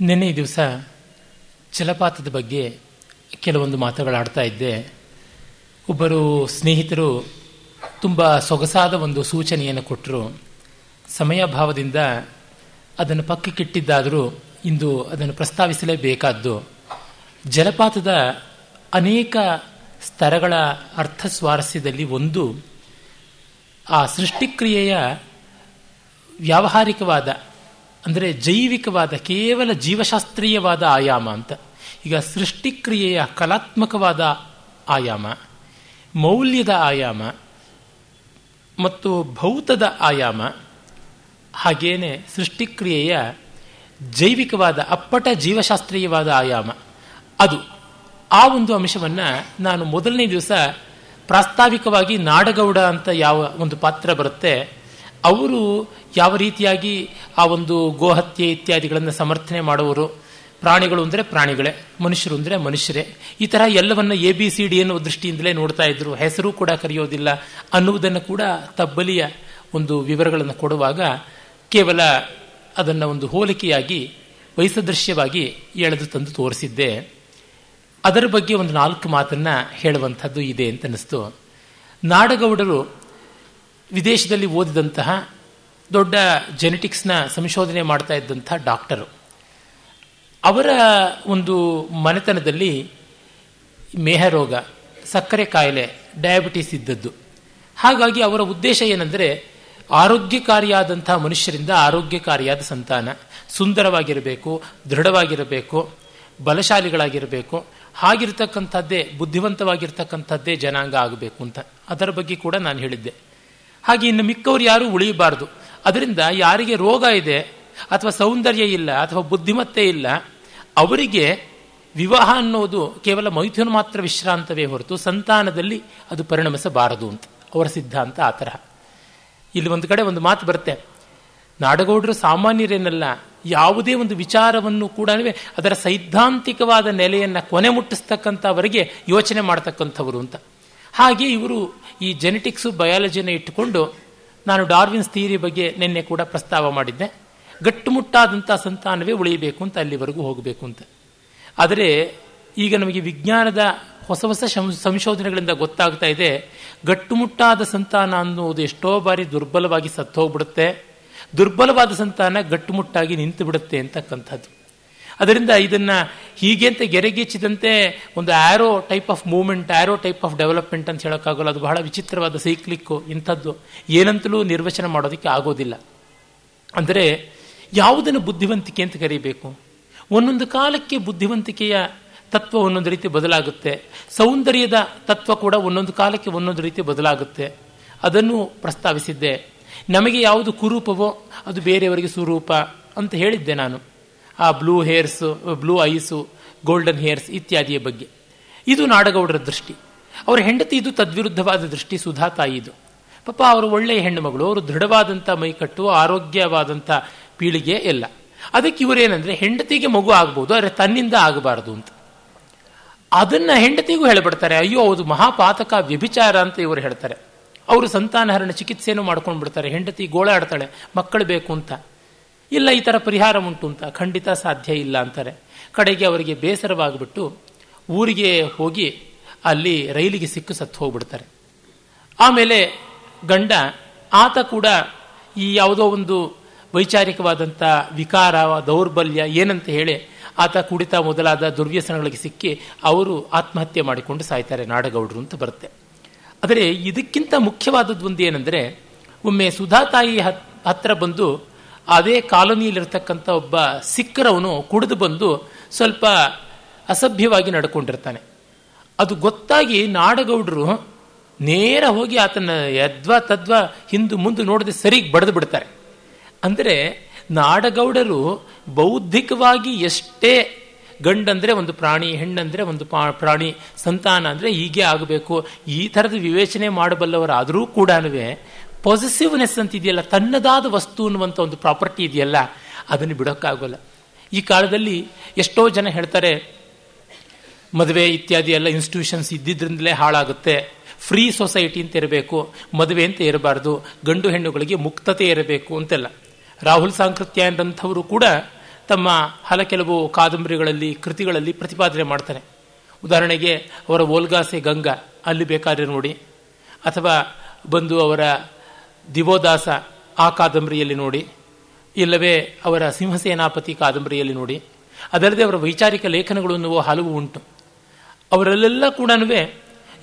ನಿನ್ನೆ ದಿವಸ ಜಲಪಾತದ ಬಗ್ಗೆ ಕೆಲವೊಂದು ಮಾತುಗಳಾಡ್ತಾ ಇದ್ದೆ. ಒಬ್ಬರು ಸ್ನೇಹಿತರು ತುಂಬ ಸೊಗಸಾದ ಒಂದು ಸೂಚನೆಯನ್ನು ಕೊಟ್ಟರು ಸಮಯ ಭಾವದಿಂದ ಅದನ್ನು ಪಕ್ಕಕ್ಕಿಟ್ಟಿದ್ದಾದರೂ ಇಂದು ಅದನ್ನು ಪ್ರಸ್ತಾವಿಸಲೇಬೇಕಾದ್ದು. ಜಲಪಾತದ ಅನೇಕ ಸ್ತರಗಳ ಅರ್ಥ ಸ್ವಾರಸ್ಯದಲ್ಲಿ ಒಂದು ಆ ಸೃಷ್ಟಿಕ್ರಿಯೆಯ ವ್ಯಾವಹಾರಿಕವಾದ ಅಂದರೆ ಜೈವಿಕವಾದ, ಕೇವಲ ಜೀವಶಾಸ್ತ್ರೀಯವಾದ ಆಯಾಮ ಅಂತ. ಈಗ ಸೃಷ್ಟಿಕ್ರಿಯೆಯ ಕಲಾತ್ಮಕವಾದ ಆಯಾಮ, ಮೌಲ್ಯದ ಆಯಾಮ, ಮತ್ತು ಭೌತದ ಆಯಾಮ, ಹಾಗೇನೆ ಸೃಷ್ಟಿಕ್ರಿಯೆಯ ಜೈವಿಕವಾದ, ಅಪ್ಪಟ ಜೀವಶಾಸ್ತ್ರೀಯವಾದ ಆಯಾಮ. ಅದು, ಆ ಒಂದು ಅಂಶವನ್ನು ನಾನು ಮೊದಲನೇ ದಿವಸ ಪ್ರಾಸ್ತಾವಿಕವಾಗಿ ನಾಡಗೌಡ ಅಂತ ಯಾವ ಒಂದು ಪಾತ್ರ ಬರುತ್ತೆ ಅವರು ಯಾವ ರೀತಿಯಾಗಿ ಆ ಒಂದು ಗೋಹತ್ಯೆ ಇತ್ಯಾದಿಗಳನ್ನು ಸಮರ್ಥನೆ ಮಾಡುವರು ಪ್ರಾಣಿಗಳು ಅಂದರೆ ಪ್ರಾಣಿಗಳೇ, ಮನುಷ್ಯರು ಅಂದರೆ ಮನುಷ್ಯರೇ. ಈ ಥರ ಎಲ್ಲವನ್ನ ಎ ಬಿ ಸಿ ಡಿ ಎನ್ನುವ ದೃಷ್ಟಿಯಿಂದಲೇ ನೋಡ್ತಾ ಇದ್ರು. ಹೆಸರು ಕೂಡ ಕರೆಯೋದಿಲ್ಲ. ಅನ್ನುವುದನ್ನು ಕೂಡ ತಬ್ಬಲಿಯ ಒಂದು ವಿವರಗಳನ್ನು ಕೊಡುವಾಗ ಕೇವಲ ಅದನ್ನು ಒಂದು ಹೋಲಿಕೆಯಾಗಿ ವಯಸ್ಸದೃಶ್ಯವಾಗಿ ಎಳೆದು ತಂದು ತೋರಿಸಿದ್ದೆ. ಅದರ ಬಗ್ಗೆ ಒಂದು ನಾಲ್ಕು ಮಾತನ್ನ ಹೇಳುವಂಥದ್ದು ಇದೆ ಅಂತ ಅನ್ನಿಸ್ತು ನಾಡಗೌಡರು ವಿದೇಶದಲ್ಲಿ ಓದಿದಂತಹ ದೊಡ್ಡ ಜೆನೆಟಿಕ್ಸ್ನ ಸಂಶೋಧನೆ ಮಾಡ್ತಾ ಇದ್ದಂಥ ಡಾಕ್ಟರು. ಅವರ ಒಂದು ಮನೆತನದಲ್ಲಿ ಮೇಹರೋಗ ಸಕ್ಕರೆ ಕಾಯಿಲೆ ಡಯಾಬಿಟೀಸ್ ಇದ್ದದ್ದು. ಹಾಗಾಗಿ ಅವರ ಉದ್ದೇಶ ಏನಂದರೆ ಆರೋಗ್ಯಕಾರಿಯಾದಂಥ ಮನುಷ್ಯರಿಂದ ಆರೋಗ್ಯಕಾರಿಯಾದ ಸಂತಾನ, ಸುಂದರವಾಗಿರಬೇಕು, ದೃಢವಾಗಿರಬೇಕು, ಬಲಶಾಲಿಗಳಾಗಿರಬೇಕು, ಹಾಗಿರ್ತಕ್ಕಂಥದ್ದೇ, ಬುದ್ಧಿವಂತವಾಗಿರ್ತಕ್ಕಂಥದ್ದೇ ಜನಾಂಗ ಆಗಬೇಕು ಅಂತ. ಅದರ ಬಗ್ಗೆ ಕೂಡ ನಾನು ಹೇಳಿದ್ದೆ. ಹಾಗೆ ಇನ್ನು ಮಿಕ್ಕವರು ಯಾರೂ ಉಳಿಯಬಾರದು. ಅದರಿಂದ ಯಾರಿಗೆ ರೋಗ ಇದೆ ಅಥವಾ ಸೌಂದರ್ಯ ಇಲ್ಲ ಅಥವಾ ಬುದ್ಧಿಮತ್ತೆ ಇಲ್ಲ, ಅವರಿಗೆ ವಿವಾಹ ಅನ್ನೋದು ಕೇವಲ ಮೈಥುನ ಮಾತ್ರ ವಿಶ್ರಾಂತವೇ ಹೊರತು ಸಂತಾನದಲ್ಲಿ ಅದು ಪರಿಣಮಿಸಬಾರದು ಅಂತ. ಅವರ ಸಿದ್ಧಾಂತ ಆ ತರಹ. ಇಲ್ಲಿ ಒಂದು ಕಡೆ ಒಂದು ಮಾತು ಬರುತ್ತೆ. ನಾಡಗೌಡರು ಸಾಮಾನ್ಯರೇನಲ್ಲ, ಯಾವುದೇ ಒಂದು ವಿಚಾರವನ್ನು ಕೂಡ ಅದರ ಸೈದ್ಧಾಂತಿಕವಾದ ನೆಲೆಯನ್ನು ಕೊನೆ ಮುಟ್ಟಿಸ್ತಕ್ಕಂಥವರಿಗೆ ಯೋಚನೆ ಮಾಡ್ತಕ್ಕಂಥವರು ಅಂತ. ಹಾಗೆ ಇವರು ಈ ಜೆನೆಟಿಕ್ಸು ಬಯಾಲಜಿನ ಇಟ್ಟುಕೊಂಡು ನಾನು ಡಾರ್ವಿನ್ಸ್ ಥಿಯರಿ ಬಗ್ಗೆ ನಿನ್ನೆ ಕೂಡ ಪ್ರಸ್ತಾವ ಮಾಡಿದ್ದೆ. ಗಟ್ಟುಮುಟ್ಟಾದಂಥ ಸಂತಾನವೇ ಉಳಿಯಬೇಕು ಅಂತ ಅಲ್ಲಿವರೆಗೂ ಹೋಗಬೇಕು ಅಂತ. ಆದರೆ ಈಗ ನಮಗೆ ವಿಜ್ಞಾನದ ಹೊಸ ಹೊಸ ಸಂಶೋಧನೆಗಳಿಂದ ಗೊತ್ತಾಗ್ತಾ ಇದೆ, ಗಟ್ಟುಮುಟ್ಟಾದ ಸಂತಾನ ಅನ್ನುವುದು ಎಷ್ಟೋ ಬಾರಿ ದುರ್ಬಲವಾಗಿ ಸತ್ತೋಗ್ಬಿಡುತ್ತೆ. ದುರ್ಬಲವಾದ ಸಂತಾನ ಗಟ್ಟುಮುಟ್ಟಾಗಿ ನಿಂತು ಬಿಡುತ್ತೆ ಅಂತಕ್ಕಂಥದ್ದು. ಅದರಿಂದ ಇದನ್ನ ಹೀಗೆ ಅಂತ ಗೆರೆಗೆಚ್ಚಿದಂತೆ ಒಂದು arrow type of movement arrow type of development ಅಂತ ಹೇಳೋಕ್ಕಾಗಲ್ಲ. ಅದು ಬಹಳ ವಿಚಿತ್ರವಾದ ಸೈಕ್ಲಿಕ್ಕು ಇಂಥದ್ದು. ಏನಂತಲೂ ನಿರ್ವಚನ ಮಾಡೋದಕ್ಕೆ ಆಗೋದಿಲ್ಲ. ಅಂದರೆ ಯಾವುದನ್ನು ಬುದ್ಧಿವಂತಿಕೆ ಅಂತ ಕರೀಬೇಕು? ಒಂದೊಂದು ಕಾಲಕ್ಕೆ ಬುದ್ಧಿವಂತಿಕೆಯ ತತ್ವ ಒಂದೊಂದು ರೀತಿ ಬದಲಾಗುತ್ತೆ. ಸೌಂದರ್ಯದ ತತ್ವ ಕೂಡ ಒಂದೊಂದು ಕಾಲಕ್ಕೆ ಒಂದೊಂದು ರೀತಿ ಬದಲಾಗುತ್ತೆ. ಅದನ್ನು ಪ್ರಸ್ತಾವಿಸಿದ್ದೆ. ನಮಗೆ ಯಾವುದು ಕುರೂಪವೋ ಅದು ಬೇರೆಯವರಿಗೆ ಸ್ವರೂಪ ಅಂತ ಹೇಳಿದ್ದೆ ನಾನು. ಆ blue hairs, blue eyes, golden hairs ಇತ್ಯಾದಿಯ ಬಗ್ಗೆ. ಇದು ನಾಡಗೌಡರ ದೃಷ್ಟಿ. ಅವರ ಹೆಂಡತಿ ಇದು ತದ್ವಿರುದ್ಧವಾದ ದೃಷ್ಟಿ ಸುಧಾ ತಾಯಿದು ಪಾಪ ಅವರು ಒಳ್ಳೆಯ ಹೆಣ್ಣುಮಗಳು ಅವರು ದೃಢವಾದಂಥ ಮೈಕಟ್ಟು ಆರೋಗ್ಯವಾದಂಥ ಪೀಳಿಗೆ ಎಲ್ಲ. ಅದಕ್ಕೆ ಇವರೇನಂದ್ರೆ ಹೆಂಡತಿಗೆ ಮಗು ಆಗ್ಬೋದು, ಆದರೆ ತನ್ನಿಂದ ಆಗಬಾರದು ಅಂತ. ಅದನ್ನ ಹೆಂಡತಿಗೂ ಹೇಳಿಬಿಡ್ತಾರೆ, ಅಯ್ಯೋ ಅದು ಮಹಾಪಾತಕ ವ್ಯಭಿಚಾರ ಅಂತ ಇವರು ಹೇಳ್ತಾರೆ. ಅವರು ಸಂತಾನಹರಣ ಚಿಕಿತ್ಸೆಯನ್ನು ಮಾಡ್ಕೊಂಡು ಬಿಡ್ತಾರೆ ಹೆಂಡತಿ ಗೋಳಾಡ್ತಾಳೆ, ಮಕ್ಕಳು ಬೇಕು ಅಂತ. ಇಲ್ಲ, ಈ ಥರ ಪರಿಹಾರ ಉಂಟು ಅಂತ. ಖಂಡಿತ ಸಾಧ್ಯ ಇಲ್ಲ ಅಂತಾರೆ. ಕಡೆಗೆ ಅವರಿಗೆ ಬೇಸರವಾಗಿಬಿಟ್ಟು ಊರಿಗೆ ಹೋಗಿ ಅಲ್ಲಿ ರೈಲಿಗೆ ಸಿಕ್ಕು ಸತ್ತು ಹೋಗ್ಬಿಡ್ತಾರೆ. ಆಮೇಲೆ ಗಂಡ, ಆತ ಕೂಡ ಈ ಯಾವುದೋ ಒಂದು ವೈಚಾರಿಕವಾದಂಥ ವಿಕಾರ, ದೌರ್ಬಲ್ಯ ಏನಂತ ಹೇಳಿ ಆತ ಕುಡಿತ ಮೊದಲಾದ ದುರ್ವ್ಯಸನಗಳಿಗೆ ಸಿಕ್ಕಿ ಅವರು ಆತ್ಮಹತ್ಯೆ ಮಾಡಿಕೊಂಡು ಸಾಯ್ತಾರೆ, ನಾಡಗೌಡರು ಅಂತ ಬರುತ್ತೆ. ಆದರೆ ಇದಕ್ಕಿಂತ ಮುಖ್ಯವಾದದ್ದು ಒಂದು ಏನಂದರೆ ಒಮ್ಮೆ ಸುಧಾ ತಾಯಿ ಹತ್ರ ಬಂದು ಅದೇ ಕಾಲೋನಿಯಲ್ಲಿರ್ತಕ್ಕಂಥ ಒಬ್ಬ ಸಿಕ್ಕರವನು ಕುಡಿದು ಬಂದು ಸ್ವಲ್ಪ ಅಸಭ್ಯವಾಗಿ ನಡ್ಕೊಂಡಿರ್ತಾನೆ. ಅದು ಗೊತ್ತಾಗಿ ನಾಡಗೌಡರು ನೇರ ಹೋಗಿ ಆತನ ಯದ್ವಾ ತದ್ವಾ ಹಿಂದು ಮುಂದೆ ನೋಡದೆ ಸರಿಗೆ ಬಡ್ದು ಬಿಡ್ತಾರೆ. ಅಂದರೆ ನಾಡಗೌಡರು ಬೌದ್ಧಿಕವಾಗಿ ಎಷ್ಟೇ ಗಂಡಂದ್ರೆ ಒಂದು ಪ್ರಾಣಿ, ಹೆಣ್ಣಂದ್ರೆ ಒಂದು ಪ್ರಾಣಿ, ಸಂತಾನ ಅಂದರೆ ಹೀಗೆ ಆಗಬೇಕು. ಈ ಥರದ ವಿವೇಚನೆ ಮಾಡಬಲ್ಲವರಾದರೂ ಕೂಡ ಪಾಸಿಟಿವ್ನೆಸ್ ಅಂತ ಇದೆಯಲ್ಲ ತನ್ನದಾದ ವಸ್ತು ಅನ್ನುವಂಥ ಒಂದು ಪ್ರಾಪರ್ಟಿ ಇದೆಯಲ್ಲ, ಅದನ್ನು ಬಿಡೋಕ್ಕಾಗೋಲ್ಲ. ಈ ಕಾಲದಲ್ಲಿ ಎಷ್ಟೋ ಜನ ಹೇಳ್ತಾರೆ, ಮದುವೆ ಇತ್ಯಾದಿ ಎಲ್ಲ ಇನ್ಸ್ಟಿಟ್ಯೂಷನ್ಸ್ ಇದ್ದಿದ್ರಿಂದಲೇ ಹಾಳಾಗುತ್ತೆ. ಫ್ರೀ ಸೊಸೈಟಿ ಅಂತ ಇರಬೇಕು, ಮದುವೆ ಅಂತ ಇರಬಾರ್ದು, ಗಂಡು ಹೆಣ್ಣುಗಳಿಗೆ ಮುಕ್ತತೆ ಇರಬೇಕು ಅಂತೆಲ್ಲ. ರಾಹುಲ್ ಸಾಂಕೃತ್ಯ ಎಂದಂಥವರು ಕೂಡ ತಮ್ಮ ಹಲ ಕೆಲವು ಕಾದಂಬರಿಗಳಲ್ಲಿ, ಕೃತಿಗಳಲ್ಲಿ ಪ್ರತಿಪಾದನೆ ಮಾಡ್ತಾರೆ. ಉದಾಹರಣೆಗೆ ಅವರ ಓಲ್ಗಾಸೆ ಗಂಗಾ, ಅಲ್ಲಿ ಬೇಕಾದ್ರೆ ನೋಡಿ. ಅಥವಾ ಬಂದು ಅವರ ದಿವೋದಾಸ ಆ ಕಾದಂಬರಿಯಲ್ಲಿ ನೋಡಿ, ಇಲ್ಲವೇ ಅವರ ಸಿಂಹಸೇನಾಪತಿ ಕಾದಂಬರಿಯಲ್ಲಿ ನೋಡಿ, ಅದಲ್ಲದೆ ಅವರ ವೈಚಾರಿಕ ಲೇಖನಗಳು ಅನ್ನುವ ಹಲವು ಉಂಟು. ಅವರಲ್ಲೆಲ್ಲ ಕೂಡ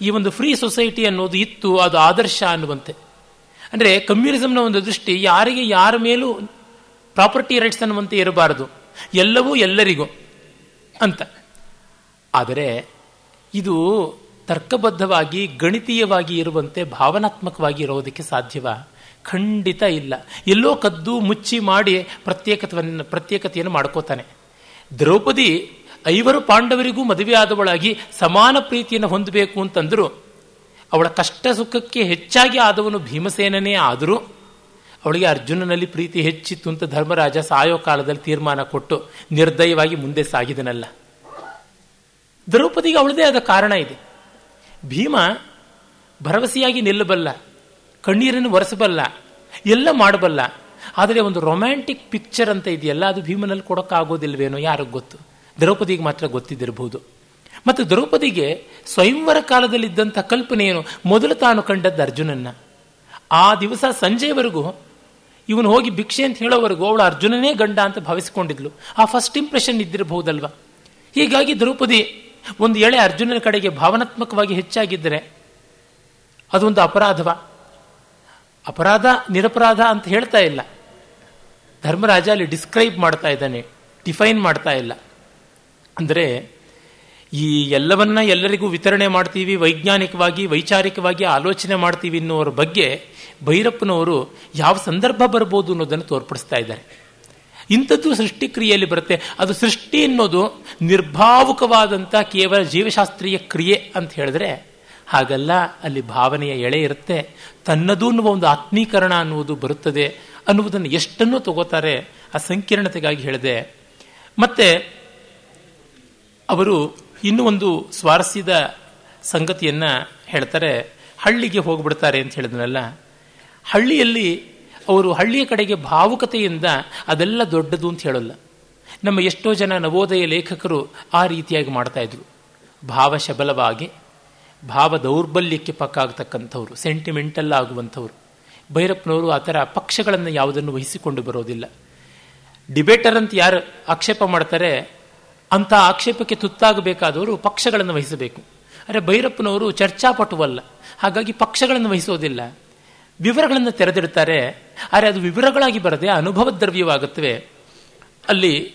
ಈ ಒಂದು ಫ್ರೀ ಸೊಸೈಟಿ ಅನ್ನೋದು ಇತ್ತು, ಅದು ಆದರ್ಶ ಅನ್ನುವಂತೆ. ಅಂದರೆ ಕಮ್ಯುನಿಸಮ್ನ ಒಂದು ದೃಷ್ಟಿ, ಯಾರಿಗೆ ಯಾರ ಮೇಲೂ ಪ್ರಾಪರ್ಟಿ ರೈಟ್ಸ್ ಅನ್ನುವಂತೆ ಇರಬಾರದು, ಎಲ್ಲವೂ ಎಲ್ಲರಿಗೂ ಅಂತ. ಆದರೆ ಇದು ತರ್ಕಬದ್ಧವಾಗಿ, ಗಣಿತೀಯವಾಗಿ ಇರುವಂತೆ ಭಾವನಾತ್ಮಕವಾಗಿ ಇರೋದಕ್ಕೆ ಸಾಧ್ಯವ? ಖಂಡಿತ ಇಲ್ಲ. ಎಲ್ಲೋ ಕದ್ದು ಮುಚ್ಚಿ ಮಾಡಿ ಪ್ರತ್ಯೇಕತೆಯನ್ನು ಪ್ರತ್ಯೇಕತೆಯನ್ನು ಮಾಡ್ಕೋತಾನೆ. ದ್ರೌಪದಿ ಐವರು ಪಾಂಡವರಿಗೂ ಮದುವೆಯಾದವಳಾಗಿ ಸಮಾನ ಪ್ರೀತಿಯನ್ನು ಹೊಂದಬೇಕು ಅಂತಂದ್ರು, ಅವಳ ಕಷ್ಟ ಸುಖಕ್ಕೆ ಹೆಚ್ಚಾಗಿ ಆದವನು ಭೀಮಸೇನನೇ ಆದರೂ, ಅವಳಿಗೆ ಅರ್ಜುನನಲ್ಲಿ ಪ್ರೀತಿ ಹೆಚ್ಚಿತ್ತು ಅಂತ ಧರ್ಮರಾಜ ಸಾಯೋ ಕಾಲದಲ್ಲಿ ತೀರ್ಮಾನ ಕೊಟ್ಟು ನಿರ್ದಯವಾಗಿ ಮುಂದೆ ಸಾಗಿದನಲ್ಲ. ದ್ರೌಪದಿಗೆ ಅವಳದೇ ಆದ ಕಾರಣ ಇದೆ. ಭೀಮ ಭರವಸೆಯಾಗಿ ನಿಲ್ಲಬಲ್ಲ, ಕಣ್ಣೀರನ್ನು ಒರೆಸಬಲ್ಲ, ಎಲ್ಲ ಮಾಡಬಲ್ಲ. ಆದರೆ ಒಂದು ರೊಮ್ಯಾಂಟಿಕ್ ಪಿಕ್ಚರ್ ಅಂತ ಇದೆಯಲ್ಲ, ಅದು ಭೀಮನಲ್ಲಿ ಕೊಡೋಕ್ಕಾಗೋದಿಲ್ವೇನೋ ಯಾರಿಗೆ ಗೊತ್ತು. ದ್ರೌಪದಿಗೆ ಮಾತ್ರ ಗೊತ್ತಿದ್ದಿರಬಹುದು ಮತ್ತು ದ್ರೌಪದಿಗೆ ಸ್ವಯಂವರ ಕಾಲದಲ್ಲಿದ್ದಂಥ ಕಲ್ಪನೆ ಏನು? ಮೊದಲು ತಾನು ಕಂಡದ್ದು ಅರ್ಜುನನ್ನ. ಆ ದಿವಸ ಸಂಜೆವರೆಗೂ ಇವನು ಹೋಗಿ ಭಿಕ್ಷೆ ಅಂತ ಹೇಳೋವರೆಗೂ ಅವಳು ಅರ್ಜುನನೇ ಗಂಡ ಅಂತ ಭಾವಿಸಿಕೊಂಡಿದ್ಲು. ಆ ಫಸ್ಟ್ ಇಂಪ್ರೆಷನ್ ಇದ್ದಿರಬಹುದಲ್ವ? ಹೀಗಾಗಿ ದ್ರೌಪದಿ ಒಂದು ಎಳೆ ಅರ್ಜುನನ ಕಡೆಗೆ ಭಾವನಾತ್ಮಕವಾಗಿ ಹೆಚ್ಚಾಗಿದ್ದರೆ ಅದೊಂದು ಅಪರಾಧವ. ಅಪರಾಧ, ನಿರಪರಾಧ ಅಂತ ಹೇಳ್ತಾ ಇಲ್ಲ. ಧರ್ಮರಾಜ ಅಲ್ಲಿ ಡಿಸ್ಕ್ರೈಬ್ ಮಾಡ್ತಾ ಇದ್ದಾನೆ, ಡಿಫೈನ್ ಮಾಡ್ತಾ ಇಲ್ಲ. ಅಂದರೆ ಈ ಎಲ್ಲವನ್ನ ಎಲ್ಲರಿಗೂ ವಿತರಣೆ ಮಾಡ್ತೀವಿ, ವೈಜ್ಞಾನಿಕವಾಗಿ, ವೈಚಾರಿಕವಾಗಿ ಆಲೋಚನೆ ಮಾಡ್ತೀವಿ ಅನ್ನೋರ ಬಗ್ಗೆ ಭೈರಪ್ಪನವರು ಯಾವ ಸಂದರ್ಭ ಬರ್ಬೋದು ಅನ್ನೋದನ್ನು ತೋರ್ಪಡಿಸ್ತಾ ಇದ್ದಾರೆ. ಇಂಥದ್ದು ಸೃಷ್ಟಿಕ್ರಿಯೆಯಲ್ಲಿ ಬರುತ್ತೆ. ಅದು ಸೃಷ್ಟಿ ಅನ್ನೋದು ನಿರ್ಭಾವುಕವಾದಂಥ ಕೇವಲ ಜೀವಶಾಸ್ತ್ರೀಯ ಕ್ರಿಯೆ ಅಂತ ಹೇಳಿದ್ರೆ ಹಾಗಲ್ಲ, ಅಲ್ಲಿ ಭಾವನೆಯ ಎಳೆ ಇರುತ್ತೆ. ತನ್ನದು ಅನ್ನುವ ಒಂದು ಆತ್ಮೀಕರಣ ಅನ್ನುವುದು ಬರುತ್ತದೆ ಅನ್ನುವುದನ್ನು ಎಷ್ಟನ್ನು ತಗೋತಾರೆ ಆ ಸಂಕೀರ್ಣತೆಗಾಗಿ ಹೇಳಿದೆ. ಮತ್ತೆ ಅವರು ಇನ್ನೂ ಒಂದು ಸ್ವಾರಸ್ಯದ ಸಂಗತಿಯನ್ನು ಹೇಳ್ತಾರೆ. ಹಳ್ಳಿಗೆ ಹೋಗ್ಬಿಡ್ತಾರೆ ಅಂತ ಹೇಳಿದ್ರಲ್ಲ ಹಳ್ಳಿಯಲ್ಲಿ ಅವರು ಹಳ್ಳಿಯ ಕಡೆಗೆ ಭಾವುಕತೆಯಿಂದ ಅದೆಲ್ಲ ದೊಡ್ಡದು ಅಂತ ಹೇಳಲ್ಲ. ನಮ್ಮ ಎಷ್ಟೋ ಜನ ನವೋದಯ ಲೇಖಕರು ಆ ರೀತಿಯಾಗಿ ಮಾಡ್ತಾ ಇದ್ರು. ಭಾವಶಬಲವಾಗಿ ಭಾವ ದೌರ್ಬಲ್ಯಕ್ಕೆ ಪಕ್ಕಾಗತಕ್ಕಂಥವ್ರು ಸೆಂಟಿಮೆಂಟಲ್ ಆಗುವಂಥವ್ರು. ಭೈರಪ್ಪನವರು ಆ ಥರ ಪಕ್ಷಗಳನ್ನು ಯಾವುದನ್ನು ವಹಿಸಿಕೊಂಡು ಬರೋದಿಲ್ಲ. ಡಿಬೇಟರ್ ಅಂತ ಯಾರು ಆಕ್ಷೇಪ ಮಾಡ್ತಾರೆ, ಅಂಥ ಆಕ್ಷೇಪಕ್ಕೆ ತುತ್ತಾಗಬೇಕಾದವರು ಪಕ್ಷಗಳನ್ನು ವಹಿಸಬೇಕು. ಅರೆ ಭೈರಪ್ಪನವರು ಚರ್ಚಾಪಟುವಲ್ಲ, ಹಾಗಾಗಿ ಪಕ್ಷಗಳನ್ನು ವಹಿಸೋದಿಲ್ಲ. ವಿವರಗಳನ್ನು ತೆರೆದಿಡ್ತಾರೆ ಆದರೆ ಅದು ವಿವರಗಳಾಗಿ ಬರದೆ ಅನುಭವ ದ್ರವ್ಯವಾಗುತ್ತವೆ. ಅಲ್ಲಿ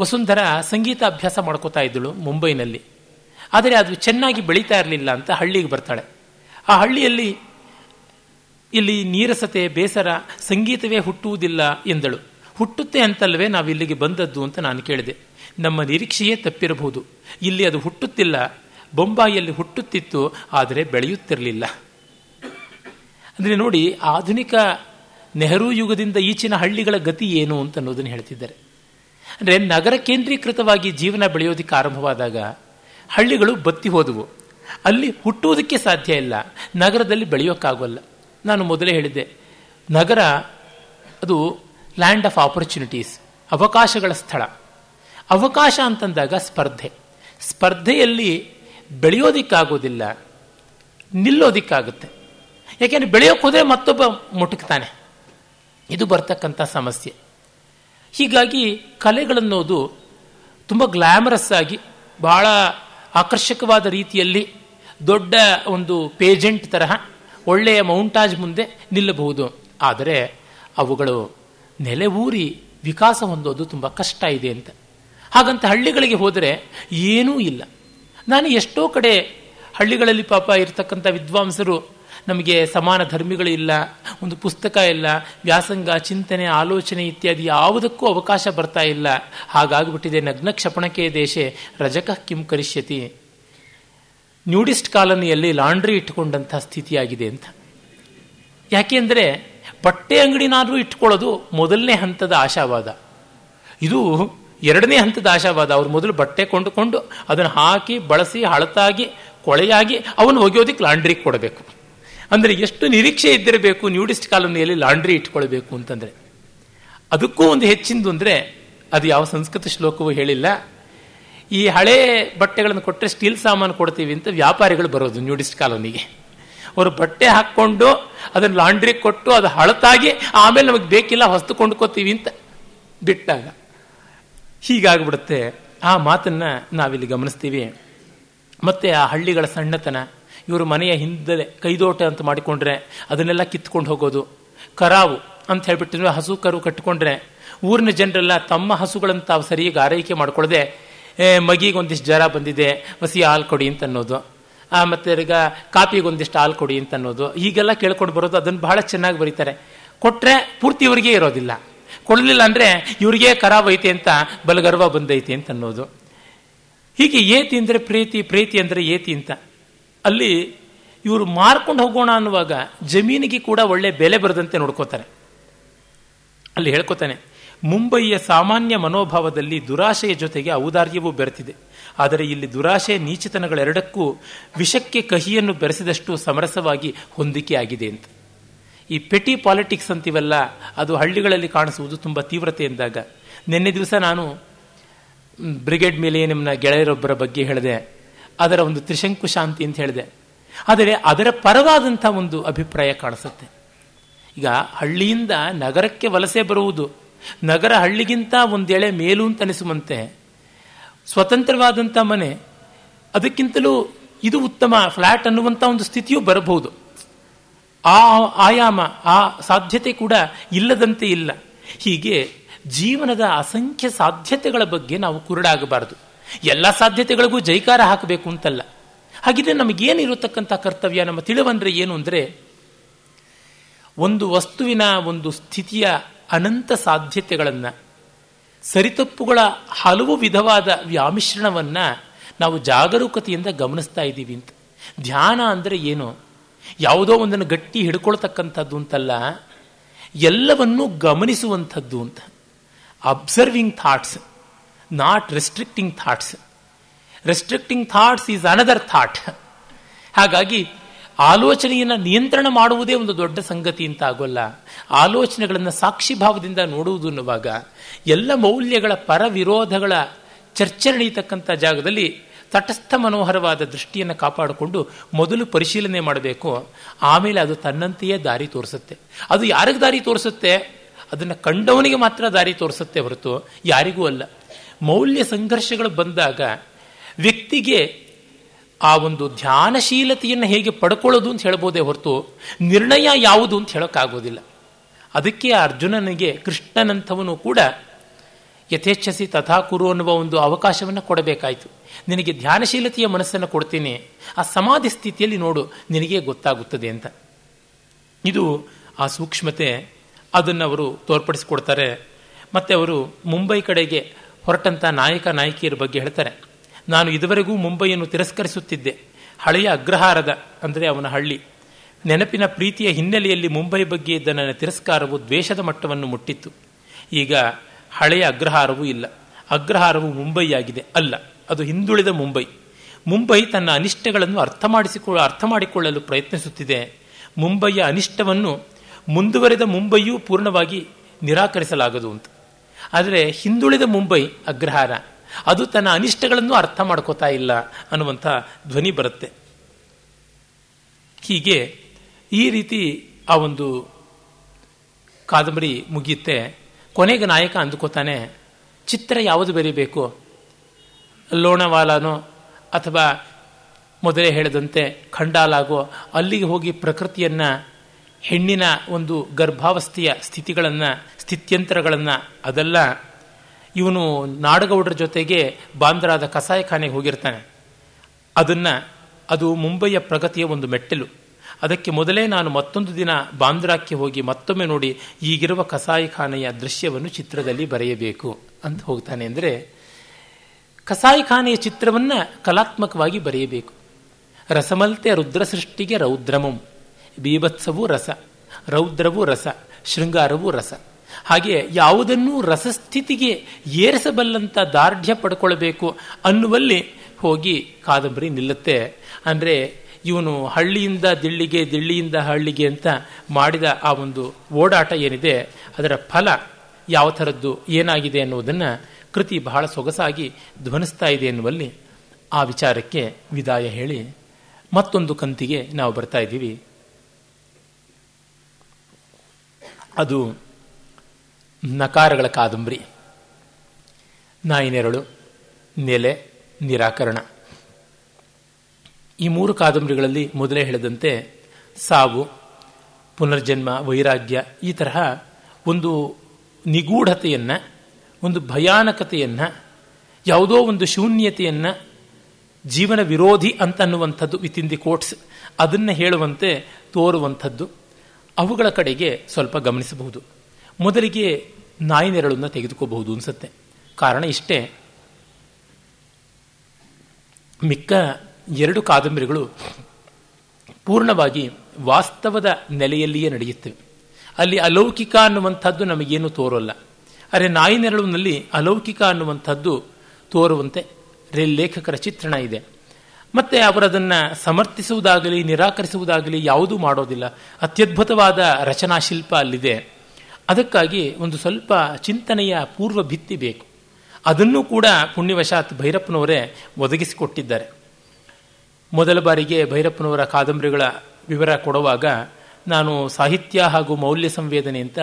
ವಸುಂಧರ ಸಂಗೀತ ಅಭ್ಯಾಸ ಮಾಡ್ಕೋತಾ ಇದ್ದಳು ಮುಂಬೈನಲ್ಲಿ. ಆದರೆ ಅದು ಚೆನ್ನಾಗಿ ಬೆಳೀತಾ ಇರಲಿಲ್ಲ ಅಂತ ಹಳ್ಳಿಗೆ ಬರ್ತಾಳೆ. ಆ ಹಳ್ಳಿಯಲ್ಲಿ ಇಲ್ಲಿ ನೀರಸತೆ, ಬೇಸರ, ಸಂಗೀತವೇ ಹುಟ್ಟುವುದಿಲ್ಲ ಎಂದಳು. ಹುಟ್ಟುತ್ತೆ ಅಂತಲ್ವೇ ನಾವು ಇಲ್ಲಿಗೆ ಬಂದದ್ದು ಅಂತ ನಾನು ಕೇಳಿದೆ. ನಮ್ಮ ನಿರೀಕ್ಷೆಯೇ ತಪ್ಪಿರಬಹುದು. ಇಲ್ಲಿ ಅದು ಹುಟ್ಟುತ್ತಿಲ್ಲ. ಬೊಂಬಾಯಿಯಲ್ಲಿ ಹುಟ್ಟುತ್ತಿತ್ತು, ಆದರೆ ಬೆಳೆಯುತ್ತಿರಲಿಲ್ಲ. ಅಂದರೆ ನೋಡಿ, ಆಧುನಿಕ ನೆಹರು ಯುಗದಿಂದ ಈಚಿನ ಹಳ್ಳಿಗಳ ಗತಿ ಏನು ಅಂತ ಅನ್ನೋದನ್ನು ಹೇಳ್ತಿದ್ದಾರೆ. ಅಂದರೆ ನಗರ ಕೇಂದ್ರೀಕೃತವಾಗಿ ಜೀವನ ಬೆಳೆಯೋದಕ್ಕೆ ಆರಂಭವಾದಾಗ ಹಳ್ಳಿಗಳು ಬತ್ತಿ ಹೋದವು. ಅಲ್ಲಿ ಹುಟ್ಟುವುದಕ್ಕೆ ಸಾಧ್ಯ ಇಲ್ಲ. ನಗರದಲ್ಲಿ ಬೆಳೆಯೋಕ್ಕಾಗೋಲ್ಲ. ನಾನು ಮೊದಲೇ ಹೇಳಿದ್ದೆ, ನಗರ ಅದು ಲ್ಯಾಂಡ್ ಆಫ್ ಆಪರ್ಚುನಿಟೀಸ್ ಅವಕಾಶಗಳ ಸ್ಥಳ. ಅವಕಾಶ ಅಂತಂದಾಗ ಸ್ಪರ್ಧೆ. ಸ್ಪರ್ಧೆಯಲ್ಲಿ ಬೆಳೆಯೋದಿಕ್ಕಾಗೋದಿಲ್ಲ, ನಿಲ್ಲೋದಿಕ್ಕಾಗುತ್ತೆ. ಯಾಕೆಂದರೆ ಬೆಳೆಯೋಕೆ ಹೋದರೆ ಮತ್ತೊಬ್ಬ ಮುಟುಕ್ತಾನೆ ಇದು ಬರ್ತಕ್ಕಂಥ ಸಮಸ್ಯೆ. ಹೀಗಾಗಿ ಕಲೆಗಳನ್ನೋದು ತುಂಬ ಗ್ಲ್ಯಾಮರಸ್ ಆಗಿ, ಬಹಳ ಆಕರ್ಷಕವಾದ ರೀತಿಯಲ್ಲಿ ದೊಡ್ಡ ಒಂದು ಪೇಜೆಂಟ್ ತರಹ ಒಳ್ಳೆಯ ಮೌಂಟಾಜ್ ಮುಂದೆ ನಿಲ್ಲಬಹುದು. ಆದರೆ ಅವುಗಳು ನೆಲೆ ಊರಿ ವಿಕಾಸ ಹೊಂದೋದು ತುಂಬ ಕಷ್ಟ ಇದೆ ಅಂತ. ಹಾಗಂತ ಹಳ್ಳಿಗಳಿಗೆ ಹೋದರೆ ಏನೂ ಇಲ್ಲ. ನಾನು ಎಷ್ಟೋ ಕಡೆ ಹಳ್ಳಿಗಳಲ್ಲಿ ಪಾಪ ಇರತಕ್ಕಂಥ ವಿದ್ವಾಂಸರು ನಮಗೆ ಸಮಾನ ಧರ್ಮಿಗಳು ಇಲ್ಲ, ಒಂದು ಪುಸ್ತಕ ಇಲ್ಲ, ವ್ಯಾಸಂಗ, ಚಿಂತನೆ, ಆಲೋಚನೆ ಇತ್ಯಾದಿ ಯಾವುದಕ್ಕೂ ಅವಕಾಶ ಬರ್ತಾ ಇಲ್ಲ. ಹಾಗಾಗ್ಬಿಟ್ಟಿದೆ ನಗ್ನ ಕ್ಷಪಣಕೆ ದೇಶ, ರಜಕ ಕಿಂ ಕರಿಷ್ಯತಿ. ನ್ಯೂಡಿಸ್ಟ್ ಕಾಲನಿಯಲ್ಲಿ ಲಾಂಡ್ರಿ ಇಟ್ಟುಕೊಂಡಂಥ ಸ್ಥಿತಿಯಾಗಿದೆ ಅಂತ. ಯಾಕೆಂದರೆ ಬಟ್ಟೆ ಅಂಗಡಿನಾದರೂ ಇಟ್ಕೊಳ್ಳೋದು ಮೊದಲನೇ ಹಂತದ ಆಶಾವಾದ. ಇದು ಎರಡನೇ ಹಂತದ ಆಶಾವಾದ. ಅವ್ರು ಮೊದಲು ಬಟ್ಟೆ ಕೊಂಡುಕೊಂಡು ಅದನ್ನು ಹಾಕಿ, ಬಳಸಿ ಹಳತಾಗಿ ಕೊಳೆಯಾಗಿ ಅವನು ಒಗೆಯೋದಕ್ಕೆ ಲಾಂಡ್ರಿ ಕೊಡಬೇಕು. ಅಂದರೆ ಎಷ್ಟು ನಿರೀಕ್ಷೆ ಇದ್ದಿರಬೇಕು ನ್ಯೂಡಿಸ್ಟ್ ಕಾಲೋನಿಯಲ್ಲಿ ಲಾಂಡ್ರಿ ಇಟ್ಕೊಳ್ಬೇಕು ಅಂತಂದರೆ. ಅದಕ್ಕೂ ಒಂದು ಹೆಚ್ಚಿಂದು ಅಂದರೆ ಅದು ಯಾವ ಸಂಸ್ಕೃತ ಶ್ಲೋಕವೂ ಹೇಳಿಲ್ಲ. ಈ ಹಳೆ ಬಟ್ಟೆಗಳನ್ನು ಕೊಟ್ಟರೆ ಸ್ಟೀಲ್ ಸಾಮಾನು ಕೊಡ್ತೀವಿ ಅಂತ ವ್ಯಾಪಾರಿಗಳು ಬರೋದು ನ್ಯೂಡಿಸ್ಟ್ ಕಾಲೋನಿಗೆ ಅವರು ಬಟ್ಟೆ ಹಾಕ್ಕೊಂಡು ಅದನ್ನು ಲಾಂಡ್ರಿ ಕೊಟ್ಟು ಅದು ಹಳತಾಗಿ ಆಮೇಲೆ ನಮಗೆ ಬೇಕಿಲ್ಲ ಹೊಸ್ತು ಕೊಂಡ್ಕೋತೀವಿ ಅಂತ ಬಿಟ್ಟಾಗ. ಹೀಗಾಗ್ಬಿಡುತ್ತೆ. ಆ ಮಾತನ್ನ ನಾವಿಲ್ಲಿ ಗಮನಿಸ್ತೀವಿ. ಮತ್ತೆ ಆ ಹಳ್ಳಿಗಳ ಸಣ್ಣತನ ಇವರು ಮನೆಯ ಹಿಂದೆ ಕೈದೋಟ ಅಂತ ಮಾಡಿಕೊಂಡ್ರೆ, ಅದನ್ನೆಲ್ಲ ಕಿತ್ಕೊಂಡು ಹೋಗೋದು. ಕರಾವು ಅಂತ ಹೇಳ್ಬಿಟ್ಟು ಹಸು ಕರು ಕಟ್ಟಿಕೊಂಡ್ರೆ ಊರಿನ ಜನರೆಲ್ಲ ತಮ್ಮ ಹಸುಗಳನ್ನು ತಾವು ಸರಿಯಾಗಿ ಆರೈಕೆ ಮಾಡ್ಕೊಳ್ಳದೆ ಮಗಿಗೆ ಒಂದಿಷ್ಟು ಜ್ವರ ಬಂದಿದೆ, ಹಸಿ ಹಾಲು ಕೊಡಿ ಅಂತ ಅನ್ನೋದು. ಆ, ಮತ್ತೆ ಈಗ ಕಾಪಿಗೆ ಒಂದಿಷ್ಟು ಹಾಲು ಕೊಡಿ ಅಂತ ಅನ್ನೋದು. ಹೀಗೆಲ್ಲ ಕೇಳ್ಕೊಂಡು ಬರೋದು ಅದನ್ನು ಬಹಳ ಚೆನ್ನಾಗಿ ಬರೀತಾರೆ. ಕೊಟ್ಟರೆ ಪೂರ್ತಿ ಇವರಿಗೆ ಇರೋದಿಲ್ಲ. ಕೊಡಲಿಲ್ಲ ಅಂದರೆ ಇವರಿಗೆ ಐತೆ ಅಂತ ಬಲಗರ್ವ ಬಂದೈತೆ ಅಂತ ಅನ್ನೋದು. ಹೀಗೆ ಏತಿ ಅಂದರೆ ಪ್ರೀತಿ ಪ್ರೀತಿ ಅಂದರೆ ಏತಿ ಅಂತ. ಅಲ್ಲಿ ಇವರು ಮಾರ್ಕೊಂಡು ಹೋಗೋಣ ಅನ್ನುವಾಗ ಜಮೀನಿಗೆ ಕೂಡ ಒಳ್ಳೆ ಬೆಲೆ ಬರದಂತೆ ನೋಡ್ಕೋತಾರೆ. ಅಲ್ಲಿ ಹೇಳ್ಕೊತಾನೆ ಮುಂಬಯಿಯ ಸಾಮಾನ್ಯ ಮನೋಭಾವದಲ್ಲಿ ದುರಾಶೆಯ ಜೊತೆಗೆ ಔದಾರ್ಯವೂ ಬೆರೆತಿದೆ. ಆದರೆ ಇಲ್ಲಿ ದುರಾಶೆ ನೀಚಿತನಗಳೆರಡಕ್ಕೂ ವಿಷಕ್ಕೆ ಕಹಿಯನ್ನು ಬೆರೆಸಿದಷ್ಟು ಸಮರಸವಾಗಿ ಹೊಂದಿಕೆ ಆಗಿದೆ ಅಂತ. ಈ ಪೆಟಿ ಪಾಲಿಟಿಕ್ಸ್ ಅಂತೀವಲ್ಲ, ಅದು ಹಳ್ಳಿಗಳಲ್ಲಿ ಕಾಣಿಸುವುದು ತುಂಬ ತೀವ್ರತೆ ಎಂದಾಗ. ನಿನ್ನೆ ದಿವಸ ನಾನು ಬ್ರಿಗೇಡ್ ಮೇಲೆ ನಿಮ್ಮನ್ನ ಗೆಳೆಯರೊಬ್ಬರ ಬಗ್ಗೆ ಹೇಳಿದೆ. ಅದರ ಒಂದು ತ್ರಿಶಂಕು ಶಾಂತಿ ಅಂತ ಹೇಳಿದೆ. ಆದರೆ ಅದರ ಪರವಾದಂಥ ಒಂದು ಅಭಿಪ್ರಾಯ ಕಾಣಿಸುತ್ತೆ. ಈಗ ಹಳ್ಳಿಯಿಂದ ನಗರಕ್ಕೆ ವಲಸೆ ಬರುವುದು, ನಗರ ಹಳ್ಳಿಗಿಂತ ಒಂದೆಳೆ ಮೇಲು ಅಂತ ಅನಿಸುವಂತೆ, ಸ್ವತಂತ್ರವಾದಂಥ ಮನೆ, ಅದಕ್ಕಿಂತಲೂ ಇದು ಉತ್ತಮ ಫ್ಲಾಟ್ ಅನ್ನುವಂಥ ಒಂದು ಸ್ಥಿತಿಯೂ ಬರಬಹುದು. ಆ ಆಯಾಮ, ಆ ಸಾಧ್ಯತೆ ಕೂಡ ಇಲ್ಲದಂತೆ ಇಲ್ಲ. ಹೀಗೆ ಜೀವನದ ಅಸಂಖ್ಯ ಸಾಧ್ಯತೆಗಳ ಬಗ್ಗೆ ನಾವು ಕುರುಡಾಗಬಾರದು. ಎಲ್ಲ ಸಾಧ್ಯತೆಗಳಿಗೂ ಜೈಕಾರ ಹಾಕಬೇಕು ಅಂತಲ್ಲ. ಹಾಗಿದ್ರೆ ನಮಗೇನಿರತಕ್ಕಂಥ ಕರ್ತವ್ಯ, ನಮ್ಮ ತಿಳಿವಂದ್ರೆ ಏನು ಅಂದರೆ, ಒಂದು ವಸ್ತುವಿನ ಒಂದು ಸ್ಥಿತಿಯ ಅನಂತ ಸಾಧ್ಯತೆಗಳನ್ನು, ಸರಿತಪ್ಪುಗಳ ಹಲವು ವಿಧವಾದ ವ್ಯಾಮಿಶ್ರಣವನ್ನು ನಾವು ಜಾಗರೂಕತೆಯಿಂದ ಗಮನಿಸ್ತಾ ಇದ್ದೀವಿ ಅಂತ. ಧ್ಯಾನ ಅಂದರೆ ಏನು? ಯಾವುದೋ ಒಂದನ್ನು ಗಟ್ಟಿ ಹಿಡ್ಕೊಳ್ತಕ್ಕಂಥದ್ದು ಅಂತಲ್ಲ, ಎಲ್ಲವನ್ನೂ ಗಮನಿಸುವಂಥದ್ದು ಅಂತ. Observing thoughts not restricting thoughts restricting thoughts is another thought ಹಾಗಾಗಿ ಆಲೋಚನೆಯನ್ನು ನಿಯಂತ್ರಣ ಮಾಡುವುದೇ ಒಂದು ದೊಡ್ಡ ಸಂಗತಿ ಅಂತ ಆಗೋಲ್ಲ. ಆಲೋಚನೆಗಳನ್ನು ಸಾಕ್ಷಿಭಾವದಿಂದ ನೋಡುವುದು ಅನ್ನುವಾಗ ಎಲ್ಲ ಮೌಲ್ಯಗಳ ಪರವಿರೋಧಗಳ ಚರ್ಚೆ ನಡೆಯತಕ್ಕಂಥ ಜಾಗದಲ್ಲಿ ತಟಸ್ಥ ಮನೋಹರವಾದ ದೃಷ್ಟಿಯನ್ನು ಕಾಪಾಡಿಕೊಂಡು ಮೊದಲು ಪರಿಶೀಲನೆ ಮಾಡಬೇಕು. ಆಮೇಲೆ ಅದು ತನ್ನಂತೆಯೇ ದಾರಿ ತೋರಿಸುತ್ತೆ. ಅದು ಯಾರಿಗೆ ದಾರಿ ತೋರಿಸುತ್ತೆ? ಅದನ್ನು ಕಂಡವನಿಗೆ ಮಾತ್ರ ದಾರಿ ತೋರಿಸುತ್ತೆ ಹೊರತು ಯಾರಿಗೂ ಅಲ್ಲ. ಮೌಲ್ಯ ಸಂಘರ್ಷಗಳು ಬಂದಾಗ ವ್ಯಕ್ತಿಗೆ ಆ ಒಂದು ಧ್ಯಾನಶೀಲತೆಯನ್ನು ಹೇಗೆ ಪಡ್ಕೊಳ್ಳೋದು ಅಂತ ಹೇಳ್ಬೋದೇ ಹೊರತು ನಿರ್ಣಯ ಯಾವುದು ಅಂತ ಹೇಳೋಕ್ಕಾಗೋದಿಲ್ಲ. ಅದಕ್ಕೆ ಅರ್ಜುನನಿಗೆ ಕೃಷ್ಣನಂಥವನು ಕೂಡ ಯಥೇಚ್ಛಸಿ ತಥಾ ಕುರು ಅನ್ನುವ ಒಂದು ಅವಕಾಶವನ್ನು ಕೊಡಬೇಕಾಯಿತು. ನಿನಗೆ ಧ್ಯಾನಶೀಲತೆಯ ಮನಸ್ಸನ್ನು ಕೊಡ್ತೀನಿ, ಆ ಸಮಾಧಿ ಸ್ಥಿತಿಯಲ್ಲಿ ನೋಡು, ನಿನಗೆ ಗೊತ್ತಾಗುತ್ತದೆ ಅಂತ. ಇದು ಆ ಸೂಕ್ಷ್ಮತೆ ಅದನ್ನು ಅವರು ತೋರ್ಪಡಿಸಿಕೊಡ್ತಾರೆ. ಮತ್ತೆ ಅವರು ಮುಂಬೈ ಕಡೆಗೆ ಹೊರಟಂಥ ನಾಯಕ ನಾಯಕಿಯರ ಬಗ್ಗೆ ಹೇಳ್ತಾರೆ. ನಾನು ಇದುವರೆಗೂ ಮುಂಬೈಯನ್ನು ತಿರಸ್ಕರಿಸುತ್ತಿದ್ದೆ. ಹಳೆಯ ಅಗ್ರಹಾರದ, ಅಂದರೆ ಅವನ ಹಳ್ಳಿ. ನೆನಪಿನ ಪ್ರೀತಿಯ ಹಿನ್ನೆಲೆಯಲ್ಲಿ ಮುಂಬೈ ಬಗ್ಗೆ ಇದ್ದ ನನ್ನ ತಿರಸ್ಕಾರವು ದ್ವೇಷದ ಮಟ್ಟವನ್ನು ಮುಟ್ಟಿತ್ತು. ಈಗ ಹಳೆಯ ಅಗ್ರಹಾರವೂ ಇಲ್ಲ. ಅಗ್ರಹಾರವು ಮುಂಬೈಯಾಗಿದೆ ಅಲ್ಲ. ಅದು ಹಿಂದುಳಿದ ಮುಂಬೈ. ಮುಂಬೈ ತನ್ನ ಅನಿಷ್ಟಗಳನ್ನು ಅರ್ಥ ಮಾಡಿಸಿಕೊಳ್ಳ ಅರ್ಥ ಮಾಡಿಕೊಳ್ಳಲು ಪ್ರಯತ್ನಿಸುತ್ತಿದೆ. ಮುಂಬೈಯ ಅನಿಷ್ಟವನ್ನು ಮುಂದುವರೆದ ಮುಂಬೈಯೂ ಪೂರ್ಣವಾಗಿ ನಿರಾಕರಿಸಲಾಗದು ಅಂತ. ಆದರೆ ಹಿಂದುಳಿದ ಮುಂಬೈ ಅಗ್ರಹಾರ. ಅದು ತನ್ನ ಅನಿಷ್ಟಗಳನ್ನು ಅರ್ಥ ಮಾಡ್ಕೋತಾ ಇಲ್ಲ ಅನ್ನುವಂಥ ಧ್ವನಿ ಬರುತ್ತೆ. ಹೀಗೆ ಈ ರೀತಿ ಆ ಒಂದು ಕಾದಂಬರಿ ಮುಗಿಯುತ್ತೆ. ಕೊನೆಗೆ ನಾಯಕ ಅಂದುಕೋತಾನೆ, ಚಿತ್ರ ಯಾವುದು ಬರೀಬೇಕು? ಲೋಣವಾಲನೋ ಅಥವಾ ಮೊದಲೇ ಹೇಳಿದಂತೆ ಖಂಡಾಲಾಗೋ? ಅಲ್ಲಿಗೆ ಹೋಗಿ ಪ್ರಕೃತಿಯನ್ನು ಹೆಣ್ಣಿನ ಒಂದು ಗರ್ಭಾವಸ್ಥೆಯ ಸ್ಥಿತಿಗಳನ್ನು, ಸ್ಥಿತ್ಯಂತರಗಳನ್ನು, ಅದೆಲ್ಲ ಇವನು ನಾಡಗೌಡರ ಜೊತೆಗೆ ಬಾಂದ್ರಾದ ಕಸಾಯಖಾನೆಗೆ ಹೋಗಿರ್ತಾನೆ. ಅದನ್ನು, ಅದು ಮುಂಬೈಯ ಪ್ರಗತಿಯ ಒಂದು ಮೆಟ್ಟಲು. ಅದಕ್ಕೆ ಮೊದಲೇ ನಾನು ಮತ್ತೊಂದು ದಿನ ಬಾಂದ್ರಾಕ್ಕೆ ಹೋಗಿ ಮತ್ತೊಮ್ಮೆ ನೋಡಿ ಈಗಿರುವ ಕಸಾಯಿಖಾನೆಯ ದೃಶ್ಯವನ್ನು ಚಿತ್ರದಲ್ಲಿ ಬರೆಯಬೇಕು ಅಂತ ಹೋಗ್ತಾನೆ ಅಂದರೆ, ಕಸಾಯಿಖಾನೆಯ ಚಿತ್ರವನ್ನು ಕಲಾತ್ಮಕವಾಗಿ ಬರೆಯಬೇಕು. ರಸಮಲ್ತೆ ರುದ್ರ ಸೃಷ್ಟಿಗೆ ರೌದ್ರಮಂ. ಬೀಭತ್ಸವೂ ರಸ, ರೌದ್ರವೂ ರಸ, ಶೃಂಗಾರವೂ ರಸ. ಹಾಗೆ ಯಾವುದನ್ನೂ ರಸಸ್ಥಿತಿಗೆ ಏರಿಸಬಲ್ಲಂಥ ದಾರ್ಢ್ಯ ಪಡ್ಕೊಳ್ಬೇಕು ಅನ್ನುವಲ್ಲಿ ಹೋಗಿ ಕಾದಂಬರಿ ನಿಲ್ಲುತ್ತೆ. ಅಂದರೆ ಇವನು ಹಳ್ಳಿಯಿಂದ ದಿಳ್ಳಿಗೆ ದಿಳ್ಳಿಯಿಂದ ಹಳ್ಳಿಗೆ ಅಂತ ಮಾಡಿದ ಆ ಒಂದು ಓಡಾಟ ಏನಿದೆ, ಅದರ ಫಲ ಯಾವ ಥರದ್ದು, ಏನಾಗಿದೆ ಅನ್ನುವುದನ್ನು ಕೃತಿ ಬಹಳ ಸೊಗಸಾಗಿ ಧ್ವನಿಸ್ತಾ ಇದೆ ಎನ್ನುವಲ್ಲಿ ಆ ವಿಚಾರಕ್ಕೆ ವಿದಾಯ ಹೇಳಿ ಮತ್ತೊಂದು ಕಂತಿಗೆ ನಾವು ಬರ್ತಾ ಇದ್ದೀವಿ. ಅದು ನಕಾರಗಳ ಕಾದಂಬರಿ. ನಾಯಿನೆರಳು, ನೆಲೆ, ನಿರಾಕರಣ. ಈ ಮೂರು ಕಾದಂಬರಿಗಳಲ್ಲಿ ಮೊದಲೇ ಹೇಳಿದಂತೆ ಸಾವು, ಪುನರ್ಜನ್ಮ, ವೈರಾಗ್ಯ ಈ ತರಹ ಒಂದು ನಿಗೂಢತೆಯನ್ನು, ಒಂದು ಭಯಾನಕತೆಯನ್ನು, ಯಾವುದೋ ಒಂದು ಶೂನ್ಯತೆಯನ್ನು ಜೀವನ ವಿರೋಧಿ ಅಂತನ್ನುವಂಥದ್ದು ವಿತ್ ಇನ್ ದಿ ಕೋಟ್ಸ್ ಅದನ್ನು ಹೇಳುವಂತೆ ತೋರುವಂಥದ್ದು. ಅವುಗಳ ಕಡೆಗೆ ಸ್ವಲ್ಪ ಗಮನಿಸಬಹುದು. ಮೊದಲಿಗೆ ನಾಯಿ ನೆರಳನ್ನು ತೆಗೆದುಕೋಬಹುದು ಅನಿಸುತ್ತೆ. ಕಾರಣ ಇಷ್ಟೇ. ಮಿಕ್ಕ ಎರಡು ಕಾದಂಬರಿಗಳು ಪೂರ್ಣವಾಗಿ ವಾಸ್ತವದ ನೆಲೆಯಲ್ಲಿಯೇ ನಡೆಯುತ್ತವೆ. ಅಲ್ಲಿ ಅಲೌಕಿಕ ಅನ್ನುವಂಥದ್ದು ನಮಗೇನು ತೋರೋಲ್ಲ. ಅರೆ ನಾಯಿ ನೆರಳಿನಲ್ಲಿ ಅಲೌಕಿಕ ಅನ್ನುವಂಥದ್ದು ತೋರುವಂತೆ ಲೇಖಕರ ಚಿತ್ರಣ ಇದೆ. ಮತ್ತೆ ಅವರದನ್ನು ಸಮರ್ಥಿಸುವುದಾಗಲಿ, ನಿರಾಕರಿಸುವುದಾಗಲಿ ಯಾವುದೂ ಮಾಡೋದಿಲ್ಲ. ಅತ್ಯದ್ಭುತವಾದ ರಚನಾ ಶಿಲ್ಪ ಅಲ್ಲಿದೆ. ಅದಕ್ಕಾಗಿ ಒಂದು ಸ್ವಲ್ಪ ಚಿಂತನೆಯ ಪೂರ್ವ ಭಿತ್ತಿ ಬೇಕು. ಅದನ್ನು ಕೂಡ ಪುಣ್ಯವಶಾತ್ ಭೈರಪ್ಪನವರೇ ಒದಗಿಸಿಕೊಟ್ಟಿದ್ದಾರೆ. ಮೊದಲ ಬಾರಿಗೆ ಭೈರಪ್ಪನವರ ಕಾದಂಬರಿಗಳ ವಿವರ ಕೊಡುವಾಗ ನಾನು ಸಾಹಿತ್ಯ ಹಾಗೂ ಮೌಲ್ಯ ಸಂವೇದನೆ ಅಂತ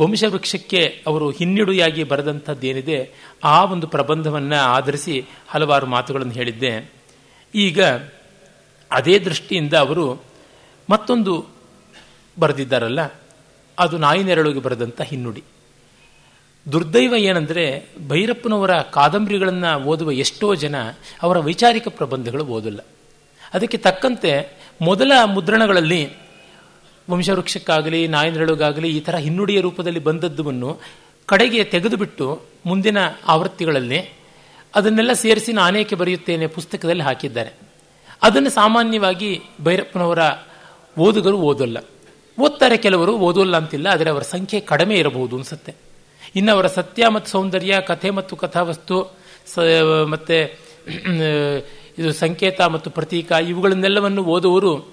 ವಂಶವೃಕ್ಷಕ್ಕೆ ಅವರು ಹಿನ್ನಡೆಯಾಗಿ ಬರೆದಂಥದ್ದೇನಿದೆ ಆ ಒಂದು ಪ್ರಬಂಧವನ್ನು ಆಧರಿಸಿ ಹಲವಾರು ಮಾತುಗಳನ್ನು ಹೇಳಿದ್ದೆ. ಈಗ ಅದೇ ದೃಷ್ಟಿಯಿಂದ ಅವರು ಮತ್ತೊಂದು ಬರೆದಿದ್ದಾರಲ್ಲ, ಅದು ನಾಯಿ ನೆರಳಿಗೆ ಬರೆದಂಥ ಹಿನ್ನುಡಿ. ದುರ್ದೈವ ಏನಂದರೆ, ಭೈರಪ್ಪನವರ ಕಾದಂಬರಿಗಳನ್ನು ಓದುವ ಎಷ್ಟೋ ಜನ ಅವರ ವೈಚಾರಿಕ ಪ್ರಬಂಧಗಳು ಓದಲ್ಲ. ಅದಕ್ಕೆ ತಕ್ಕಂತೆ ಮೊದಲ ಮುದ್ರಣಗಳಲ್ಲಿ ವಂಶವೃಕ್ಷಕ್ಕಾಗಲಿ, ನಾಯಿ ನೆರಳಿಗಾಗಲಿ ಈ ಥರ ಹಿನ್ನುಡಿಯ ರೂಪದಲ್ಲಿ ಬಂದದ್ದನ್ನು ಕಡೆಗೆ ತೆಗೆದುಬಿಟ್ಟು ಮುಂದಿನ ಆವೃತ್ತಿಗಳಲ್ಲಿ ಅದನ್ನೆಲ್ಲ ಸೇರಿಸಿ ನಾನೇಕೆ ಬರೆಯುತ್ತೇನೆ ಪುಸ್ತಕದಲ್ಲಿ ಹಾಕಿದ್ದಾರೆ. ಅದನ್ನು ಸಾಮಾನ್ಯವಾಗಿ ಭೈರಪ್ಪನವರ ಓದುಗರು ಓದಲ್ಲ. ಓದ್ತಾರೆ ಕೆಲವರು, ಓದೋಲ್ಲ ಅಂತಿಲ್ಲ, ಆದರೆ ಅವರ ಸಂಖ್ಯೆ ಕಡಿಮೆ ಇರಬಹುದು ಅನಿಸುತ್ತೆ. ಇನ್ನು ಅವರ ಸತ್ಯ ಮತ್ತು ಸೌಂದರ್ಯ, ಕಥೆ ಮತ್ತು ಕಥಾವಸ್ತು, ಸ, ಮತ್ತು, ಇದು ಸಂಕೇತ ಮತ್ತು ಪ್ರತೀಕ, ಇವುಗಳನ್ನೆಲ್ಲವನ್ನು ಓದುವವರು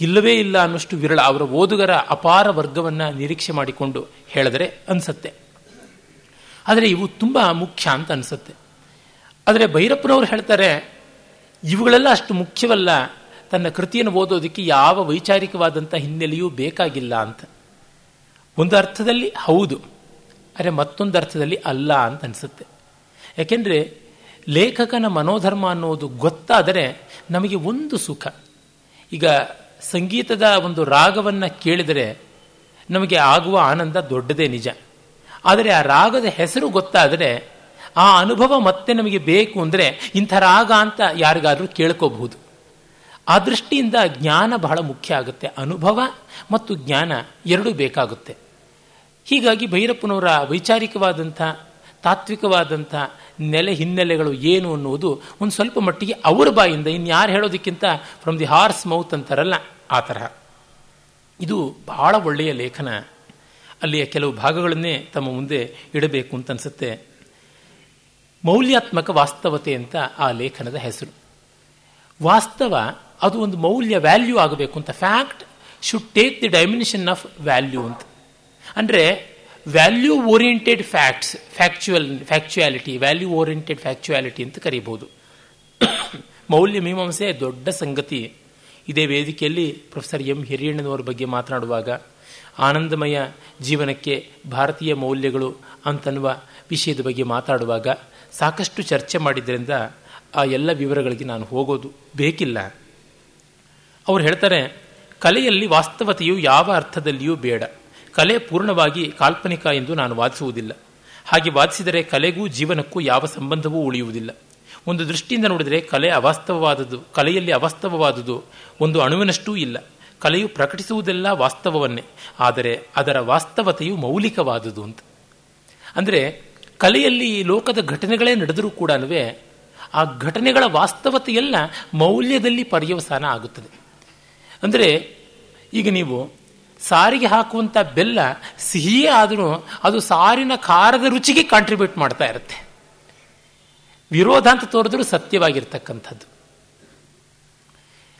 ಇಲ್ಲವೇ ಇಲ್ಲ ಅನ್ನೋಷ್ಟು ವಿರಳ. ಅವರ ಓದುಗರ ಅಪಾರ ವರ್ಗವನ್ನು ನಿರೀಕ್ಷೆ ಮಾಡಿಕೊಂಡು ಹೇಳಿದರೆ ಅನಿಸುತ್ತೆ. ಆದರೆ ಇವು ತುಂಬ ಮುಖ್ಯ ಅಂತ ಅನಿಸುತ್ತೆ. ಆದರೆ ಭೈರಪ್ಪನವರು ಹೇಳ್ತಾರೆ, ಇವುಗಳೆಲ್ಲ ಅಷ್ಟು ಮುಖ್ಯವಲ್ಲ, ತನ್ನ ಕೃತಿಯನ್ನು ಓದೋದಕ್ಕೆ ಯಾವ ವೈಚಾರಿಕವಾದಂಥ ಹಿನ್ನೆಲೆಯೂ ಬೇಕಾಗಿಲ್ಲ ಅಂತ. ಒಂದು ಅರ್ಥದಲ್ಲಿ ಹೌದು, ಆದರೆ ಮತ್ತೊಂದು ಅರ್ಥದಲ್ಲಿ ಅಲ್ಲ ಅಂತ ಅನಿಸುತ್ತೆ. ಯಾಕೆಂದರೆ ಲೇಖಕನ ಮನೋಧರ್ಮ ಅನ್ನೋದು ಗೊತ್ತಾದರೆ ನಮಗೆ ಒಂದು ಸುಖ. ಈಗ ಸಂಗೀತದ ಒಂದು ರಾಗವನ್ನು ಕೇಳಿದರೆ ನಮಗೆ ಆಗುವ ಆನಂದ ದೊಡ್ಡದೇ ನಿಜ. ಆದರೆ ಆ ರಾಗದ ಹೆಸರು ಗೊತ್ತಾದರೆ ಆ ಅನುಭವ ಮತ್ತೆ ನಮಗೆ ಬೇಕು ಅಂದರೆ ಇಂಥ ರಾಗ ಅಂತ ಯಾರಿಗಾದರೂ ಕೇಳ್ಕೋಬಹುದು. ಆ ದೃಷ್ಟಿಯಿಂದ ಜ್ಞಾನ ಬಹಳ ಮುಖ್ಯ ಆಗುತ್ತೆ. ಅನುಭವ ಮತ್ತು ಜ್ಞಾನ ಎರಡೂ ಬೇಕಾಗುತ್ತೆ. ಹೀಗಾಗಿ ಭೈರಪ್ಪನವರ ವೈಚಾರಿಕವಾದಂಥ, ತಾತ್ವಿಕವಾದಂಥ ನೆಲೆ ಹಿನ್ನೆಲೆಗಳು ಏನು ಅನ್ನುವುದು ಒಂದು ಸ್ವಲ್ಪ ಮಟ್ಟಿಗೆ ಅವರ ಬಾಯಿಂದ ಇನ್ಯಾರು ಹೇಳೋದಕ್ಕಿಂತ ಫ್ರಮ್ ದಿ ಹಾರ್ಸ್ ಮೌತ್ ಅಂತಾರಲ್ಲ, ಆ ತರಹ. ಇದು ಬಹಳ ಒಳ್ಳೆಯ ಲೇಖನ. ಅಲ್ಲಿಯ ಕೆಲವು ಭಾಗಗಳನ್ನೇ ತಮ್ಮ ಮುಂದೆ ಇಡಬೇಕು ಅಂತ ಅನಿಸುತ್ತೆ. ಮೌಲ್ಯಾತ್ಮಕ ವಾಸ್ತವತೆ ಅಂತ ಆ ಲೇಖನದ ಹೆಸರು. ವಾಸ್ತವ ಅದು ಒಂದು ಮೌಲ್ಯ ವ್ಯಾಲ್ಯೂ ಆಗಬೇಕು ಅಂತ. Fact should take the dimension of value ಅಂತ. ಅಂದರೆ value oriented facts factual factuality, value oriented factuality ಅಂತ ಕರೀಬಹುದು. ಮೌಲ್ಯ ಮೀಮಾಂಸೆ ದೊಡ್ಡ ಸಂಗತಿ. ಇದೇ ವೇದಿಕೆಯಲ್ಲಿ ಪ್ರೊಫೆಸರ್ ಎಂ ಹಿರಿಯಣ್ಣನವರ ಬಗ್ಗೆ ಮಾತನಾಡುವಾಗ ಆನಂದಮಯ ಜೀವನಕ್ಕೆ ಭಾರತೀಯ ಮೌಲ್ಯಗಳು ಅಂತನ್ನುವ ವಿಷಯದ ಬಗ್ಗೆ ಮಾತಾಡುವಾಗ ಸಾಕಷ್ಟು ಚರ್ಚೆ ಮಾಡಿದ್ದರಿಂದ ಆ ಎಲ್ಲ ವಿವರಗಳಿಗೆ ನಾನು ಹೋಗೋದು ಬೇಕಿಲ್ಲ. ಅವರು ಹೇಳ್ತಾರೆ, ಕಲೆಯಲ್ಲಿ ವಾಸ್ತವತೆಯು ಯಾವ ಅರ್ಥದಲ್ಲಿಯೂ ಬೇಡ. ಕಲೆ ಪೂರ್ಣವಾಗಿ ಕಾಲ್ಪನಿಕ ಎಂದು ನಾನು ವಾದಿಸುವುದಿಲ್ಲ. ಹಾಗೆ ವಾದಿಸಿದರೆ ಕಲೆಗೂ ಜೀವನಕ್ಕೂ ಯಾವ ಸಂಬಂಧವೂ ಉಳಿಯುವುದಿಲ್ಲ. ಒಂದು ದೃಷ್ಟಿಯಿಂದ ನೋಡಿದರೆ ಕಲೆ ಅವಾಸ್ತವವಾದದ್ದು, ಕಲೆಯಲ್ಲಿ ಅವಾಸ್ತವವಾದುದು ಒಂದು ಅಣುವಿನಷ್ಟೂ ಇಲ್ಲ. ಕಲೆಯು ಪ್ರಕಟಿಸುವುದೆಲ್ಲ ವಾಸ್ತವವನ್ನೇ. ಆದರೆ ಅದರ ವಾಸ್ತವತೆಯು ಮೌಲಿಕವಾದುದು ಅಂತ. ಅಂದರೆ ಕಲೆಯಲ್ಲಿ ಲೋಕದ ಘಟನೆಗಳೇ ನಡೆದರೂ ಕೂಡ ಆ ಘಟನೆಗಳ ವಾಸ್ತವತೆಯೆಲ್ಲ ಮೌಲ್ಯದಲ್ಲಿ ಪರ್ಯವಸಾನ ಆಗುತ್ತದೆ. ಅಂದರೆ, ಈಗ ನೀವು ಸಾರಿಗೆ ಹಾಕುವಂಥ ಬೆಲ್ಲ ಸಿಹಿಯೇ ಆದರೂ ಅದು ಸಾರಿನ ಖಾರದ ರುಚಿಗೆ ಕಾಂಟ್ರಿಬ್ಯೂಟ್ ಮಾಡ್ತಾ ಇರುತ್ತೆ. ವಿರೋಧ ಅಂತ ತೋರಿದ್ರೂ ಸತ್ಯವಾಗಿರ್ತಕ್ಕಂಥದ್ದು.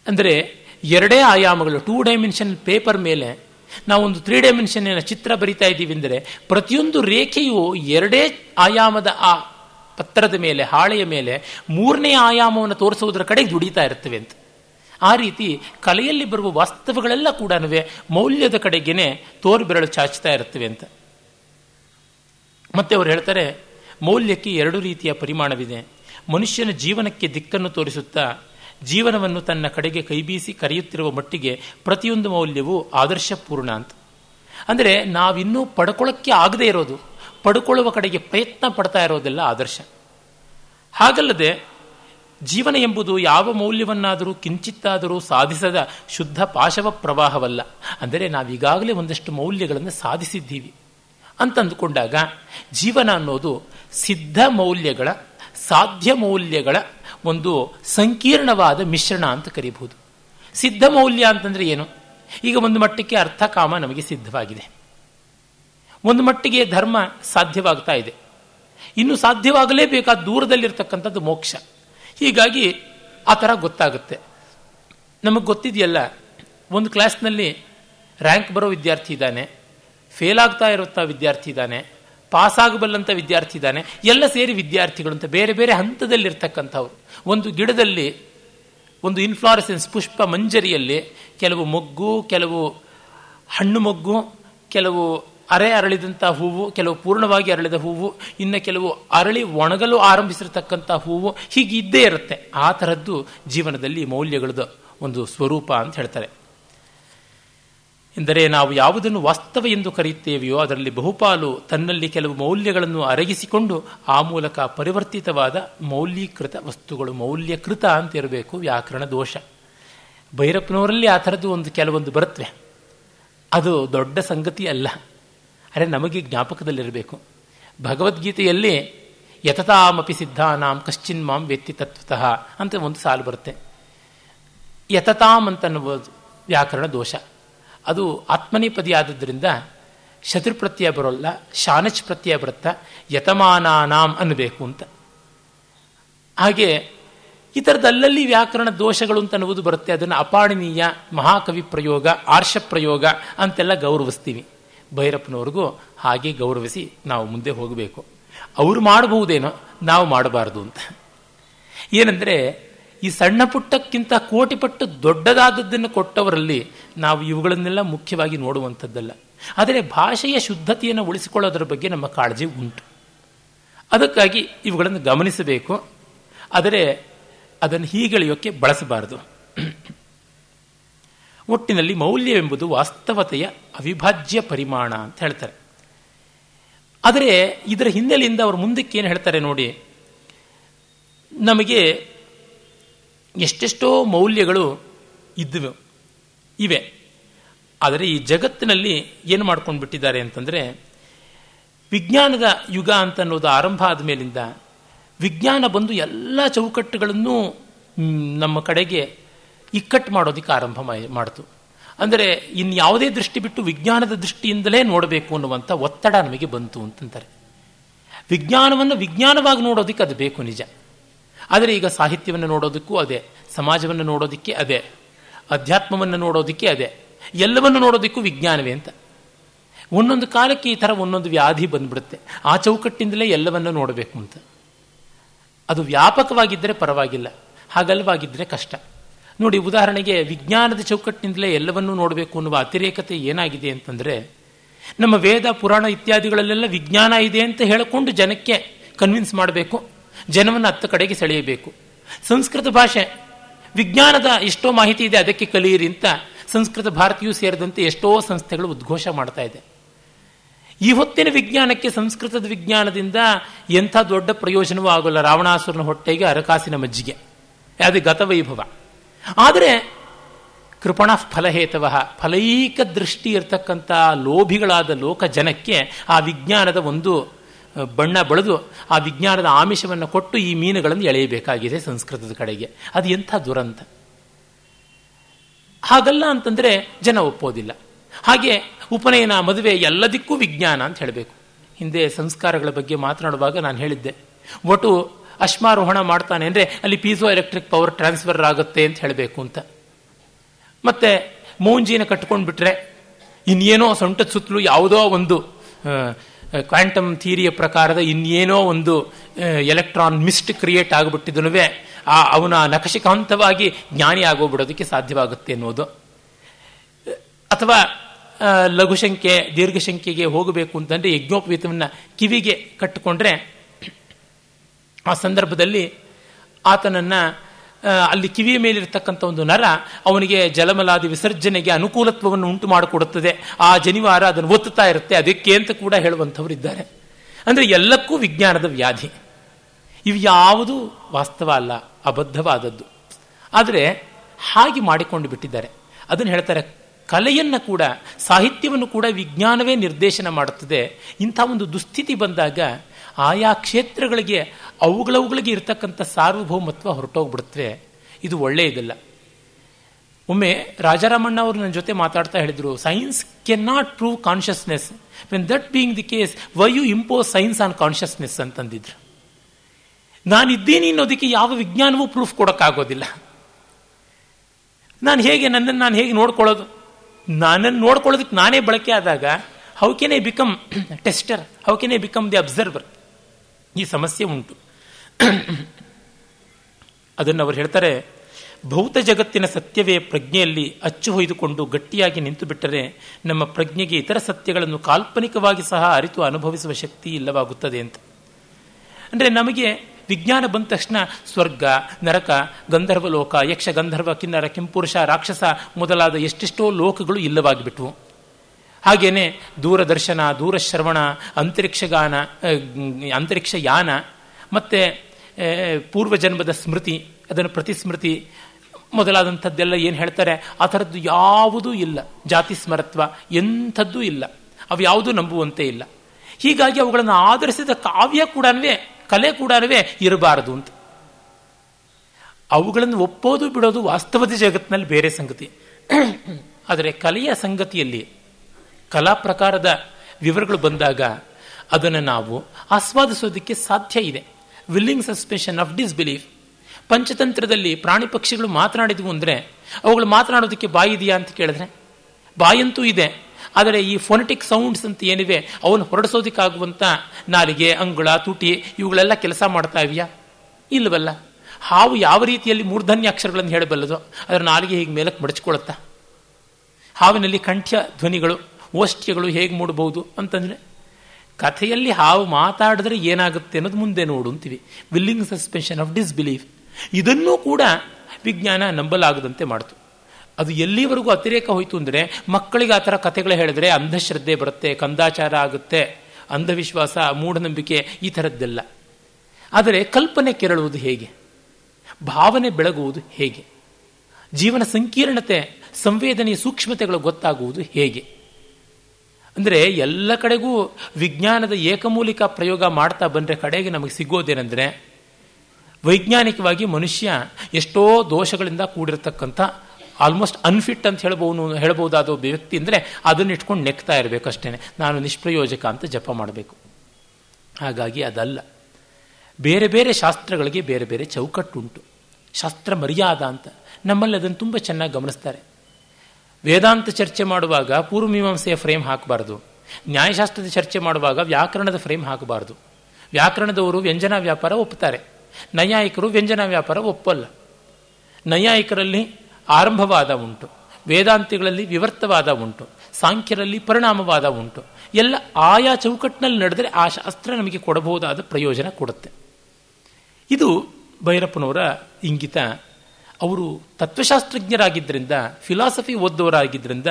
ಅಂದರೆ, ಎರಡೇ ಆಯಾಮಗಳು ಟೂ ಡೈಮೆನ್ಷನ್ ಪೇಪರ್ ಮೇಲೆ ನಾವೊಂದು ತ್ರೀ ಡೈಮೆನ್ಷನ್ನಿನ ಚಿತ್ರ ಬರಿತಾ ಇದ್ದೀವಿ ಅಂದರೆ ಪ್ರತಿಯೊಂದು ರೇಖೆಯು ಎರಡೇ ಆಯಾಮದ ಆ ಪತ್ರದ ಮೇಲೆ, ಹಾಳೆಯ ಮೇಲೆ ಮೂರನೇ ಆಯಾಮವನ್ನು ತೋರಿಸುವುದರ ಕಡೆಗೆ ದುಡಿತಾ ಇರ್ತವೆ ಅಂತ. ಆ ರೀತಿ ಕಲೆಯಲ್ಲಿ ಬರುವ ವಾಸ್ತವಗಳೆಲ್ಲ ಕೂಡ ಮೌಲ್ಯದ ಕಡೆಗೇನೆ ತೋರು ಬೆರಳು ಚಾಚ್ತಾ ಇರ್ತವೆ ಅಂತ. ಮತ್ತೆ ಅವರು ಹೇಳ್ತಾರೆ, ಮೌಲ್ಯಕ್ಕೆ ಎರಡು ರೀತಿಯ ಪರಿಮಾಣವಿದೆ. ಮನುಷ್ಯನ ಜೀವನಕ್ಕೆ ದಿಕ್ಕನ್ನು ತೋರಿಸುತ್ತಾ ಜೀವನವನ್ನು ತನ್ನ ಕಡೆಗೆ ಕೈಬೀಸಿ ಕರೆಯುತ್ತಿರುವ ಮಟ್ಟಿಗೆ ಪ್ರತಿಯೊಂದು ಮೌಲ್ಯವೂ ಆದರ್ಶಪೂರ್ಣ ಅಂತ. ಅಂದರೆ ನಾವಿನ್ನೂ ಪಡ್ಕೊಳ್ಳೋಕ್ಕೆ ಆಗದೇ ಇರೋದು, ಪಡ್ಕೊಳ್ಳುವ ಕಡೆಗೆ ಪ್ರಯತ್ನ ಪಡ್ತಾ ಇರೋದೆಲ್ಲ ಆದರ್ಶ. ಹಾಗಲ್ಲದೆ ಜೀವನ ಎಂಬುದು ಯಾವ ಮೌಲ್ಯವನ್ನಾದರೂ ಕಿಂಚಿತ್ತಾದರೂ ಸಾಧಿಸದ ಶುದ್ಧ ಪಾಶವ ಪ್ರವಾಹವಲ್ಲ. ಅಂದರೆ ನಾವೀಗಾಗಲೇ ಒಂದಷ್ಟು ಮೌಲ್ಯಗಳನ್ನು ಸಾಧಿಸಿದ್ದೀವಿ. ಅಂತಂದುಕೊಂಡಾಗ ಜೀವನ ಅನ್ನೋದು ಸಿದ್ಧ ಮೌಲ್ಯಗಳ, ಸಾಧ್ಯ ಮೌಲ್ಯಗಳ ಒಂದು ಸಂಕೀರ್ಣವಾದ ಮಿಶ್ರಣ ಅಂತ ಕರೀಬಹುದು. ಸಿದ್ಧ ಮೌಲ್ಯ ಅಂತಂದ್ರೆ ಏನು? ಈಗ ಒಂದು ಮಟ್ಟಕ್ಕೆ ಅರ್ಥಕಾಮ ನಮಗೆ ಸಿದ್ಧವಾಗಿದೆ. ಒಂದು ಮಟ್ಟಿಗೆ ಧರ್ಮ ಸಾಧ್ಯವಾಗ್ತಾ ಇದೆ. ಇನ್ನು ಸಾಧ್ಯವಾಗಲೇಬೇಕಾದ ದೂರದಲ್ಲಿರ್ತಕ್ಕಂಥದ್ದು ಮೋಕ್ಷ. ಹೀಗಾಗಿ ಆ ಥರ ಗೊತ್ತಾಗುತ್ತೆ. ನಮಗೆ ಗೊತ್ತಿದೆಯಲ್ಲ, ಒಂದು ಕ್ಲಾಸ್ನಲ್ಲಿ ರ್ಯಾಂಕ್ ಬರೋ ವಿದ್ಯಾರ್ಥಿ ಇದ್ದಾನೆ, ಫೇಲ್ ಆಗ್ತಾ ಇರುತ್ತಾ ವಿದ್ಯಾರ್ಥಿ ಇದ್ದಾನೆ, ಪಾಸ್ ಆಗಬಲ್ಲಂಥ ವಿದ್ಯಾರ್ಥಿ ಇದ್ದಾನೆ, ಎಲ್ಲ ಸೇರಿ ವಿದ್ಯಾರ್ಥಿಗಳು ಅಂತ ಬೇರೆ ಬೇರೆ ಹಂತದಲ್ಲಿರ್ತಕ್ಕಂಥವ್ರು. ಒಂದು ಗಿಡದಲ್ಲಿ ಒಂದು ಇನ್ಫ್ಲಾರೆಸೆನ್ಸ್ ಪುಷ್ಪ ಮಂಜರಿಯಲ್ಲಿ ಕೆಲವು ಮೊಗ್ಗು, ಕೆಲವು ಹಣ್ಣು ಮೊಗ್ಗು, ಕೆಲವು ಅರೆ ಅರಳಿದಂಥ ಹೂವು, ಕೆಲವು ಪೂರ್ಣವಾಗಿ ಅರಳಿದ ಹೂವು, ಇನ್ನು ಕೆಲವು ಅರಳಿ ಒಣಗಲು ಆರಂಭಿಸಿರ್ತಕ್ಕಂಥ ಹೂವು ಹೀಗೆ ಇದ್ದೇ ಇರುತ್ತೆ. ಆ ಥರದ್ದು ಜೀವನದಲ್ಲಿ ಮೌಲ್ಯಗಳದ್ದು ಒಂದು ಸ್ವರೂಪ ಅಂತ ಹೇಳ್ತಾರೆ. ಎಂದರೆ ನಾವು ಯಾವುದನ್ನು ವಾಸ್ತವ ಎಂದು ಕರೆಯುತ್ತೇವೆಯೋ ಅದರಲ್ಲಿ ಬಹುಪಾಲು ತನ್ನಲ್ಲಿ ಕೆಲವು ಮೌಲ್ಯಗಳನ್ನು ಅರಗಿಸಿಕೊಂಡು ಆ ಮೂಲಕ ಪರಿವರ್ತಿತವಾದ ಮೌಲ್ಯೀಕೃತ ವಸ್ತುಗಳು, ಮೌಲ್ಯಕೃತ ಅಂತ ಇರಬೇಕು, ವ್ಯಾಕರಣ ದೋಷ. ಭೈರಪ್ಪನವರಲ್ಲಿ ಆ ಥರದ್ದು ಒಂದು ಕೆಲವೊಂದು ಬರುತ್ತವೆ ಅದು ದೊಡ್ಡ ಸಂಗತಿ ಅಲ್ಲ. ಅರೆ ನಮಗೆ ಜ್ಞಾಪಕದಲ್ಲಿರಬೇಕು. ಭಗವದ್ಗೀತೆಯಲ್ಲಿ ಯತತಾಮಪಿ ಸಿದ್ಧಾನಾಂ ಕಶ್ಚಿನ್ ಮಾಂ ವ್ಯಕ್ತಿ ತತ್ವತಃ ಅಂತ ಒಂದು ಸಾಲು ಬರುತ್ತೆ. ಯತತಾಮ್ ಅಂತನ್ನುವ ವ್ಯಾಕರಣ ದೋಷ. ಅದು ಆತ್ಮನೇಪದಿ ಆದದ್ರಿಂದ ಶತ್ರುಪ್ರತ್ಯಯ ಬರೋಲ್ಲ ಶಾನಚ್ ಪ್ರತ್ಯಯ ಬರುತ್ತಾ, ಯತಮಾನಾನಾಂ ಅನ್ನಬೇಕು ಅಂತ. ಹಾಗೆ ಈ ಥರದ ಅಲ್ಲಲ್ಲಿ ವ್ಯಾಕರಣ ದೋಷಗಳು ಅಂತ ಅನ್ನುವುದು ಬರುತ್ತೆ, ಅದನ್ನು ಅಪಾಣನೀಯ ಮಹಾಕವಿ ಪ್ರಯೋಗ, ಆರ್ಷ ಪ್ರಯೋಗ ಅಂತೆಲ್ಲ ಗೌರವಿಸ್ತೀವಿ. ಭೈರಪ್ಪನವ್ರಿಗೂ ಹಾಗೆ ಗೌರವಿಸಿ ನಾವು ಮುಂದೆ ಹೋಗಬೇಕು. ಅವರು ಮಾಡಬಹುದೇನೋ, ನಾವು ಮಾಡಬಾರ್ದು ಅಂತ. ಏನಂದರೆ ಈ ಸಣ್ಣ ಪುಟ್ಟಕ್ಕಿಂತ ಕೋಟಿ ಪಟ್ಟು ದೊಡ್ಡದಾದದ್ದನ್ನು ಕೊಟ್ಟವರಲ್ಲಿ ನಾವು ಇವುಗಳನ್ನೆಲ್ಲ ಮುಖ್ಯವಾಗಿ ನೋಡುವಂಥದ್ದಲ್ಲ. ಆದರೆ ಭಾಷೆಯ ಶುದ್ಧತೆಯನ್ನು ಉಳಿಸಿಕೊಳ್ಳೋದರ ಬಗ್ಗೆ ನಮ್ಮ ಕಾಳಜಿ ಉಂಟು. ಅದಕ್ಕಾಗಿ ಇವುಗಳನ್ನು ಗಮನಿಸಬೇಕು. ಆದರೆ ಅದನ್ನು ಹೀಗೆಳೆಯೋಕ್ಕೆ ಬಳಸಬಾರದು. ಒಟ್ಟಿನಲ್ಲಿ ಮೌಲ್ಯವೆಂಬುದು ವಾಸ್ತವತೆಯ ಅವಿಭಾಜ್ಯ ಪರಿಮಾಣ ಅಂತ ಹೇಳ್ತಾರೆ. ಆದರೆ ಇದರ ಹಿನ್ನೆಲೆಯಿಂದ ಅವರು ಮುಂದಕ್ಕೆ ಏನು ಹೇಳ್ತಾರೆ ನೋಡಿ. ನಮಗೆ ಎಷ್ಟೆಷ್ಟೋ ಮೌಲ್ಯಗಳು ಇದ್ದವು, ಇವೆ. ಆದರೆ ಈ ಜಗತ್ತಿನಲ್ಲಿ ಏನು ಮಾಡ್ಕೊಂಡು ಬಿಟ್ಟಿದ್ದಾರೆ ಅಂತಂದರೆ, ವಿಜ್ಞಾನದ ಯುಗ ಅಂತ ಅನ್ನೋದು ಆರಂಭ ಆದ ಮೇಲಿಂದ ವಿಜ್ಞಾನ ಬಂದು ಎಲ್ಲ ಚೌಕಟ್ಟುಗಳನ್ನು ನಮ್ಮ ಕಡೆಗೆ ಇಕ್ಕಟ್ಟು ಮಾಡೋದಕ್ಕೆ ಆರಂಭ ಮಾಡಿತು. ಅಂದರೆ ಇನ್ಯಾವುದೇ ದೃಷ್ಟಿ ಬಿಟ್ಟು ವಿಜ್ಞಾನದ ದೃಷ್ಟಿಯಿಂದಲೇ ನೋಡಬೇಕು ಅನ್ನುವಂಥ ಒತ್ತಡ ನಮಗೆ ಬಂತು ಅಂತಂತಾರೆ. ವಿಜ್ಞಾನವನ್ನು ವಿಜ್ಞಾನವಾಗಿ ನೋಡೋದಕ್ಕೆ ಅದು ಬೇಕು ನಿಜ. ಆದರೆ ಈಗ ಸಾಹಿತ್ಯವನ್ನು ನೋಡೋದಕ್ಕೂ ಅದೇ, ಸಮಾಜವನ್ನು ನೋಡೋದಕ್ಕೆ ಅದೇ, ಅಧ್ಯಾತ್ಮವನ್ನು ನೋಡೋದಕ್ಕೆ ಅದೇ, ಎಲ್ಲವನ್ನು ನೋಡೋದಕ್ಕೂ ವಿಜ್ಞಾನವೇ ಅಂತ. ಒಂದೊಂದು ಕಾಲಕ್ಕೆ ಈ ಥರ ಒಂದೊಂದು ವ್ಯಾಧಿ ಬಂದ್ಬಿಡುತ್ತೆ. ಆ ಚೌಕಟ್ಟಿಂದಲೇ ಎಲ್ಲವನ್ನು ನೋಡಬೇಕು ಅಂತ. ಅದು ವ್ಯಾಪಕವಾಗಿದ್ದರೆ ಪರವಾಗಿಲ್ಲ, ಹಾಗಲ್ವಾಗಿದ್ದರೆ ಕಷ್ಟ. ನೋಡಿ, ಉದಾಹರಣೆಗೆ ವಿಜ್ಞಾನದ ಚೌಕಟ್ಟಿನಿಂದಲೇ ಎಲ್ಲವನ್ನೂ ನೋಡಬೇಕು ಅನ್ನುವ ಅತಿರೇಕತೆ ಏನಾಗಿದೆ ಅಂತಂದರೆ, ನಮ್ಮ ವೇದ, ಪುರಾಣ ಇತ್ಯಾದಿಗಳಲ್ಲೆಲ್ಲ ವಿಜ್ಞಾನ ಇದೆ ಅಂತ ಹೇಳಿಕೊಂಡು ಜನಕ್ಕೆ ಕನ್ವಿನ್ಸ್ ಮಾಡಬೇಕು. ಜನವನ್ನು ಹತ್ತು ಕಡೆಗೆ ಸೆಳೆಯಬೇಕು. ಸಂಸ್ಕೃತ ಭಾಷೆ, ವಿಜ್ಞಾನದ ಎಷ್ಟೋ ಮಾಹಿತಿ ಇದೆ, ಅದಕ್ಕೆ ಕಲಿಯಿರಿ ಅಂತ ಸಂಸ್ಕೃತ ಭಾರತೀಯೂ ಸೇರಿದಂತೆ ಎಷ್ಟೋ ಸಂಸ್ಥೆಗಳು ಉದ್ಘೋಷ ಮಾಡ್ತಾ ಇದೆ. ಈ ಹೊತ್ತಿನ ವಿಜ್ಞಾನಕ್ಕೆ ಸಂಸ್ಕೃತದ ವಿಜ್ಞಾನದಿಂದ ಎಂಥ ದೊಡ್ಡ ಪ್ರಯೋಜನವೂ ಆಗೋಲ್ಲ. ರಾವಣಾಸುರನ ಹೊಟ್ಟೆಗೆ ಅರಕಾಸಿನ ಮಜ್ಜಿಗೆ. ಅದು ಗತವೈಭವ. ಆದರೆ ಕೃಪಣ ಫಲಹೇತವ, ಫಲೈಕ ದೃಷ್ಟಿ ಇರತಕ್ಕಂಥ ಲೋಭಿಗಳಾದ ಲೋಕ ಜನಕ್ಕೆ ಆ ವಿಜ್ಞಾನದ ಒಂದು ಬಣ್ಣ ಬಳಿದು ಆ ವಿಜ್ಞಾನದ ಆಮಿಷವನ್ನು ಕೊಟ್ಟು ಈ ಮೀನುಗಳನ್ನು ಎಳೆಯಬೇಕಾಗಿದೆ ಸಂಸ್ಕೃತದ ಕಡೆಗೆ. ಅದು ಎಂಥ ದುರಂತ. ಹಾಗಲ್ಲ ಅಂತಂದರೆ ಜನ ಒಪ್ಪೋದಿಲ್ಲ. ಹಾಗೆ ಉಪನಯನ ಮದುವೆ ಎಲ್ಲದಕ್ಕೂ ವಿಜ್ಞಾನ ಅಂತ ಹೇಳಬೇಕು. ಹಿಂದೆ ಸಂಸ್ಕಾರಗಳ ಬಗ್ಗೆ ಮಾತನಾಡುವಾಗ ನಾನು ಹೇಳಿದ್ದೆ. ಒಟ್ಟು ಅಶ್ಮಾರೋಹಣ ಮಾಡ್ತಾನೆ ಅಂದರೆ ಅಲ್ಲಿ ಪೀಸೋ ಎಲೆಕ್ಟ್ರಿಕ್ ಪವರ್ ಟ್ರಾನ್ಸ್ಫರ್ ಆಗುತ್ತೆ ಅಂತ ಹೇಳಬೇಕು ಅಂತ. ಮತ್ತೆ ಮೌಂಜಿನ ಕಟ್ಕೊಂಡು ಬಿಟ್ರೆ ಇನ್ನೇನೋ ಸೊಂಟದ ಸುತ್ತಲೂ ಯಾವುದೋ ಒಂದು ಕ್ವಾಂಟಮ್ ಥಿಯರಿಯ ಪ್ರಕಾರದ ಇನ್ನೇನೋ ಒಂದು ಎಲೆಕ್ಟ್ರಾನ್ ಮಿಸ್ಟ್ ಕ್ರಿಯೇಟ್ ಆಗಿಬಿಟ್ಟಿದನು ಆ, ಅವನ ನಕಶಿಕಾಂತವಾಗಿ ಜ್ಞಾನಿ ಆಗೋಗ್ಬಿಡೋದಕ್ಕೆ ಸಾಧ್ಯವಾಗುತ್ತೆ ಅನ್ನೋದು ಅಥವಾ ಲಘುಶಂಕೆ ದೀರ್ಘಶಂಕೆಗೆ ಹೋಗಬೇಕು ಅಂತಂದ್ರೆ ಯಜ್ಞೋಪವೀತವನ್ನು ಕಿವಿಗೆ ಕಟ್ಟಿಕೊಂಡ್ರೆ, ಆ ಸಂದರ್ಭದಲ್ಲಿ ಆತನನ್ನ ಅಲ್ಲಿ ಕಿವಿಯ ಮೇಲಿರ್ತಕ್ಕಂಥ ಒಂದು ನರ ಅವನಿಗೆ ಜಲಮಲಾದಿ ವಿಸರ್ಜನೆಗೆ ಅನುಕೂಲತ್ವವನ್ನು ಉಂಟು ಮಾಡಿಕೊಡುತ್ತದೆ. ಆ ಜನಿವಾರ ಅದನ್ನು ಒತ್ತುತ್ತಾ ಇರುತ್ತೆ. ಅದಕ್ಕೆ ಅಂತ ಕೂಡ ಹೇಳುವಂಥವ್ರು ಇದ್ದಾರೆ ಅಂದರೆ ಎಲ್ಲಕ್ಕೂ ವಿಜ್ಞಾನದ ವ್ಯಾಧಿ. ಇವು ಯಾವುದು ವಾಸ್ತವ ಅಲ್ಲ, ಅಬದ್ಧವಾದದ್ದು. ಆದರೆ ಹಾಗೆ ಮಾಡಿಕೊಂಡು ಬಿಟ್ಟಿದ್ದಾರೆ. ಅದನ್ನು ಹೇಳ್ತಾರೆ, ಕಲೆಯನ್ನು ಕೂಡ, ಸಾಹಿತ್ಯವನ್ನು ಕೂಡ ವಿಜ್ಞಾನವೇ ನಿರ್ದೇಶನ ಮಾಡುತ್ತದೆ. ಇಂಥ ಒಂದು ದುಸ್ಥಿತಿ ಬಂದಾಗ ಆಯಾ ಕ್ಷೇತ್ರಗಳಿಗೆ, ಅವುಗಳವುಗಳಿಗೆ ಇರತಕ್ಕಂಥ ಸಾರ್ವಭೌಮತ್ವ ಹೊರಟೋಗ್ಬಿಡುತ್ತವೆ ಇದು ಒಳ್ಳೆಯದಲ್ಲ ಒಮ್ಮೆ ರಾಜಾರಾಮಣ್ಣ ಅವರು ನನ್ನ ಜೊತೆ ಮಾತಾಡ್ತಾ ಹೇಳಿದರು science can not prove consciousness when that being the case why you impose science on consciousness ಅಂತಂದಿದ್ರು. ನಾನಿದ್ದೀನಿ ಅನ್ನೋದಕ್ಕೆ ಯಾವ ವಿಜ್ಞಾನವೂ ಪ್ರೂಫ್ ಕೊಡೋಕ್ಕಾಗೋದಿಲ್ಲ. ನಾನು ಹೇಗೆ ನನ್ನನ್ನು ನಾನು ಹೇಗೆ ನೋಡ್ಕೊಳ್ಳೋದು? ನನ್ನನ್ನು ನೋಡ್ಕೊಳ್ಳೋದಕ್ಕೆ ನಾನೇ ಬಳಕೆ ಆದಾಗ how can I become tester how can I become the observer ಈ ಸಮಸ್ಯೆ ಉಂಟು. ಅದನ್ನು ಅವರು ಹೇಳ್ತಾರೆ, ಭೌತ ಜಗತ್ತಿನ ಸತ್ಯವೇ ಪ್ರಜ್ಞೆಯಲ್ಲಿ ಅಚ್ಚು ಹೊಯ್ದುಕೊಂಡು ಗಟ್ಟಿಯಾಗಿ ನಿಂತು ಬಿಟ್ಟರೆ ನಮ್ಮ ಪ್ರಜ್ಞೆಗೆ ಇತರ ಸತ್ಯಗಳನ್ನು ಕಾಲ್ಪನಿಕವಾಗಿ ಸಹ ಅರಿತು ಅನುಭವಿಸುವ ಶಕ್ತಿ ಇಲ್ಲವಾಗುತ್ತದೆ ಅಂತ. ಅಂದರೆ ನಮಗೆ ವಿಜ್ಞಾನ ಬಂದ ತಕ್ಷಣ ಸ್ವರ್ಗ, ನರಕ ಗಂಧರ್ವ ಲೋಕ ಯಕ್ಷ, ಗಂಧರ್ವ, ಕಿನ್ನರ, ಕೆಂಪುರುಷ, ರಾಕ್ಷಸ ಮೊದಲಾದ ಎಷ್ಟೆಷ್ಟೋ ಲೋಕಗಳು ಇಲ್ಲವಾಗಿಬಿಟ್ವು. ಹಾಗೇನೆ ದೂರದರ್ಶನ, ದೂರಶ್ರವಣ, ಅಂತರಿಕ್ಷಗಾನ ಅಂತರಿಕ್ಷ ಯಾನ ಮತ್ತು ಪೂರ್ವಜನ್ಮದ ಸ್ಮೃತಿ, ಅದನ್ನು ಪ್ರತಿಸ್ಮೃತಿ ಮೊದಲಾದಂಥದ್ದೆಲ್ಲ ಏನು ಹೇಳ್ತಾರೆ? ಆ ಥರದ್ದು ಯಾವುದೂ ಇಲ್ಲ. ಜಾತಿ ಸ್ಮರತ್ವ ಎಂಥದ್ದೂ ಇಲ್ಲ. ಅವು ಯಾವುದೂ ನಂಬುವಂತೆ ಇಲ್ಲ. ಹೀಗಾಗಿ ಅವುಗಳನ್ನು ಆಧರಿಸಿದ ಕಾವ್ಯ ಕೂಡ ಕಲೆ ಕೂಡ ಇರಬಾರದು ಅಂತ. ಅವುಗಳನ್ನು ಒಪ್ಪೋದು ಬಿಡೋದು ವಾಸ್ತವದ ಜಗತ್ತಿನಲ್ಲಿ ಬೇರೆ ಸಂಗತಿ. ಆದರೆ ಕಲೆಯ ಸಂಗತಿಯಲ್ಲಿ ಕಲಾ ಪ್ರಕಾರದ ವಿವರಗಳು ಬಂದಾಗ ಅದನ್ನು ನಾವು ಆಸ್ವಾದಿಸೋದಕ್ಕೆ ಸಾಧ್ಯ ಇದೆ. ವಿಲ್ಲಿಂಗ್ ಸಸ್ಪೆನ್ಷನ್ ಆಫ್ ಡಿಸ್ಬಿಲೀಫ್ ಪಂಚತಂತ್ರದಲ್ಲಿ ಪ್ರಾಣಿ ಪಕ್ಷಿಗಳು ಮಾತನಾಡಿದ್ವು ಅಂದರೆ ಅವುಗಳು ಮಾತನಾಡೋದಕ್ಕೆ ಬಾಯಿ ಇದೆಯಾ ಅಂತ ಕೇಳಿದ್ರೆ ಬಾಯಂತೂ ಇದೆ. ಆದರೆ ಈ ಫೋನೆಟಿಕ್ ಸೌಂಡ್ಸ್ ಅಂತ ಏನಿವೆ ಅವನ್ನು ಹೊರಡಿಸೋದಕ್ಕಾಗುವಂಥ ನಾಲಿಗೆ, ಅಂಗುಳ, ತುಟಿ ಇವುಗಳೆಲ್ಲ ಕೆಲಸ ಮಾಡ್ತಾ ಇವೆಯಾ? ಇಲ್ಲವಲ್ಲ. ಹಾವು ಯಾವ ರೀತಿಯಲ್ಲಿ ಮೂರ್ಧನ್ಯ ಅಕ್ಷರಗಳನ್ನು ಹೇಳಬಲ್ಲದು ಅದರ ನಾಲಿಗೆ ಹೀಗೆ ಮೇಲಕ್ಕೆ ಮಡಚಿಕೊಳ್ಳುತ್ತಾ ಹಾವಿನಲ್ಲಿ ಕಂಠ್ಯ ಧ್ವನಿಗಳು ಓಷ್ಟ್ಯಗಳು ಹೇಗೆ ಮೂಡಬಹುದು ಅಂತಂದರೆ, ಕಥೆಯಲ್ಲಿ ಹಾವು ಮಾತಾಡಿದ್ರೆ ಏನಾಗುತ್ತೆ ಅನ್ನೋದು ಮುಂದೆ ನೋಡು ಅಂತೀವಿ. ವಿಲ್ಲಿಂಗ್ ಸಸ್ಪೆನ್ಷನ್ ಆಫ್ ಡಿಸ್ಬಿಲೀಫ್ ಇದನ್ನೂ ಕೂಡ ವಿಜ್ಞಾನ ನಂಬಲಾಗದಂತೆ ಮಾಡಿತು. ಅದು ಎಲ್ಲಿವರೆಗೂ ಅತಿರೇಕ ಹೋಯಿತು ಅಂದರೆ, ಮಕ್ಕಳಿಗೆ ಆ ಥರ ಕಥೆಗಳು ಹೇಳಿದ್ರೆ ಅಂಧಶ್ರದ್ಧೆ ಬರುತ್ತೆ, ಕಂದಾಚಾರ ಆಗುತ್ತೆ, ಅಂಧವಿಶ್ವಾಸ, ಮೂಢನಂಬಿಕೆ ಈ ಥರದ್ದೆಲ್ಲ. ಆದರೆ ಕಲ್ಪನೆ ಕೆರಳುವುದು ಹೇಗೆ? ಭಾವನೆ ಬೆಳಗುವುದು ಹೇಗೆ? ಜೀವನ ಸಂಕೀರ್ಣತೆ, ಸಂವೇದನೆಯ ಸೂಕ್ಷ್ಮತೆಗಳು ಗೊತ್ತಾಗುವುದು ಹೇಗೆ? ಅಂದರೆ ಎಲ್ಲ ಕಡೆಗೂ ವಿಜ್ಞಾನದ ಏಕಮೂಲಿಕ ಪ್ರಯೋಗ ಮಾಡ್ತಾ ಬಂದರೆ ಕಡೆಗೆ ನಮಗೆ ಸಿಗೋದೇನೆಂದರೆ ವೈಜ್ಞಾನಿಕವಾಗಿ ಮನುಷ್ಯ ಎಷ್ಟೋ ದೋಷಗಳಿಂದ ಕೂಡಿರತಕ್ಕಂಥ ಆಲ್ಮೋಸ್ಟ್ ಅನ್ಫಿಟ್ ಅಂತ ಹೇಳ್ಬೋದು, ಹೇಳ್ಬೋದಾದ ಒಬ್ಬ ವ್ಯಕ್ತಿ ಅಂದರೆ ಅದನ್ನು ಇಟ್ಕೊಂಡು ನೆಕ್ತಾ ಇರಬೇಕಷ್ಟೇ ನಾನು ನಿಷ್ಪ್ರಯೋಜಕ ಅಂತ ಜಪ ಮಾಡಬೇಕು. ಹಾಗಾಗಿ ಅದಲ್ಲ. ಬೇರೆ ಬೇರೆ ಶಾಸ್ತ್ರಗಳಿಗೆ ಬೇರೆ ಬೇರೆ ಚೌಕಟ್ಟುಂಟು. ಶಾಸ್ತ್ರ ಮರ್ಯಾದ ಅಂತ. ನಮ್ಮಲ್ಲಿ ಅದನ್ನು ತುಂಬ ಚೆನ್ನಾಗಿ ಗಮನಿಸ್ತಾರೆ. ವೇದಾಂತ ಚರ್ಚೆ ಮಾಡುವಾಗ ಪೂರ್ವಮೀಮಾಂಸೆಯ ಫ್ರೇಮ್ ಹಾಕಬಾರ್ದು. ನ್ಯಾಯಶಾಸ್ತ್ರದ ಚರ್ಚೆ ಮಾಡುವಾಗ ವ್ಯಾಕರಣದ ಫ್ರೇಮ್ ಹಾಕಬಾರ್ದು. ವ್ಯಾಕರಣದವರು ವ್ಯಂಜನ ವ್ಯಾಪಾರ ಒಪ್ಪುತ್ತಾರೆ. ನೈಯಾಯಿಕರು ವ್ಯಂಜನ ವ್ಯಾಪಾರ ಒಪ್ಪಲ್ಲ. ನೈಯಾಯಿಕರಲ್ಲಿ ಆರಂಭವಾದ ಉಂಟು, ವೇದಾಂತಿಗಳಲ್ಲಿ ವಿವರ್ತವಾದ ಉಂಟು, ಸಾಂಖ್ಯರಲ್ಲಿ ಪರಿಣಾಮವಾದ ಉಂಟು. ಎಲ್ಲ ಆಯಾ ಚೌಕಟ್ಟಿನಲ್ಲಿ ನಡೆದರೆ ಆ ಶಾಸ್ತ್ರ ನಮಗೆ ಕೊಡಬಹುದಾದ ಪ್ರಯೋಜನ ಕೊಡುತ್ತೆ. ಇದು ಭೈರಪ್ಪನವರ ಇಂಗಿತ ಅವರು ತತ್ವಶಾಸ್ತ್ರಜ್ಞರಾಗಿದ್ದರಿಂದ ಫಿಲಾಸಫಿ ಓದ್ದವರಾಗಿದ್ದರಿಂದ,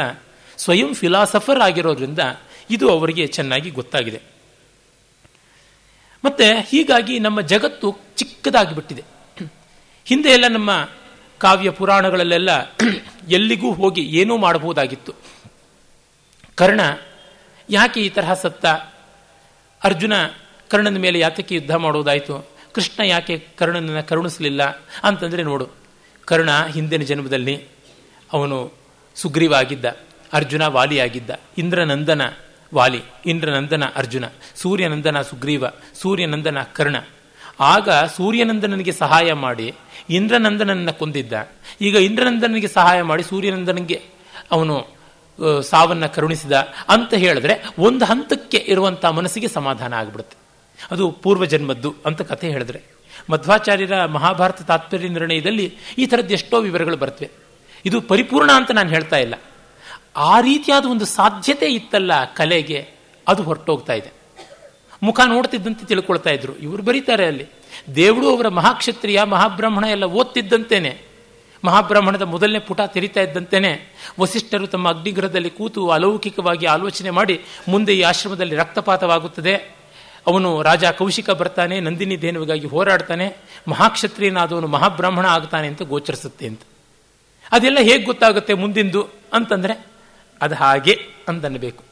ಸ್ವಯಂ ಫಿಲಾಸಫರ್ ಆಗಿರೋದ್ರಿಂದ ಇದು ಅವರಿಗೆ ಚೆನ್ನಾಗಿ ಗೊತ್ತಾಗಿದೆ. ಮತ್ತೆ ಹೀಗಾಗಿ ನಮ್ಮ ಜಗತ್ತು ಚಿಕ್ಕದಾಗಿಬಿಟ್ಟಿದೆ. ಹಿಂದೆ ಎಲ್ಲ ನಮ್ಮ ಕಾವ್ಯ ಪುರಾಣಗಳಲ್ಲೆಲ್ಲ ಎಲ್ಲಿಗೂ ಹೋಗಿ ಏನೂ ಮಾಡಬಹುದಾಗಿತ್ತು. ಕರ್ಣ ಯಾಕೆ ಈ ತರಹ ಸತ್ತ? ಅರ್ಜುನ ಕರ್ಣನ ಮೇಲೆ ಯಾತಕ್ಕೆ ಯುದ್ಧ ಮಾಡೋದಾಯಿತು? ಕೃಷ್ಣ ಯಾಕೆ ಕರ್ಣನನ್ನು ಕರುಣಿಸಲಿಲ್ಲ? ಅಂತಂದರೆ ನೋಡು ಕರ್ಣ ಹಿಂದಿನ ಜನ್ಮದಲ್ಲಿ ಅವನು ಸುಗ್ರೀವ ಆಗಿದ್ದ ಅರ್ಜುನ ವಾಲಿಯಾಗಿದ್ದ. ಇಂದ್ರನಂದನ ವಾಲಿ, ಇಂದ್ರನಂದನ ಅರ್ಜುನ, ಸೂರ್ಯನಂದನ ಸುಗ್ರೀವ, ಸೂರ್ಯನಂದನ ಕರ್ಣ. ಆಗ ಸೂರ್ಯನಂದನನಿಗೆ ಸಹಾಯ ಮಾಡಿ ಇಂದ್ರನಂದನನ್ನ ಕೊಂದಿದ್ದ. ಈಗ ಇಂದ್ರನಂದನಿಗೆ ಸಹಾಯ ಮಾಡಿ ಸೂರ್ಯನಂದನಿಗೆ ಅವನು ಸಾವನ್ನ ಕರುಣಿಸಿದ. ಅಂತ ಹೇಳಿದ್ರೆ ಒಂದು ಹಂತಕ್ಕೆ ಇರುವಂತಹ ಮನಸ್ಸಿಗೆ ಸಮಾಧಾನ ಆಗಿಬಿಡುತ್ತೆ. ಅದು ಪೂರ್ವಜನ್ಮದ್ದು ಅಂತ ಕಥೆ ಹೇಳಿದ್ರೆ. ಮಧ್ವಾಚಾರ್ಯರ ಮಹಾಭಾರತ ತಾತ್ಪರ್ಯ ನಿರ್ಣಯದಲ್ಲಿ ಈ ಥರದ್ದು ಎಷ್ಟೋ ವಿವರಗಳು ಬರ್ತವೆ. ಇದು ಪರಿಪೂರ್ಣ ಅಂತ ನಾನು ಹೇಳ್ತಾ ಇಲ್ಲ. ಆ ರೀತಿಯಾದ ಒಂದು ಸಾಧ್ಯತೆ ಇತ್ತಲ್ಲ ಕಲೆಗೆ, ಅದು ಹೊರಟೋಗ್ತಾ ಇದೆ. ಮುಖ ನೋಡ್ತಿದ್ದಂತೆ ತಿಳ್ಕೊಳ್ತಾ ಇದ್ರು. ಇವರು ಬರೀತಾರೆ ಅಲ್ಲಿ. ದೇವಳು ಅವರ ಮಹಾಕ್ಷತ್ರಿಯ, ಮಹಾಬ್ರಾಹ್ಮಣ ಎಲ್ಲ ಓದ್ತಿದ್ದಂತೇನೆ. ಮಹಾಬ್ರಾಹ್ಮಣದ ಮೊದಲನೇ ಪುಟ ತೆರಿತಾ ಇದ್ದಂತೆಯೇ ವಸಿಷ್ಠರು ತಮ್ಮ ಅಗ್ನಿಗ್ರಹದಲ್ಲಿ ಕೂತು ಅಲೌಕಿಕವಾಗಿ ಆಲೋಚನೆ ಮಾಡಿ ಮುಂದೆ ಈ ಆಶ್ರಮದಲ್ಲಿ ರಕ್ತಪಾತವಾಗುತ್ತದೆ. ಅವನು ರಾಜ ಕೌಶಿಕ ಬರ್ತಾನೆ, ನಂದಿನಿ ಧೇನುವಿಗಾಗಿ ಹೋರಾಡ್ತಾನೆ, ಮಹಾಕ್ಷತ್ರಿಯನಾದವನು ಮಹಾಬ್ರಾಹ್ಮಣ ಆಗ್ತಾನೆ ಅಂತ ಗೋಚರಿಸುತ್ತೆ ಅಂತ. ಅದೆಲ್ಲ ಹೇಗೆ ಗೊತ್ತಾಗುತ್ತೆ ಮುಂದಿಂದು ಅಂತಂದರೆ, ಅದು ಹಾಗೆ ಅಂತನ್ನಬೇಕು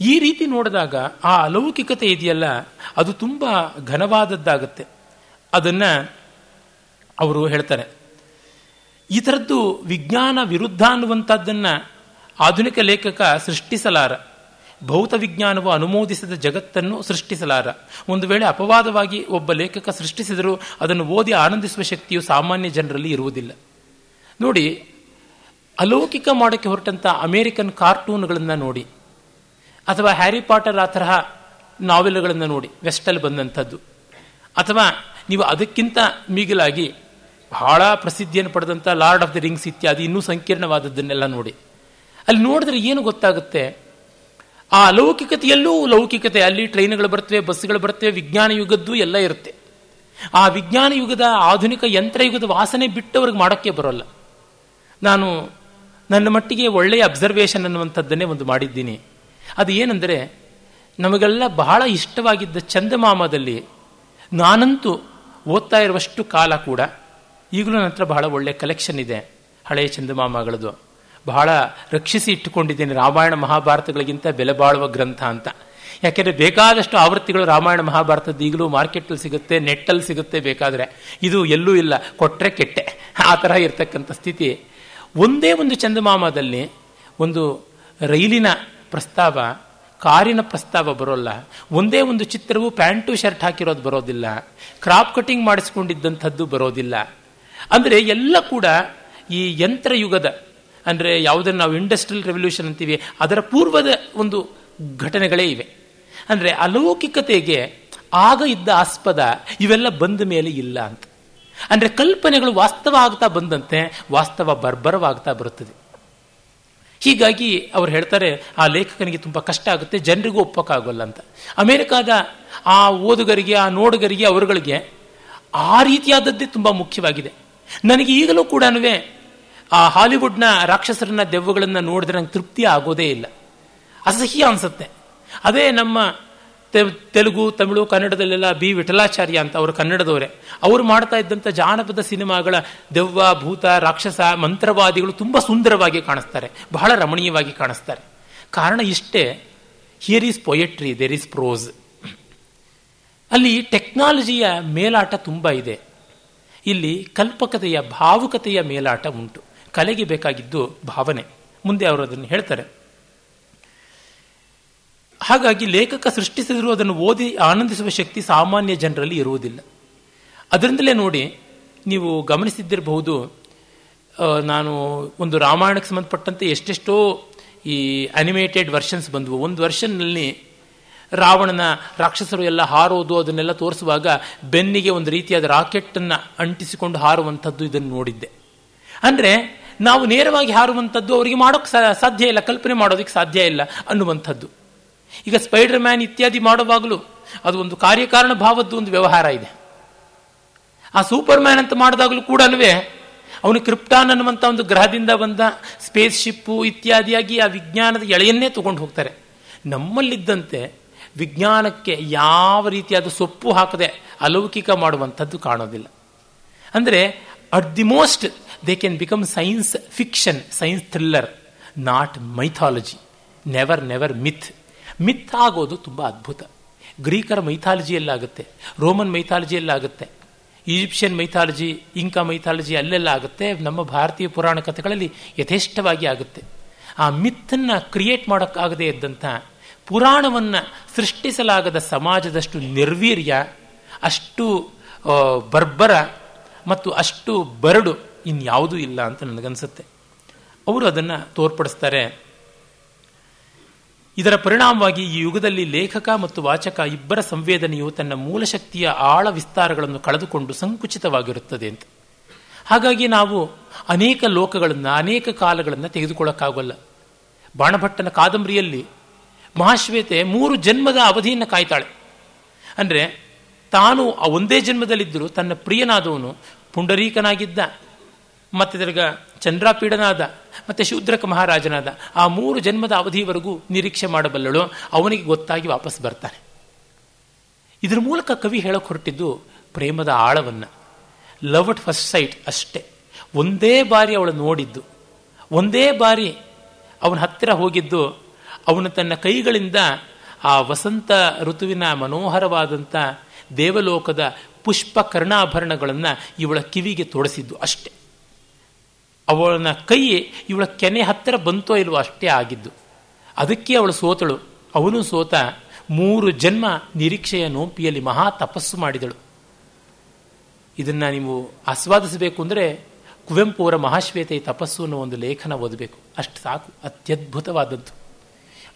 ಈ ರೀತಿ ನೋಡಿದಾಗ ಆ ಅಲೌಕಿಕತೆ ಇದೆಯಲ್ಲ, ಅದು ತುಂಬ ಘನವಾದದ್ದಾಗುತ್ತೆ. ಅದನ್ನು ಅವರು ಹೇಳ್ತಾರೆ. ಈ ಥರದ್ದು ವಿಜ್ಞಾನ ವಿರುದ್ಧ ಅನ್ನುವಂಥದ್ದನ್ನು ಆಧುನಿಕ ಲೇಖಕ ಸೃಷ್ಟಿಸಲಾರ. ಭೌತ ವಿಜ್ಞಾನವು ಅನುಮೋದಿಸಿದ ಜಗತ್ತನ್ನು ಸೃಷ್ಟಿಸಲಾರ. ಒಂದು ವೇಳೆ ಅಪವಾದವಾಗಿ ಒಬ್ಬ ಲೇಖಕ ಸೃಷ್ಟಿಸಿದರೂ ಅದನ್ನು ಓದಿ ಆನಂದಿಸುವ ಶಕ್ತಿಯು ಸಾಮಾನ್ಯ ಜನರಲ್ಲಿ ಇರುವುದಿಲ್ಲ. ನೋಡಿ, ಅಲೌಕಿಕ ಮಾಡೋಕ್ಕೆ ಹೊರಟಂಥ ಅಮೇರಿಕನ್ ಕಾರ್ಟೂನ್ಗಳನ್ನು ನೋಡಿ. ಅಥವಾ ಹ್ಯಾರಿ ಪಾಟರ್ ಆ ತರಹ ನಾವೆಲ್ಗಳನ್ನು ನೋಡಿ, ವೆಸ್ಟಲ್ಲಿ ಬಂದಂಥದ್ದು. ಅಥವಾ ನೀವು ಅದಕ್ಕಿಂತ ಮಿಗಿಲಾಗಿ ಬಹಳ ಪ್ರಸಿದ್ಧಿಯನ್ನು ಪಡೆದಂಥ ಲಾರ್ಡ್ ಆಫ್ ದಿ ರಿಂಗ್ಸ್ ಇತ್ಯಾದಿ ಇನ್ನೂ ಸಂಕೀರ್ಣವಾದದ್ದನ್ನೆಲ್ಲ ನೋಡಿ. ಅಲ್ಲಿ ನೋಡಿದ್ರೆ ಏನು ಗೊತ್ತಾಗುತ್ತೆ? ಆ ಅಲೌಕಿಕತೆಯಲ್ಲೂ ಲೌಕಿಕತೆ. ಅಲ್ಲಿ ಟ್ರೈನ್ಗಳು ಬರ್ತವೆ ಬಸ್ಗಳು ಬರ್ತವೆ, ವಿಜ್ಞಾನ ಯುಗದ್ದು ಎಲ್ಲ ಇರುತ್ತೆ. ಆ ವಿಜ್ಞಾನ ಯುಗದ ಆಧುನಿಕ ಯಂತ್ರಯುಗದ ವಾಸನೆ ಬಿಟ್ಟವ್ರಿಗೆ ಮಾಡೋಕ್ಕೆ ಬರೋಲ್ಲ. ನಾನು ನನ್ನ ಮಟ್ಟಿಗೆ ಒಳ್ಳೆಯ ಅಬ್ಸರ್ವೇಷನ್ ಅನ್ನುವಂಥದ್ದನ್ನೇ ಒಂದು ಮಾಡಿದ್ದೀನಿ. ಅದು ಏನೆಂದರೆ, ನಮಗೆಲ್ಲ ಬಹಳ ಇಷ್ಟವಾಗಿದ್ದ ಚಂದಮಾಮದಲ್ಲಿ ನಾನಂತೂ ಓದ್ತಾ ಇರುವಷ್ಟು ಕಾಲ ಕೂಡ ಈಗಲೂ ನನ್ನ ಹತ್ರ ಬಹಳ ಒಳ್ಳೆಯ ಕಲೆಕ್ಷನ್ ಇದೆ, ಹಳೆಯ ಚಂದಮಾಮಗಳದು ಬಹಳ ರಕ್ಷಿಸಿ ಇಟ್ಟುಕೊಂಡಿದ್ದೇನೆ ರಾಮಾಯಣ ಮಹಾಭಾರತಗಳಿಗಿಂತ ಬೆಲೆ ಬಾಳುವ ಗ್ರಂಥ ಅಂತ. ಯಾಕೆಂದರೆ ಬೇಕಾದಷ್ಟು ಆವೃತ್ತಿಗಳು ರಾಮಾಯಣ ಮಹಾಭಾರತದ ಈಗಲೂ ಮಾರ್ಕೆಟಲ್ಲಿ ಸಿಗುತ್ತೆ, ನೆಟ್ಟಲ್ಲಿ ಸಿಗುತ್ತೆ ಬೇಕಾದರೆ. ಇದು ಎಲ್ಲೂ ಇಲ್ಲ ಕೊಟ್ಟರೆ ಕೆಟ್ಟೆ. ಆ ಥರ ಇರತಕ್ಕಂಥ ಸ್ಥಿತಿ. ಒಂದೇ ಒಂದು ಚಂದಮಾಮದಲ್ಲಿ ಒಂದು ರೈಲಿನ ಪ್ರಸ್ತಾವ, ಕಾರಿನ ಪ್ರಸ್ತಾವ ಬರೋಲ್ಲ. ಒಂದೇ ಒಂದು ಚಿತ್ರವು ಪ್ಯಾಂಟು, ಶರ್ಟ್ ಹಾಕಿರೋದು ಬರೋದಿಲ್ಲ. ಕ್ರಾಪ್ ಕಟಿಂಗ್ ಮಾಡಿಸ್ಕೊಂಡಿದ್ದಂಥದ್ದು ಬರೋದಿಲ್ಲ. ಅಂದರೆ ಎಲ್ಲ ಕೂಡ ಈ ಯಂತ್ರಯುಗದ ಅಂದರೆ ಯಾವುದನ್ನು ನಾವು ಇಂಡಸ್ಟ್ರಿಯಲ್ ರೆವಲ್ಯೂಷನ್ ಅಂತೀವಿ, ಅದರ ಪೂರ್ವದ ಒಂದು ಘಟನೆಗಳೇ ಇವೆ. ಅಂದರೆ ಅಲೌಕಿಕತೆಗೆ ಆಗ ಇದ್ದ ಆಸ್ಪದ ಇವೆಲ್ಲ ಬಂದ ಮೇಲೆ ಇಲ್ಲ ಅಂತ. ಅಂದರೆ ಕಲ್ಪನೆಗಳು ವಾಸ್ತವ ಆಗ್ತಾ ಬಂದಂತೆ ವಾಸ್ತವ ಬರ್ಬರವಾಗ್ತಾ ಬರುತ್ತದೆ. ಹೀಗಾಗಿ ಅವ್ರು ಹೇಳ್ತಾರೆ, ಆ ಲೇಖಕನಿಗೆ ತುಂಬ ಕಷ್ಟ ಆಗುತ್ತೆ, ಜನರಿಗೂ ಒಪ್ಪಕ್ಕಾಗೋಲ್ಲ ಅಂತ. ಅಮೆರಿಕಾದ ಆ ಓದುಗರಿಗೆ, ಆ ನೋಡುಗರಿಗೆ, ಅವರುಗಳಿಗೆ ಆ ರೀತಿಯಾದದ್ದೇ ತುಂಬ ಮುಖ್ಯವಾಗಿದೆ. ನನಗೆ ಈಗಲೂ ಕೂಡ ಆ ಹಾಲಿವುಡ್ನ ರಾಕ್ಷಸರನ್ನ ದೆವ್ವಗಳನ್ನು ನೋಡಿದ್ರೆ ನಂಗೆ ತೃಪ್ತಿ ಆಗೋದೇ ಇಲ್ಲ. ಅಸಹ್ಯ ಅನ್ಸುತ್ತೆ. ಅದೇ ನಮ್ಮ ತೆಲುಗು, ತಮಿಳು, ಕನ್ನಡದಲ್ಲೆಲ್ಲ ಬಿ ವಿಠಲಾಚಾರ್ಯ ಅಂತ ಅವರು ಕನ್ನಡದವರೇ. ಅವರು ಮಾಡ್ತಾ ಇದ್ದಂಥ ಜಾನಪದ ಸಿನಿಮಾಗಳ ದೆವ್ವ, ಭೂತ, ರಾಕ್ಷಸ, ಮಂತ್ರವಾದಿಗಳು ತುಂಬ ಸುಂದರವಾಗಿ ಕಾಣಿಸ್ತಾರೆ. ಬಹಳ ರಮಣೀಯವಾಗಿ ಕಾಣಿಸ್ತಾರೆ. ಕಾರಣ ಇಷ್ಟೇ. Here is poetry there is prose ಅಲ್ಲಿ ಟೆಕ್ನಾಲಜಿಯ ಮೇಲಾಟ ತುಂಬ ಇದೆ. ಇಲ್ಲಿ ಕಲ್ಪಕತೆಯ, ಭಾವುಕತೆಯ ಮೇಲಾಟ ಉಂಟು. ಕಲೆಗೆ ಬೇಕಾಗಿದ್ದು ಭಾವನೆ. ಮುಂದೆ ಅವರು ಅದನ್ನು ಹೇಳ್ತಾರೆ. ಹಾಗಾಗಿ ಲೇಖಕ ಸೃಷ್ಟಿಸಿದರೂ ಅದನ್ನು ಓದಿ ಆನಂದಿಸುವ ಶಕ್ತಿ ಸಾಮಾನ್ಯ ಜನರಲ್ಲಿ ಇರುವುದಿಲ್ಲ. ಅದರಿಂದಲೇ ನೋಡಿ, ನೀವು ಗಮನಿಸಿದ್ದಿರಬಹುದು ನಾನು ಒಂದು ರಾಮಾಯಣಕ್ಕೆ ಸಂಬಂಧಪಟ್ಟಂತೆ ಎಷ್ಟೆಷ್ಟೋ ಈ ಅನಿಮೇಟೆಡ್ ವರ್ಷನ್ಸ್ ಬಂದವು. ಒಂದು ವರ್ಷನ್ನಲ್ಲಿ ರಾವಣನ ರಾಕ್ಷಸರು ಎಲ್ಲ ಹಾರೋದು, ಅದನ್ನೆಲ್ಲ ತೋರಿಸುವಾಗ ಬೆನ್ನಿಗೆ ಒಂದು ರೀತಿಯಾದ ರಾಕೆಟನ್ನು ಅಂಟಿಸಿಕೊಂಡು ಹಾರುವಂಥದ್ದು ಇದನ್ನು ನೋಡಿದ್ದೆ. ಅಂದರೆ ನಾವು ನೇರವಾಗಿ ಹಾರುವಂಥದ್ದು ಅವರಿಗೆ ಮಾಡೋಕ್ಕೆ ಸಾಧ್ಯ ಇಲ್ಲ, ಕಲ್ಪನೆ ಮಾಡೋದಕ್ಕೆ ಸಾಧ್ಯ ಇಲ್ಲ ಅನ್ನುವಂಥದ್ದು. ಈಗ ಸ್ಪೈಡರ್ ಮ್ಯಾನ್ ಇತ್ಯಾದಿ ಮಾಡುವಾಗಲೂ ಅದು ಒಂದು ಕಾರ್ಯಕಾರಣ ಭಾವದ್ದು ಒಂದು ವ್ಯವಹಾರ ಇದೆ. ಆ ಸೂಪರ್ ಮ್ಯಾನ್ ಅಂತ ಮಾಡಿದಾಗಲೂ ಕೂಡ ಅವನು ಕ್ರಿಪ್ಟಾನ್ ಅನ್ನುವಂಥ ಒಂದು ಗ್ರಹದಿಂದ ಬಂದ ಸ್ಪೇಸ್ ಶಿಪ್ಪು ಇತ್ಯಾದಿಯಾಗಿ ಆ ವಿಜ್ಞಾನದ ಎಳೆಯನ್ನೇ ತಗೊಂಡು ಹೋಗ್ತಾರೆ. ನಮ್ಮಲ್ಲಿದ್ದಂತೆ ವಿಜ್ಞಾನಕ್ಕೆ ಯಾವ ರೀತಿಯಾದ ಸೊಪ್ಪು ಹಾಕದೆ ಅಲೌಕಿಕ ಮಾಡುವಂಥದ್ದು ಕಾಣೋದಿಲ್ಲ. ಅಂದರೆ at the most they can become science fiction science thriller not mythology never never myth myth ಆಗೋದು ತುಂಬ ಅದ್ಭುತ. ಗ್ರೀಕರ ಮೈಥಾಲಜಿಯಲ್ಲಾಗುತ್ತೆ ರೋಮನ್ ಮೈಥಾಲಜಿಯಲ್ಲಾಗುತ್ತೆ ಈಜಿಪ್ಷಿಯನ್ ಮೈಥಾಲಜಿ ಇಂಕಾ ಮೈಥಾಲಜಿ ಅಲ್ಲೆಲ್ಲ ಆಗುತ್ತೆ ನಮ್ಮ ಭಾರತೀಯ ಪುರಾಣ ಕಥೆಗಳಲ್ಲಿ ಯಥೇಷ್ಟವಾಗಿ ಆಗುತ್ತೆ. ಆ ಮಿತ್ತನ್ನು ಕ್ರಿಯೇಟ್ ಮಾಡೋಕ್ಕಾಗದೇ ಇದ್ದಂಥ ಪುರಾಣವನ್ನು ಸೃಷ್ಟಿಸಲಾಗದ ಸಮಾಜದಷ್ಟು ನಿರ್ವೀರ್ಯ, ಅಷ್ಟು ಬರ್ಬರ ಮತ್ತು ಅಷ್ಟು ಬರಡು ಇನ್ಯಾವುದೂ ಇಲ್ಲ ಅಂತ ನನಗನ್ಸುತ್ತೆ. ಅವರು ಅದನ್ನು ತೋರ್ಪಡಿಸ್ತಾರೆ. ಇದರ ಪರಿಣಾಮವಾಗಿ ಈ ಯುಗದಲ್ಲಿ ಲೇಖಕ ಮತ್ತು ವಾಚಕ ಇಬ್ಬರ ಸಂವೇದನೆಯು ತನ್ನ ಮೂಲ ಶಕ್ತಿಯ ಆಳ ವಿಸ್ತಾರಗಳನ್ನು ಕಳೆದುಕೊಂಡು ಸಂಕುಚಿತವಾಗಿರುತ್ತದೆ ಅಂತ. ಹಾಗಾಗಿ ನಾವು ಅನೇಕ ಲೋಕಗಳನ್ನು, ಅನೇಕ ಕಾಲಗಳನ್ನು ತೆಗೆದುಕೊಳ್ಳೋಕ್ಕಾಗಲ್ಲ. ಬಾಣಭಟ್ಟನ ಕಾದಂಬರಿಯಲ್ಲಿ ಮಹಾಶ್ವೇತೆ ಮೂರು ಜನ್ಮದ ಅವಧಿಯನ್ನು ಕಾಯ್ತಾಳೆ. ಅಂದರೆ ತಾನು ಒಂದೇ ಜನ್ಮದಲ್ಲಿದ್ದರೂ ತನ್ನ ಪ್ರಿಯನಾದವನು ಪುಂಡರೀಕನಾಗಿದ್ದ. ಮತ್ತೆ ತಿರ್ಗ ಚಂದ್ರಾಪೀಡನಾದ, ಮತ್ತೆ ಶೂದ್ರಕ ಮಹಾರಾಜನಾದ, ಆ ಮೂರು ಜನ್ಮದ ಅವಧಿವರೆಗೂ ನಿರೀಕ್ಷೆ ಮಾಡಬಲ್ಲಳು. ಅವನಿಗೆ ಗೊತ್ತಾಗಿ ವಾಪಸ್ ಬರ್ತಾನೆ. ಇದರ ಮೂಲಕ ಕವಿ ಹೇಳಕ್ಕೆ ಹೊರಟಿದ್ದು ಪ್ರೇಮದ ಆಳವನ್ನು. ಲವ್ ಅಟ್ ಫಸ್ಟ್ ಸೈಟ್ ಅಷ್ಟೇ. ಒಂದೇ ಬಾರಿ ಅವಳು ನೋಡಿದ್ದು, ಒಂದೇ ಬಾರಿ ಅವನ ಹತ್ತಿರ ಹೋಗಿದ್ದು, ಅವನು ತನ್ನ ಕೈಗಳಿಂದ ಆ ವಸಂತ ಋತುವಿನ ಮನೋಹರವಾದಂಥ ದೇವಲೋಕದ ಪುಷ್ಪ ಕರ್ಣಾಭರಣಗಳನ್ನು ಇವಳ ಕಿವಿಗೆ ತೋಡಿಸಿದ್ದು ಅಷ್ಟೆ. ಅವಳನ್ನ ಕೈ ಇವಳ ಕೆನೆ ಹತ್ತಿರ ಬಂತೋ ಇಲ್ವೋ ಅಷ್ಟೇ ಆಗಿದ್ದು. ಅದಕ್ಕೆ ಅವಳು ಸೋತಳು. ಅವನು ಸೋತ ಮೂರು ಜನ್ಮ ನಿರೀಕ್ಷೆಯ ನೋಪಿಯಲ್ಲಿ ಮಹಾ ತಪಸ್ಸು ಮಾಡಿದಳು. ಇದನ್ನು ನೀವು ಆಸ್ವಾದಿಸಬೇಕು ಅಂದರೆ ಕುವೆಂಪು ಅವರ ಮಹಾಶ್ವೇತೆ ತಪಸ್ಸು ಅನ್ನೋ ಒಂದು ಲೇಖನ ಓದಬೇಕು. ಅಷ್ಟು ಸಾಕು ಅತ್ಯದ್ಭುತವಾದದ್ದು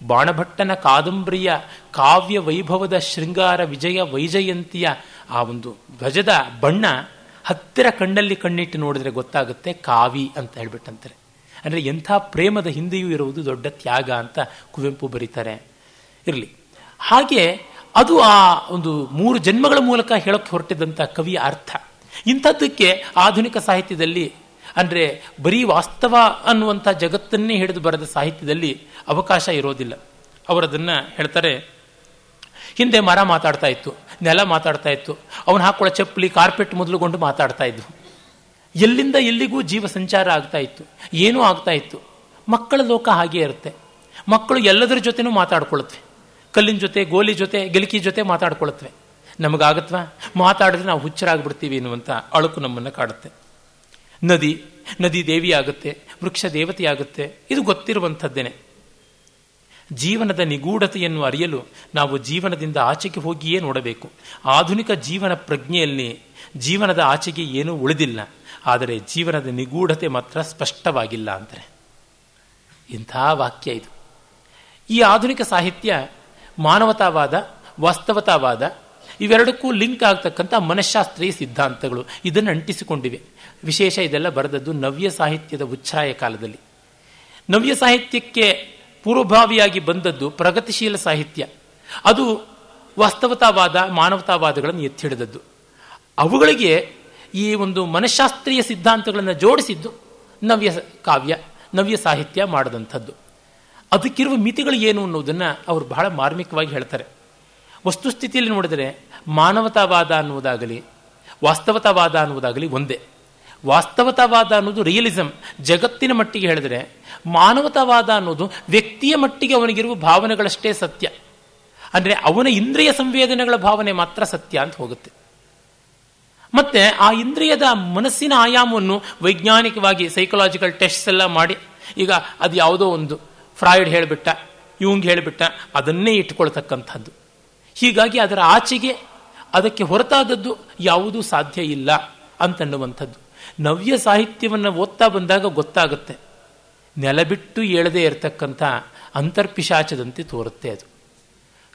ಬಾಣಭಟ್ಟನ ಕಾದಂಬರಿಯ ಕಾವ್ಯ ವೈಭವದ ಶೃಂಗಾರ ವಿಜಯ ವೈಜಯಂತಿಯ ಆ ಒಂದು ಧ್ವಜದ ಬಣ್ಣ ಹತ್ತಿರ ಕಣ್ಣಲ್ಲಿ ಕಣ್ಣಿಟ್ಟು ನೋಡಿದ್ರೆ ಗೊತ್ತಾಗುತ್ತೆ ಕಾವಿ ಅಂತ ಹೇಳ್ಬಿಟ್ಟಂತಾರೆ. ಅಂದರೆ ಎಂಥ ಪ್ರೇಮದ ಹಿಂದೆಯೂ ಇರುವುದು ದೊಡ್ಡ ತ್ಯಾಗ ಅಂತ ಕುವೆಂಪು ಬರೀತಾರೆ. ಇರಲಿ. ಹಾಗೆ ಅದು ಆ ಒಂದು ಮೂರು ಜನ್ಮಗಳ ಮೂಲಕ ಹೇಳಕ್ಕೆ ಹೊರಟಿದ್ದಂಥ ಕವಿಯ ಅರ್ಥ. ಇಂಥದ್ದಕ್ಕೆ ಆಧುನಿಕ ಸಾಹಿತ್ಯದಲ್ಲಿ, ಅಂದರೆ ಬರೀ ವಾಸ್ತವ ಅನ್ನುವಂಥ ಜಗತ್ತನ್ನೇ ಹಿಡಿದು ಬರೆದ ಸಾಹಿತ್ಯದಲ್ಲಿ ಅವಕಾಶ ಇರೋದಿಲ್ಲ. ಅವರದನ್ನು ಹೇಳ್ತಾರೆ, ಹಿಂದೆ ಮರ ಮಾತಾಡ್ತಾ ಇತ್ತು. ನೆಲ ಮಾತಾಡ್ತಾ ಇತ್ತು. ಅವನು ಹಾಕೊಳ್ಳೋ ಚಪ್ಪಲಿ ಕಾರ್ಪೆಟ್ ಮೊದಲುಗೊಂಡು ಮಾತಾಡ್ತಾ ಇದ್ವು. ಎಲ್ಲಿಂದ ಎಲ್ಲಿಗೂ ಜೀವ ಸಂಚಾರ ಆಗ್ತಾ ಇತ್ತು. ಏನೂ ಆಗ್ತಾ ಇತ್ತು. ಮಕ್ಕಳ ಲೋಕ ಹಾಗೇ ಇರುತ್ತೆ. ಮಕ್ಕಳು ಎಲ್ಲದರ ಜೊತೆನೂ ಮಾತಾಡ್ಕೊಳತ್ವೆ. ಕಲ್ಲಿನ ಜೊತೆ, ಗೋಲಿ ಜೊತೆ, ಗೆಲಕಿ ಜೊತೆ ಮಾತಾಡ್ಕೊಳತ್ವೆ. ನಮಗಾಗತ್ವಾ? ಮಾತಾಡಿದ್ರೆ ನಾವು ಹುಚ್ಚರಾಗ್ಬಿಡ್ತೀವಿ ಎನ್ನುವಂಥ ಅಳುಕು ನಮ್ಮನ್ನು ಕಾಡುತ್ತೆ. ನದಿ ನದಿ ದೇವಿ ಆಗುತ್ತೆ ವೃಕ್ಷ ದೇವತೆ ಆಗುತ್ತೆ ಇದು ಗೊತ್ತಿರುವಂಥದ್ದೇನೆ. ಜೀವನದ ನಿಗೂಢತೆಯನ್ನು ಅರಿಯಲು ನಾವು ಜೀವನದಿಂದ ಆಚೆಗೆ ಹೋಗಿಯೇ ನೋಡಬೇಕು. ಆಧುನಿಕ ಜೀವನ ಪ್ರಜ್ಞೆಯಲ್ಲಿ ಜೀವನದ ಆಚೆಗೆ ಏನೂ ಉಳಿದಿಲ್ಲ. ಆದರೆ ಜೀವನದ ನಿಗೂಢತೆ ಮಾತ್ರ ಸ್ಪಷ್ಟವಾಗಿಲ್ಲ ಅಂತಾರೆ. ಇಂಥ ವಾಕ್ಯ ಇದು. ಈ ಆಧುನಿಕ ಸಾಹಿತ್ಯ ಮಾನವತಾವಾದ, ವಾಸ್ತವತಾವಾದ ಇವೆರಡಕ್ಕೂ ಲಿಂಕ್ ಆಗ್ತಕ್ಕಂಥ ಮನಃಶಾಸ್ತ್ರೀಯ ಸಿದ್ಧಾಂತಗಳು ಇದನ್ನು ಅಂಟಿಸಿಕೊಂಡಿವೆ. ವಿಶೇಷ ಇದೆಲ್ಲ ಬರೆದದ್ದು ನವ್ಯ ಸಾಹಿತ್ಯದ ಉಚ್ಛ್ರಾಯ ಕಾಲದಲ್ಲಿ. ನವ್ಯ ಸಾಹಿತ್ಯಕ್ಕೆ ಪೂರ್ವಭಾವಿಯಾಗಿ ಬಂದದ್ದು ಪ್ರಗತಿಶೀಲ ಸಾಹಿತ್ಯ. ಅದು ವಾಸ್ತವತಾವಾದ, ಮಾನವತಾವಾದಗಳನ್ನು ಎತ್ತಿ ಹಿಡಿದದ್ದು ಅವುಗಳಿಗೆ ಈ ಒಂದು ಮನಃಶಾಸ್ತ್ರೀಯ ಸಿದ್ಧಾಂತಗಳನ್ನು ಜೋಡಿಸಿದ್ದು ನವ್ಯ ಕಾವ್ಯ, ನವ್ಯ ಸಾಹಿತ್ಯ ಮಾಡದಂಥದ್ದು. ಅದಕ್ಕಿರುವ ಮಿತಿಗಳು ಏನು ಅನ್ನೋದನ್ನು ಅವರು ಬಹಳ ಮಾರ್ಮಿಕವಾಗಿ ಹೇಳ್ತಾರೆ. ವಸ್ತುಸ್ಥಿತಿಯಲ್ಲಿ ನೋಡಿದರೆ ಮಾನವತಾವಾದ ಅನ್ನುವುದಾಗಲಿ, ವಾಸ್ತವತಾವಾದ ಅನ್ನುವುದಾಗಲಿ ಒಂದೇ. ವಾಸ್ತವತಾವಾದ ಅನ್ನೋದು ರಿಯಲಿಸಂ ಜಗತ್ತಿನ ಮಟ್ಟಿಗೆ ಹೇಳಿದರೆ, ಮಾನವತಾವಾದ ಅನ್ನೋದು ವ್ಯಕ್ತಿಯ ಮಟ್ಟಿಗೆ ಅವನಿಗಿರುವ ಭಾವನೆಗಳಷ್ಟೇ ಸತ್ಯ. ಅಂದರೆ ಅವನ ಇಂದ್ರಿಯ ಸಂವೇದನೆಗಳ ಭಾವನೆ ಮಾತ್ರ ಸತ್ಯ ಅಂತ ಹೋಗುತ್ತೆ. ಮತ್ತೆ ಆ ಇಂದ್ರಿಯದ ಮನಸ್ಸಿನ ಆಯಾಮವನ್ನು ವೈಜ್ಞಾನಿಕವಾಗಿ ಸೈಕಲಾಜಿಕಲ್ ಟೆಸ್ಟ್ಸ್ ಎಲ್ಲ ಮಾಡಿ, ಈಗ ಅದು ಯಾವುದೋ ಒಂದು ಫ್ರಾಯ್ಡ್ ಹೇಳಿಬಿಟ್ಟ ಇವಂಗ್ ಹೇಳಿಬಿಟ್ಟ, ಅದನ್ನೇ ಇಟ್ಕೊಳ್ತಕ್ಕಂಥದ್ದು. ಹೀಗಾಗಿ ಅದರ ಆಚೆಗೆ ಅದಕ್ಕೆ ಹೊರತಾದದ್ದು ಯಾವುದೂ ಸಾಧ್ಯ ಇಲ್ಲ ಅಂತನ್ನುವಂಥದ್ದು. ನವ್ಯ ಸಾಹಿತ್ಯವನ್ನು ಓದ್ತಾ ಬಂದಾಗ ಗೊತ್ತಾಗುತ್ತೆ. ನೆಲಬಿಟ್ಟು ಏಳದೇ ಇರತಕ್ಕಂಥ ಅಂತರ್ಪಿಶಾಚದಂತೆ ತೋರುತ್ತೆ ಅದು.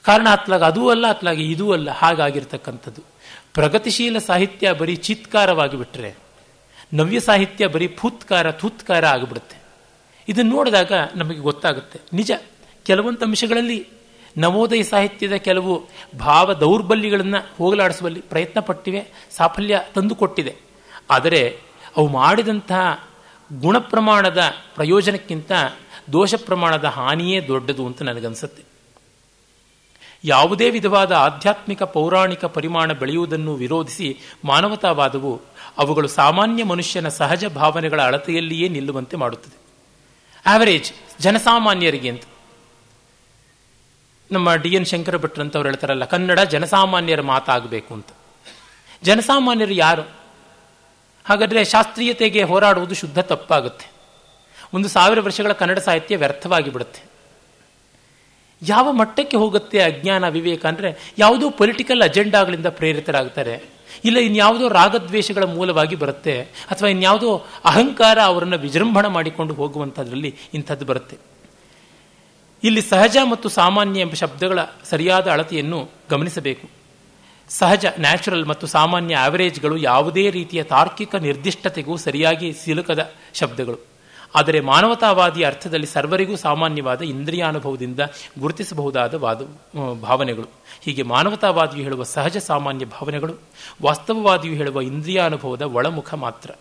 ಕಾರಣ ಅತ್ಲಾಗ ಅದೂ ಅಲ್ಲ, ಅತ್ಲಾಗಿ ಇದೂ ಅಲ್ಲ, ಹಾಗಾಗಿರ್ತಕ್ಕಂಥದ್ದು. ಪ್ರಗತಿಶೀಲ ಸಾಹಿತ್ಯ ಬರೀ ಚಿತ್ಕಾರವಾಗಿಬಿಟ್ರೆ ನವ್ಯ ಸಾಹಿತ್ಯ ಬರೀ ಫೂತ್ಕಾರ ತೂತ್ಕಾರ ಆಗಿಬಿಡುತ್ತೆ. ಇದನ್ನು ನೋಡಿದಾಗ ನಮಗೆ ಗೊತ್ತಾಗುತ್ತೆ. ನಿಜ ಕೆಲವೊಂದು ಅಂಶಗಳಲ್ಲಿ ನವೋದಯ ಸಾಹಿತ್ಯದ ಕೆಲವು ಭಾವ ದೌರ್ಬಲ್ಯಗಳನ್ನು ಹೋಗಲಾಡಿಸುವಲ್ಲಿ ಪ್ರಯತ್ನ ಪಟ್ಟಿವೆ, ಸಾಫಲ್ಯ ತಂದುಕೊಟ್ಟಿದೆ. ಆದರೆ ಅವು ಮಾಡಿದಂತಹ ಗುಣ ಪ್ರಮಾಣದ ಪ್ರಯೋಜನಕ್ಕಿಂತ ದೋಷ ಪ್ರಮಾಣದ ಹಾನಿಯೇ ದೊಡ್ಡದು ಅಂತ ನನಗನ್ಸುತ್ತೆ. ಯಾವುದೇ ವಿಧವಾದ ಆಧ್ಯಾತ್ಮಿಕ ಪೌರಾಣಿಕ ಪರಿಮಾಣ ಬೆಳೆಯುವುದನ್ನು ವಿರೋಧಿಸಿ ಮಾನವತಾವಾದವು ಅವುಗಳು ಸಾಮಾನ್ಯ ಮನುಷ್ಯನ ಸಹಜ ಭಾವನೆಗಳ ಅಳತೆಯಲ್ಲಿಯೇ ನಿಲ್ಲುವಂತೆ ಮಾಡುತ್ತದೆ. ಆವರೇಜ್ ಜನಸಾಮಾನ್ಯರಿಗೆ ಅಂತ. ನಮ್ಮ ಡಿ ಎನ್ ಶಂಕರ ಭಟ್ರು ಅಂತ ಅವ್ರು ಹೇಳ್ತಾರಲ್ಲ, ಕನ್ನಡ ಜನಸಾಮಾನ್ಯರ ಮಾತಾಗಬೇಕು ಅಂತ. ಜನಸಾಮಾನ್ಯರು ಯಾರು? ಹಾಗಾದರೆ ಶಾಸ್ತ್ರೀಯತೆಗೆ ಹೋರಾಡುವುದು ಶುದ್ಧ ತಪ್ಪಾಗುತ್ತೆ. ಒಂದು ಸಾವಿರ ವರ್ಷಗಳ ಕನ್ನಡ ಸಾಹಿತ್ಯ ವ್ಯರ್ಥವಾಗಿ ಬಿಡುತ್ತೆ. ಯಾವ ಮಟ್ಟಕ್ಕೆ ಹೋಗುತ್ತೆ ಅಜ್ಞಾನ ವಿವೇಕ ಅಂದರೆ ಯಾವುದೋ ಪೊಲಿಟಿಕಲ್ ಅಜೆಂಡಾಗಳಿಂದ ಪ್ರೇರಿತರಾಗ್ತಾರೆ. ಇಲ್ಲ ಇನ್ಯಾವುದೋ ರಾಗದ್ವೇಷಗಳ ಮೂಲವಾಗಿ ಬರುತ್ತೆ, ಅಥವಾ ಇನ್ಯಾವುದೋ ಅಹಂಕಾರ ಅವರನ್ನು ವಿಜೃಂಭಣೆ ಮಾಡಿಕೊಂಡು ಹೋಗುವಂಥದ್ರಲ್ಲಿ ಇಂಥದ್ದು ಬರುತ್ತೆ. ಇಲ್ಲಿ ಸಹಜ ಮತ್ತು ಸಾಮಾನ್ಯ ಎಂಬ ಶಬ್ದಗಳ ಸರಿಯಾದ ಅಳತೆಯನ್ನು ಗಮನಿಸಬೇಕು. ಸಹಜ ನ್ಯಾಚುರಲ್ ಮತ್ತು ಸಾಮಾನ್ಯ ಆವರೇಜ್ಗಳು ಯಾವುದೇ ರೀತಿಯ ತಾರ್ಕಿಕ ನಿರ್ದಿಷ್ಟತೆಗೂ ಸರಿಯಾಗಿ ಸಿಲುಕದ ಶಬ್ದಗಳು. ಆದರೆ ಮಾನವತಾವಾದಿ ಅರ್ಥದಲ್ಲಿ ಸರ್ವರಿಗೂ ಸಾಮಾನ್ಯವಾದ ಇಂದ್ರಿಯಾನುಭವದಿಂದ ಗುರುತಿಸಬಹುದಾದ ವಾದ ಭಾವನೆಗಳು. ಹೀಗೆ ಮಾನವತಾವಾದಿಯು ಹೇಳುವ ಸಹಜ ಸಾಮಾನ್ಯ ಭಾವನೆಗಳು, ವಾಸ್ತವವಾದಿಯು ಹೇಳುವ ಇಂದ್ರಿಯಾನುಭವದ ಒಳಮುಖ ಮಾತ್ರ.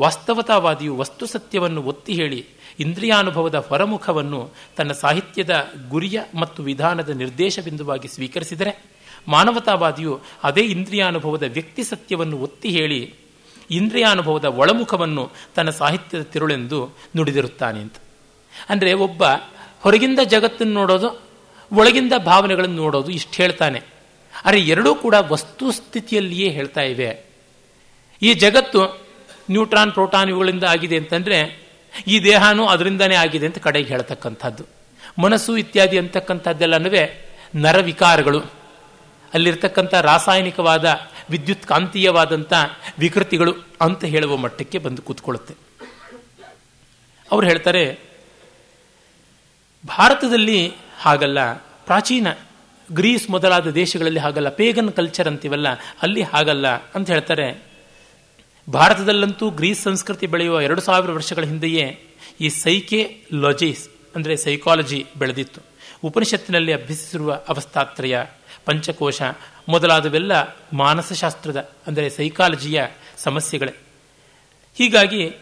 ವಾಸ್ತವತಾವಾದಿಯು ವಸ್ತು ಸತ್ಯವನ್ನು ಒತ್ತಿ ಹೇಳಿ ಇಂದ್ರಿಯಾನುಭವದ ಹೊರಮುಖವನ್ನು ತನ್ನ ಸಾಹಿತ್ಯದ ಗುರಿಯ ಮತ್ತು ವಿಧಾನದ ನಿರ್ದೇಶ ಬಿಂದುವಾಗಿ ಸ್ವೀಕರಿಸಿದರೆ ಮಾನವತಾವಾದಿಯು ಅದೇ ಇಂದ್ರಿಯಾನುಭವದ ವ್ಯಕ್ತಿ ಸತ್ಯವನ್ನು ಒತ್ತಿ ಹೇಳಿ ಇಂದ್ರಿಯಾನುಭವದ ಒಳಮುಖವನ್ನು ತನ್ನ ಸಾಹಿತ್ಯದ ತಿರುಳೆಂದು ನುಡಿದಿರುತ್ತಾನೆ ಅಂತ. ಅಂದರೆ ಒಬ್ಬ ಹೊರಗಿಂದ ಜಗತ್ತನ್ನು ನೋಡೋದು, ಒಳಗಿಂದ ಭಾವನೆಗಳನ್ನು ನೋಡೋದು ಇಷ್ಟು ಹೇಳ್ತಾನೆ. ಆದರೆ ಎರಡೂ ಕೂಡ ವಸ್ತು ಸ್ಥಿತಿಯಲ್ಲಿಯೇ ಹೇಳ್ತಾ ಇವೆ. ಈ ಜಗತ್ತು ನ್ಯೂಟ್ರಾನ್, ಪ್ರೋಟಾನ್ ಇವುಗಳಿಂದ ಆಗಿದೆ ಅಂತಂದರೆ ಈ ದೇಹನೂ ಅದರಿಂದನೇ ಆಗಿದೆ ಅಂತ ಕಡೆಗೆ ಹೇಳ್ತಕ್ಕಂಥದ್ದು. ಮನಸ್ಸು ಇತ್ಯಾದಿ ಅಂತಕ್ಕಂಥದ್ದೆಲ್ಲನೂ ನರವಿಕಾರಗಳು. ಅಲ್ಲಿರ್ತಕ್ಕಂಥ ರಾಸಾಯನಿಕವಾದ ವಿದ್ಯುತ್ ಕಾಂತೀಯವಾದಂಥ ವಿಕೃತಿಗಳು ಅಂತ ಹೇಳುವ ಮಟ್ಟಕ್ಕೆ ಬಂದು ಕೂತ್ಕೊಳ್ಳುತ್ತೆ. ಅವ್ರು ಹೇಳ್ತಾರೆ, ಭಾರತದಲ್ಲಿ ಹಾಗಲ್ಲ, ಪ್ರಾಚೀನ ಗ್ರೀಸ್ ಮೊದಲಾದ ದೇಶಗಳಲ್ಲಿ ಹಾಗಲ್ಲ ಪೇಗನ್ ಕಲ್ಚರ್ ಅಂತೀವಲ್ಲ, ಅಲ್ಲಿ ಹಾಗಲ್ಲ ಅಂತ ಹೇಳ್ತಾರೆ. ಭಾರತದಲ್ಲಂತೂ ಗ್ರೀಸ್ ಸಂಸ್ಕೃತಿ ಬೆಳೆಯುವ ಎರಡು ಸಾವಿರ ವರ್ಷಗಳ ಹಿಂದೆಯೇ ಈ ಸೈಕೆ ಲಾಜಿಸ್, ಅಂದರೆ ಸೈಕಾಲಜಿ ಬೆಳೆದಿತ್ತು. ಉಪನಿಷತ್ತಿನಲ್ಲಿ ಅಭ್ಯಸಿಸಿರುವ ಅವಸ್ಥಾತ್ರಯ ಪಂಚಕೋಶ ಮೊದಲಾದವೆಲ್ಲ ಮಾನಸಶಾಸ್ತ್ರದ, ಅಂದರೆ ಸೈಕಾಲಜಿಯ ಸಮಸ್ಯೆಗಳೇ. ಹೀಗಾಗಿ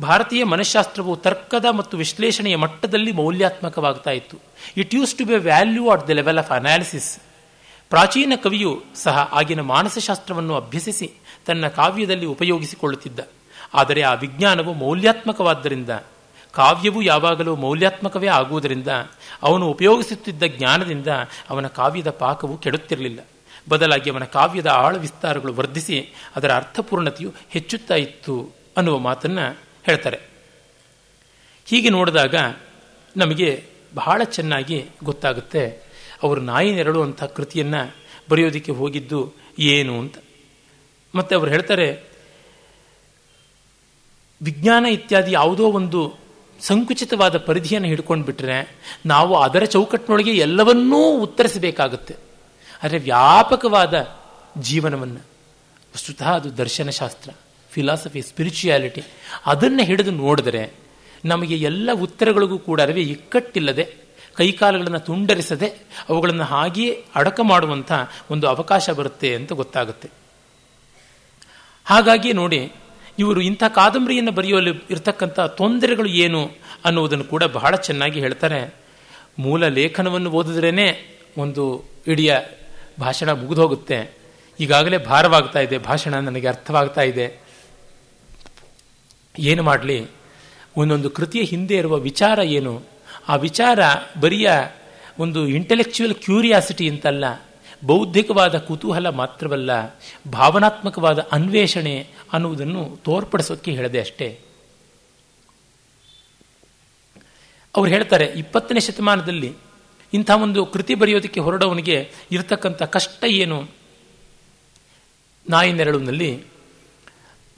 ಭಾರತೀಯ ಮನಃಶಾಸ್ತ್ರವು ತರ್ಕದ ಮತ್ತು ವಿಶ್ಲೇಷಣೆಯ ಮಟ್ಟದಲ್ಲಿ ಮೌಲ್ಯಾತ್ಮಕವಾಗ್ತಾ ಇತ್ತು. It use to be value at the level of analysis ಪ್ರಾಚೀನ ಕವಿಯು ಸಹ ಆಗಿನ ಮಾನಸಶಾಸ್ತ್ರವನ್ನು ಅಭ್ಯಸಿಸಿ ತನ್ನ ಕಾವ್ಯದಲ್ಲಿ ಉಪಯೋಗಿಸಿಕೊಳ್ಳುತ್ತಿದ್ದ. ಆದರೆ ಆ ವಿಜ್ಞಾನವು ಮೌಲ್ಯಾತ್ಮಕವಾದ್ದರಿಂದ ಕಾವ್ಯವು ಯಾವಾಗಲೂ ಮೌಲ್ಯಾತ್ಮಕವೇ ಆಗುವುದರಿಂದ ಅವನು ಉಪಯೋಗಿಸುತ್ತಿದ್ದ ಜ್ಞಾನದಿಂದ ಅವನ ಕಾವ್ಯದ ಪಾಕವು ಕೆಡುತ್ತಿರಲಿಲ್ಲ. ಬದಲಾಗಿ ಅವನ ಕಾವ್ಯದ ಆಳ ವಿಸ್ತಾರಗಳು ವರ್ಧಿಸಿ ಅದರ ಅರ್ಥಪೂರ್ಣತೆಯು ಹೆಚ್ಚುತ್ತಾ ಇತ್ತು ಅನ್ನುವ ಮಾತನ್ನು ಹೇಳ್ತಾರೆ. ಹೀಗೆ ನೋಡಿದಾಗ ನಮಗೆ ಬಹಳ ಚೆನ್ನಾಗಿ ಗೊತ್ತಾಗುತ್ತೆ ಅವರು ನಾಯಿ ನೆರಳು ಅಂತ ಕೃತಿಯನ್ನು ಬರೆಯೋದಕ್ಕೆ ಹೋಗಿದ್ದು ಏನು ಅಂತ. ಮತ್ತೆ ಅವರು ಹೇಳ್ತಾರೆ, ವಿಜ್ಞಾನ ಇತ್ಯಾದಿ ಯಾವುದೋ ಒಂದು ಸಂಕುಚಿತವಾದ ಪರಿಧಿಯನ್ನು ಹಿಡ್ಕೊಂಡು ಬಿಟ್ರೆ ನಾವು ಅದರ ಚೌಕಟ್ಟಿನೊಳಗೆ ಎಲ್ಲವನ್ನೂ ಉತ್ತರಿಸಬೇಕಾಗುತ್ತೆ. ಆದರೆ ವ್ಯಾಪಕವಾದ ಜೀವನವನ್ನು, ವಸ್ತುತಃ ಅದು ದರ್ಶನಶಾಸ್ತ್ರ ಫಿಲಾಸಫಿ ಸ್ಪಿರಿಚುಯಾಲಿಟಿ ಅದನ್ನು ಹಿಡಿದು ನೋಡಿದರೆ ನಮಗೆ ಎಲ್ಲ ಉತ್ತರಗಳಿಗೂ ಕೂಡ ಅರಿವೆ ಇಕ್ಕಟ್ಟಿಲ್ಲದೆ, ಕೈಕಾಲುಗಳನ್ನು ತುಂಡರಿಸದೆ, ಅವುಗಳನ್ನು ಹಾಗೆಯೇ ಅಡಕ ಮಾಡುವಂಥ ಒಂದು ಅವಕಾಶ ಬರುತ್ತೆ ಅಂತ ಗೊತ್ತಾಗುತ್ತೆ. ಹಾಗಾಗಿ ನೋಡಿ ಇವರು ಇಂಥ ಕಾದಂಬರಿಯನ್ನು ಬರೆಯುವಲ್ಲಿ ಇರತಕ್ಕಂಥ ತೊಂದರೆಗಳು ಏನು ಅನ್ನುವುದನ್ನು ಕೂಡ ಬಹಳ ಚೆನ್ನಾಗಿ ಹೇಳ್ತಾರೆ. ಮೂಲ ಲೇಖನವನ್ನು ಓದಿದ್ರೇ ಒಂದು ಇಡೀ ಭಾಷಣ ಮುಗಿದೋಗುತ್ತೆ. ಈಗಾಗಲೇ ಭಾರವಾಗ್ತಾ ಇದೆ, ಭಾಷಣ ನನಗೆ ಅರ್ಥವಾಗ್ತಾ ಇದೆ. ಏನು ಮಾಡಲಿ? ಒಂದೊಂದು ಕೃತಿಯ ಹಿಂದೆ ಇರುವ ವಿಚಾರ ಏನು? ಆ ವಿಚಾರ ಬರಿಯ ಒಂದು ಇಂಟೆಲೆಕ್ಚುಯಲ್ ಕ್ಯೂರಿಯಾಸಿಟಿ ಅಂತಲ್ಲ ಬೌದ್ಧಿಕವಾದ ಕುತೂಹಲ ಮಾತ್ರವಲ್ಲ, ಭಾವನಾತ್ಮಕವಾದ ಅನ್ವೇಷಣೆ ಅನ್ನುವುದನ್ನು ತೋರ್ಪಡಿಸೋಕ್ಕೆ ಹೇಳಿದೆ ಅಷ್ಟೇ. ಅವ್ರು ಹೇಳ್ತಾರೆ, ಇಪ್ಪತ್ತನೇ ಶತಮಾನದಲ್ಲಿ ಇಂಥ ಒಂದು ಕೃತಿ ಬರೆಯೋದಕ್ಕೆ ಹೊರಡವನಿಗೆ ಇರತಕ್ಕಂಥ ಕಷ್ಟ ಏನು? ನಾಯಿ ನೆರಳಿನಲ್ಲಿ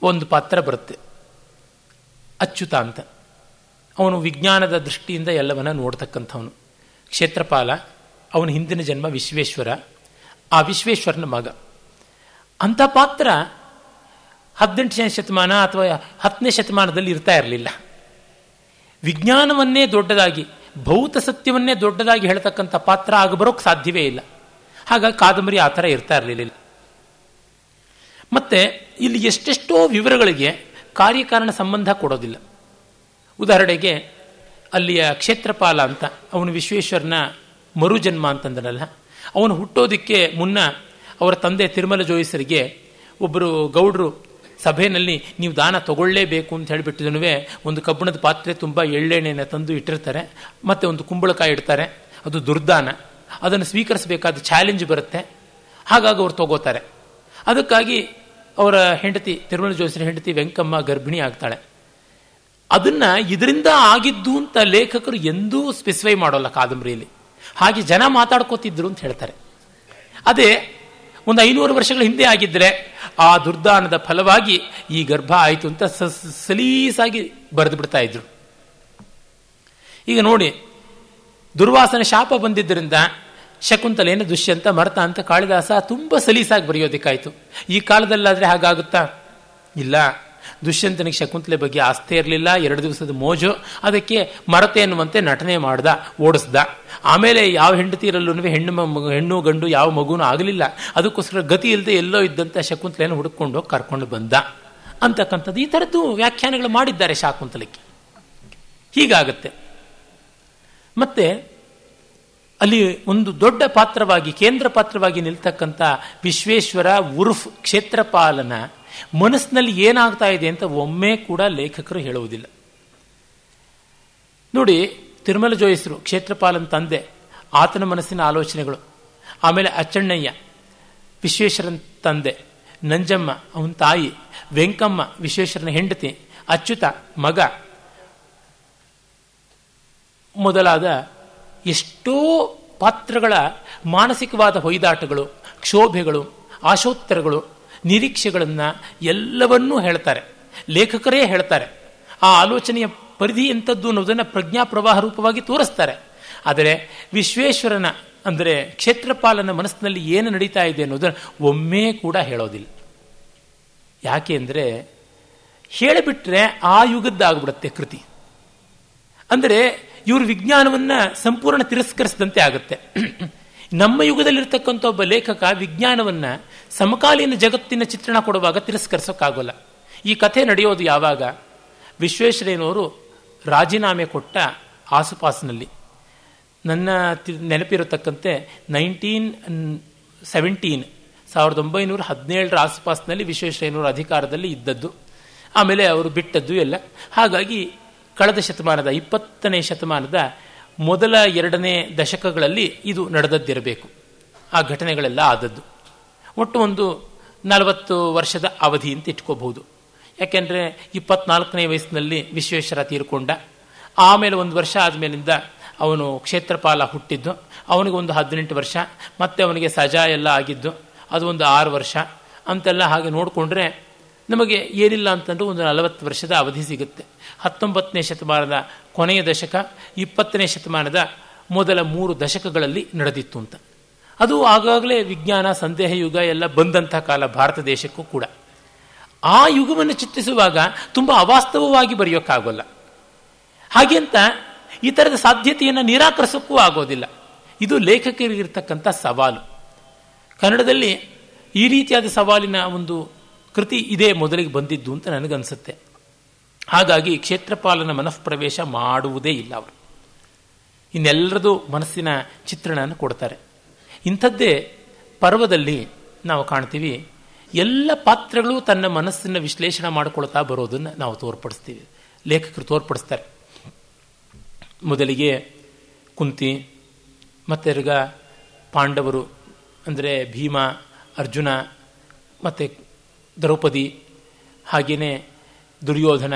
ಒಂದು ಪಾತ್ರ ಬರುತ್ತೆ. ಅಚ್ಯುತ ಅಂತ. ಅವನು ವಿಜ್ಞಾನದ ದೃಷ್ಟಿಯಿಂದ ಎಲ್ಲವನ್ನ ನೋಡ್ತಕ್ಕಂಥವನು. ಕ್ಷೇತ್ರಪಾಲ, ಅವನ ಹಿಂದಿನ ಜನ್ಮ ವಿಶ್ವೇಶ್ವರ ಆ ವಿಶ್ವೇಶ್ವರನ ಮಗ. ಅಂಥ ಪಾತ್ರ ಹದಿನೆಂಟನೇ ಶತಮಾನ ಅಥವಾ ಹತ್ತನೇ ಶತಮಾನದಲ್ಲಿ ಇರ್ತಾ ಇರಲಿಲ್ಲ. ವಿಜ್ಞಾನವನ್ನೇ ದೊಡ್ಡದಾಗಿ, ಭೌತ ಸತ್ಯವನ್ನೇ ದೊಡ್ಡದಾಗಿ ಹೇಳ್ತಕ್ಕಂಥ ಪಾತ್ರ ಆಗ ಬರೋಕ್ಕೆ ಸಾಧ್ಯವೇ ಇಲ್ಲ. ಹಾಗಾಗಿ ಕಾದಂಬರಿ ಆ ಥರ ಇರ್ತಾ ಇರಲಿಲ್ಲ. ಮತ್ತೆ ಇಲ್ಲಿ ಎಷ್ಟೆಷ್ಟೋ ವಿವರಗಳಿಗೆ ಕಾರ್ಯಕಾರಣ ಸಂಬಂಧ ಕೊಡೋದಿಲ್ಲ. ಉದಾಹರಣೆಗೆ ಅಲ್ಲಿಯ ಕ್ಷೇತ್ರಪಾಲ ಅಂತ, ಅವನು ವಿಶ್ವೇಶ್ವರನ ಮರುಜನ್ಮ ಅಂತಂದನಲ್ಲ? ಅವನು ಹುಟ್ಟೋದಿಕ್ಕೆ ಮುನ್ನ ಅವರ ತಂದೆ ತಿರುಮಲ ಜೋಯಿಸರಿಗೆ ಒಬ್ಬರು ಗೌಡರು ಸಭೆಯಲ್ಲಿ ನೀವು ದಾನ ತಗೊಳ್ಳೇಬೇಕು ಅಂತ ಹೇಳಿಬಿಟ್ಟಿದನು ಒಂದು ಕಬ್ಬಿಣದ ಪಾತ್ರೆ ತುಂಬ ಎಳ್ಳೆಣ್ಣೆಯನ್ನು ತಂದು ಇಟ್ಟಿರ್ತಾರೆ, ಮತ್ತೆ ಒಂದು ಕುಂಬಳಕಾಯಿ ಇಡ್ತಾರೆ, ಅದು ದುರ್ದಾನ. ಅದನ್ನು ಸ್ವೀಕರಿಸಬೇಕಾದ ಚಾಲೆಂಜ್ ಬರುತ್ತೆ. ಹಾಗಾಗಿ ಅವ್ರು ತಗೋತಾರೆ. ಅದಕ್ಕಾಗಿ ಅವರ ಹೆಂಡತಿ, ತಿರುಮಲ ಜೋಯಿಸರ ಹೆಂಡತಿ ವೆಂಕಮ್ಮ ಗರ್ಭಿಣಿ ಆಗ್ತಾಳೆ. ಅದನ್ನ ಇದರಿಂದ ಆಗಿದ್ದು ಅಂತ ಲೇಖಕರು ಎಂದೂ ಸ್ಪೆಸಿಫೈ ಮಾಡೋಲ್ಲ ಕಾದಂಬರಿಯಲ್ಲಿ. ಹಾಗೆ ಜನ ಮಾತಾಡ್ಕೋತಿದ್ರು ಅಂತ ಹೇಳ್ತಾರೆ. ಅದೇ ಒಂದು ಐನೂರು ವರ್ಷಗಳ ಹಿಂದೆ ಆಗಿದ್ದರೆ ಆ ದುರ್ದಾನದ ಫಲವಾಗಿ ಈ ಗರ್ಭ ಆಯಿತು ಅಂತ ಸಲೀಸಾಗಿ ಬರೆದು ಬಿಡ್ತಾ ಇದ್ರು. ಈಗ ನೋಡಿ, ದುರ್ವಾಸನ ಶಾಪ ಬಂದಿದ್ದರಿಂದ ಶಕುಂತಲೇನು ದುಷ್ಯಂತ ಮರ್ತ ಅಂತ ಕಾಳಿದಾಸ ತುಂಬ ಸಲೀಸಾಗಿ ಬರೆಯೋದಕ್ಕಾಯ್ತು. ಈ ಕಾಲದಲ್ಲಾದರೆ ಹಾಗಾಗುತ್ತಾ? ಇಲ್ಲ. ದುಷ್ಯಂತನಿಗೆ ಶಕುಂತಲೆ ಬಗ್ಗೆ ಆಸ್ತಿ ಇರಲಿಲ್ಲ, ಎರಡು ದಿವಸದ ಮೋಜು, ಅದಕ್ಕೆ ಮರತೆ ಎನ್ನುವಂತೆ ನಟನೆ ಮಾಡ್ದ, ಓಡಿಸ್ದ. ಆಮೇಲೆ ಯಾವ ಹೆಂಡತಿರಲ್ಲೂ ಹೆಣ್ಣು ಹೆಣ್ಣು, ಗಂಡು, ಯಾವ ಮಗುನೂ ಆಗಲಿಲ್ಲ. ಅದಕ್ಕೋಸ್ಕರ ಗತಿ ಇಲ್ಲದೆ ಎಲ್ಲೋ ಇದ್ದಂಥ ಶಕುಂತಲೆಯನ್ನು ಹುಡುಕೊಂಡು ಕರ್ಕೊಂಡು ಬಂದ. ಅಂತಕ್ಕಂಥದ್ದು ಈ ಥರದ್ದು ವ್ಯಾಖ್ಯಾನಗಳು ಮಾಡಿದ್ದಾರೆ ಶಾಕುಂತಲಕ್ಕೆ. ಹೀಗಾಗತ್ತೆ. ಮತ್ತೆ ಅಲ್ಲಿ ಒಂದು ದೊಡ್ಡ ಪಾತ್ರವಾಗಿ, ಕೇಂದ್ರ ಪಾತ್ರವಾಗಿ ನಿಲ್ತಕ್ಕಂಥ ವಿಶ್ವೇಶ್ವರ ಉರ್ಫ್ ಕ್ಷೇತ್ರಪಾಲನ ಮನಸ್ಸಿನಲ್ಲಿ ಏನಾಗ್ತಾ ಇದೆ ಅಂತ ಒಮ್ಮೆ ಕೂಡ ಲೇಖಕರು ಹೇಳುವುದಿಲ್ಲ. ನೋಡಿ, ತಿರುಮಲ ಜೋಯಿಸರು, ಕ್ಷೇತ್ರಪಾಲನ ತಂದೆ, ಆತನ ಮನಸ್ಸಿನ ಆಲೋಚನೆಗಳು. ಆಮೇಲೆ ಅಚ್ಚಣ್ಣಯ್ಯ, ವಿಶ್ವೇಶ್ವರನ ತಂದೆ, ನಂಜಮ್ಮ, ಅವನ ತಾಯಿ, ವೆಂಕಮ್ಮ, ವಿಶ್ವೇಶ್ವರನ ಹೆಂಡತಿ, ಅಚ್ಯುತ, ಮಗ. ಮೊದಲಾದ ಎಷ್ಟೋ ಪಾತ್ರಗಳ ಮಾನಸಿಕವಾದ ಹೊಯ್ದಾಟಗಳು, ಕ್ಷೋಭೆಗಳು, ಆಶೋತ್ತರಗಳು ನಿರೀಕ್ಷೆಗಳನ್ನು ಎಲ್ಲವನ್ನೂ ಹೇಳ್ತಾರೆ. ಲೇಖಕರೇ ಹೇಳ್ತಾರೆ. ಆ ಆಲೋಚನೆಯ ಪರಿಧಿ ಎಂಥದ್ದು ಅನ್ನೋದನ್ನು ಪ್ರಜ್ಞಾ ಪ್ರವಾಹ ರೂಪವಾಗಿ ತೋರಿಸ್ತಾರೆ. ಆದರೆ ವಿಶ್ವೇಶ್ವರನ, ಅಂದರೆ ಕ್ಷೇತ್ರಪಾಲನ ಮನಸ್ಸಿನಲ್ಲಿ ಏನು ನಡೀತಾ ಇದೆ ಅನ್ನೋದನ್ನು ಒಮ್ಮೆ ಕೂಡ ಹೇಳೋದಿಲ್ಲ. ಯಾಕೆ ಅಂದರೆ ಹೇಳಿಬಿಟ್ರೆ ಆ ಯುಗದ್ದಾಗ್ಬಿಡುತ್ತೆ ಕೃತಿ. ಅಂದರೆ ಇವರು ವಿಜ್ಞಾನವನ್ನು ಸಂಪೂರ್ಣ ತಿರಸ್ಕರಿಸಿದಂತೆ ಆಗುತ್ತೆ. ನಮ್ಮ ಯುಗದಲ್ಲಿರ್ತಕ್ಕಂಥ ಒಬ್ಬ ಲೇಖಕ ವಿಜ್ಞಾನವನ್ನ ಸಮಕಾಲೀನ ಜಗತ್ತಿನ ಚಿತ್ರಣ ಕೊಡುವಾಗ ತಿರಸ್ಕರಿಸೋಕ್ಕಾಗೋಲ್ಲ. ಈ ಕಥೆ ನಡೆಯೋದು ಯಾವಾಗ? ವಿಶ್ವೇಶ್ವರಯ್ಯನವರು ರಾಜೀನಾಮೆ ಕೊಟ್ಟ ಆಸುಪಾಸಿನಲ್ಲಿ. ನನ್ನ ನೆನಪಿರತಕ್ಕಂತೆ ನೈನ್ಟೀನ್ ಸೆವೆಂಟೀನ್, ಸಾವಿರದ ಒಂಬೈನೂರ ಹದಿನೇಳರ ಆಸುಪಾಸಿನಲ್ಲಿ ವಿಶ್ವೇಶ್ವರಯ್ಯನವರು ಅಧಿಕಾರದಲ್ಲಿ ಇದ್ದದ್ದು. ಆಮೇಲೆ ಅವರು ಬಿಟ್ಟದ್ದು ಎಲ್ಲ. ಹಾಗಾಗಿ ಕಳೆದ ಶತಮಾನದ ಇಪ್ಪತ್ತನೇ ಶತಮಾನದ ಮೊದಲ ಎರಡನೇ ದಶಕಗಳಲ್ಲಿ ಇದು ನಡೆದದ್ದಿರಬೇಕು. ಆ ಘಟನೆಗಳೆಲ್ಲ ಆದದ್ದು. ಒಟ್ಟು ಒಂದು ನಲವತ್ತು ವರ್ಷದ ಅವಧಿ ಅಂತ ಇಟ್ಕೋಬಹುದು. ಯಾಕೆಂದರೆ ಇಪ್ಪತ್ನಾಲ್ಕನೇ ವಯಸ್ಸಿನಲ್ಲಿ ವಿಶ್ವೇಶ್ವರ ತೀರ್ಕೊಂಡ. ಆಮೇಲೆ ಒಂದು ವರ್ಷ ಆದಮೇಲಿಂದ ಅವನು ಕ್ಷೇತ್ರಪಾಲ ಹುಟ್ಟಿದ್ದು. ಅವನಿಗೆ ಒಂದು ಹದಿನೆಂಟು ವರ್ಷ, ಮತ್ತೆ ಅವನಿಗೆ ಸಜಾ ಎಲ್ಲ ಆಗಿದ್ದು. ಅದು ಒಂದು ಆರು ವರ್ಷ. ಅಂತೆಲ್ಲ ಹಾಗೆ ನೋಡಿಕೊಂಡ್ರೆ ನಮಗೆ ಏನಿಲ್ಲ ಅಂತಂದ್ರೆ ಒಂದು ನಲವತ್ತು ವರ್ಷದ ಅವಧಿ ಸಿಗುತ್ತೆ. ಹತ್ತೊಂಬತ್ತನೇ ಶತಮಾನದ ಕೊನೆಯ ದಶಕ, ಇಪ್ಪತ್ತನೇ ಶತಮಾನದ ಮೊದಲ ಮೂರು ದಶಕಗಳಲ್ಲಿ ನಡೆದಿತ್ತು ಅಂತ. ಅದು ಆಗಾಗಲೇ ವಿಜ್ಞಾನ, ಸಂದೇಹ ಯುಗ ಎಲ್ಲ ಬಂದಂಥ ಕಾಲ ಭಾರತ ದೇಶಕ್ಕೂ ಕೂಡ. ಆ ಯುಗವನ್ನು ಚಿತ್ರಿಸುವಾಗ ತುಂಬ ಅವಾಸ್ತವವಾಗಿ ಬರೆಯೋಕ್ಕಾಗೋಲ್ಲ. ಹಾಗೆ ಅಂತ ಈ ಥರದ ಸಾಧ್ಯತೆಯನ್ನು ನಿರಾಕರಿಸೋಕ್ಕೂ ಆಗೋದಿಲ್ಲ. ಇದು ಲೇಖಕರಿಗಿರ್ತಕ್ಕಂಥ ಸವಾಲು. ಕನ್ನಡದಲ್ಲಿ ಈ ರೀತಿಯಾದ ಸವಾಲಿನ ಒಂದು ಕೃತಿ ಇದೇ ಮೊದಲಿಗೆ ಬಂದಿದ್ದು ಅಂತ ನನಗನ್ಸುತ್ತೆ. ಹಾಗಾಗಿ ಕ್ಷೇತ್ರಪಾಲನ ಮನಃಪ್ರವೇಶ ಮಾಡುವುದೇ ಇಲ್ಲ ಅವರು. ಇನ್ನೆಲ್ಲರದು ಮನಸ್ಸಿನ ಚಿತ್ರಣವನ್ನು ಕೊಡ್ತಾರೆ. ಇಂಥದ್ದೇ ಪರ್ವದಲ್ಲಿ ನಾವು ಕಾಣ್ತೀವಿ, ಎಲ್ಲ ಪಾತ್ರಗಳು ತನ್ನ ಮನಸ್ಸನ್ನು ವಿಶ್ಲೇಷಣೆ ಮಾಡಿಕೊಳ್ತಾ ಬರೋದನ್ನು ನಾವು ತೋರ್ಪಡಿಸ್ತೀವಿ. ಲೇಖಕರು ತೋರ್ಪಡಿಸ್ತಾರೆ. ಮೊದಲಿಗೆ ಕುಂತಿ ಮತ್ತೆರ್ಗ ಪಾಂಡವರು, ಅಂದರೆ ಭೀಮ, ಅರ್ಜುನ, ಮತ್ತು ದ್ರೌಪದಿ ಹಾಗೆಯೇ ದುರ್ಯೋಧನ,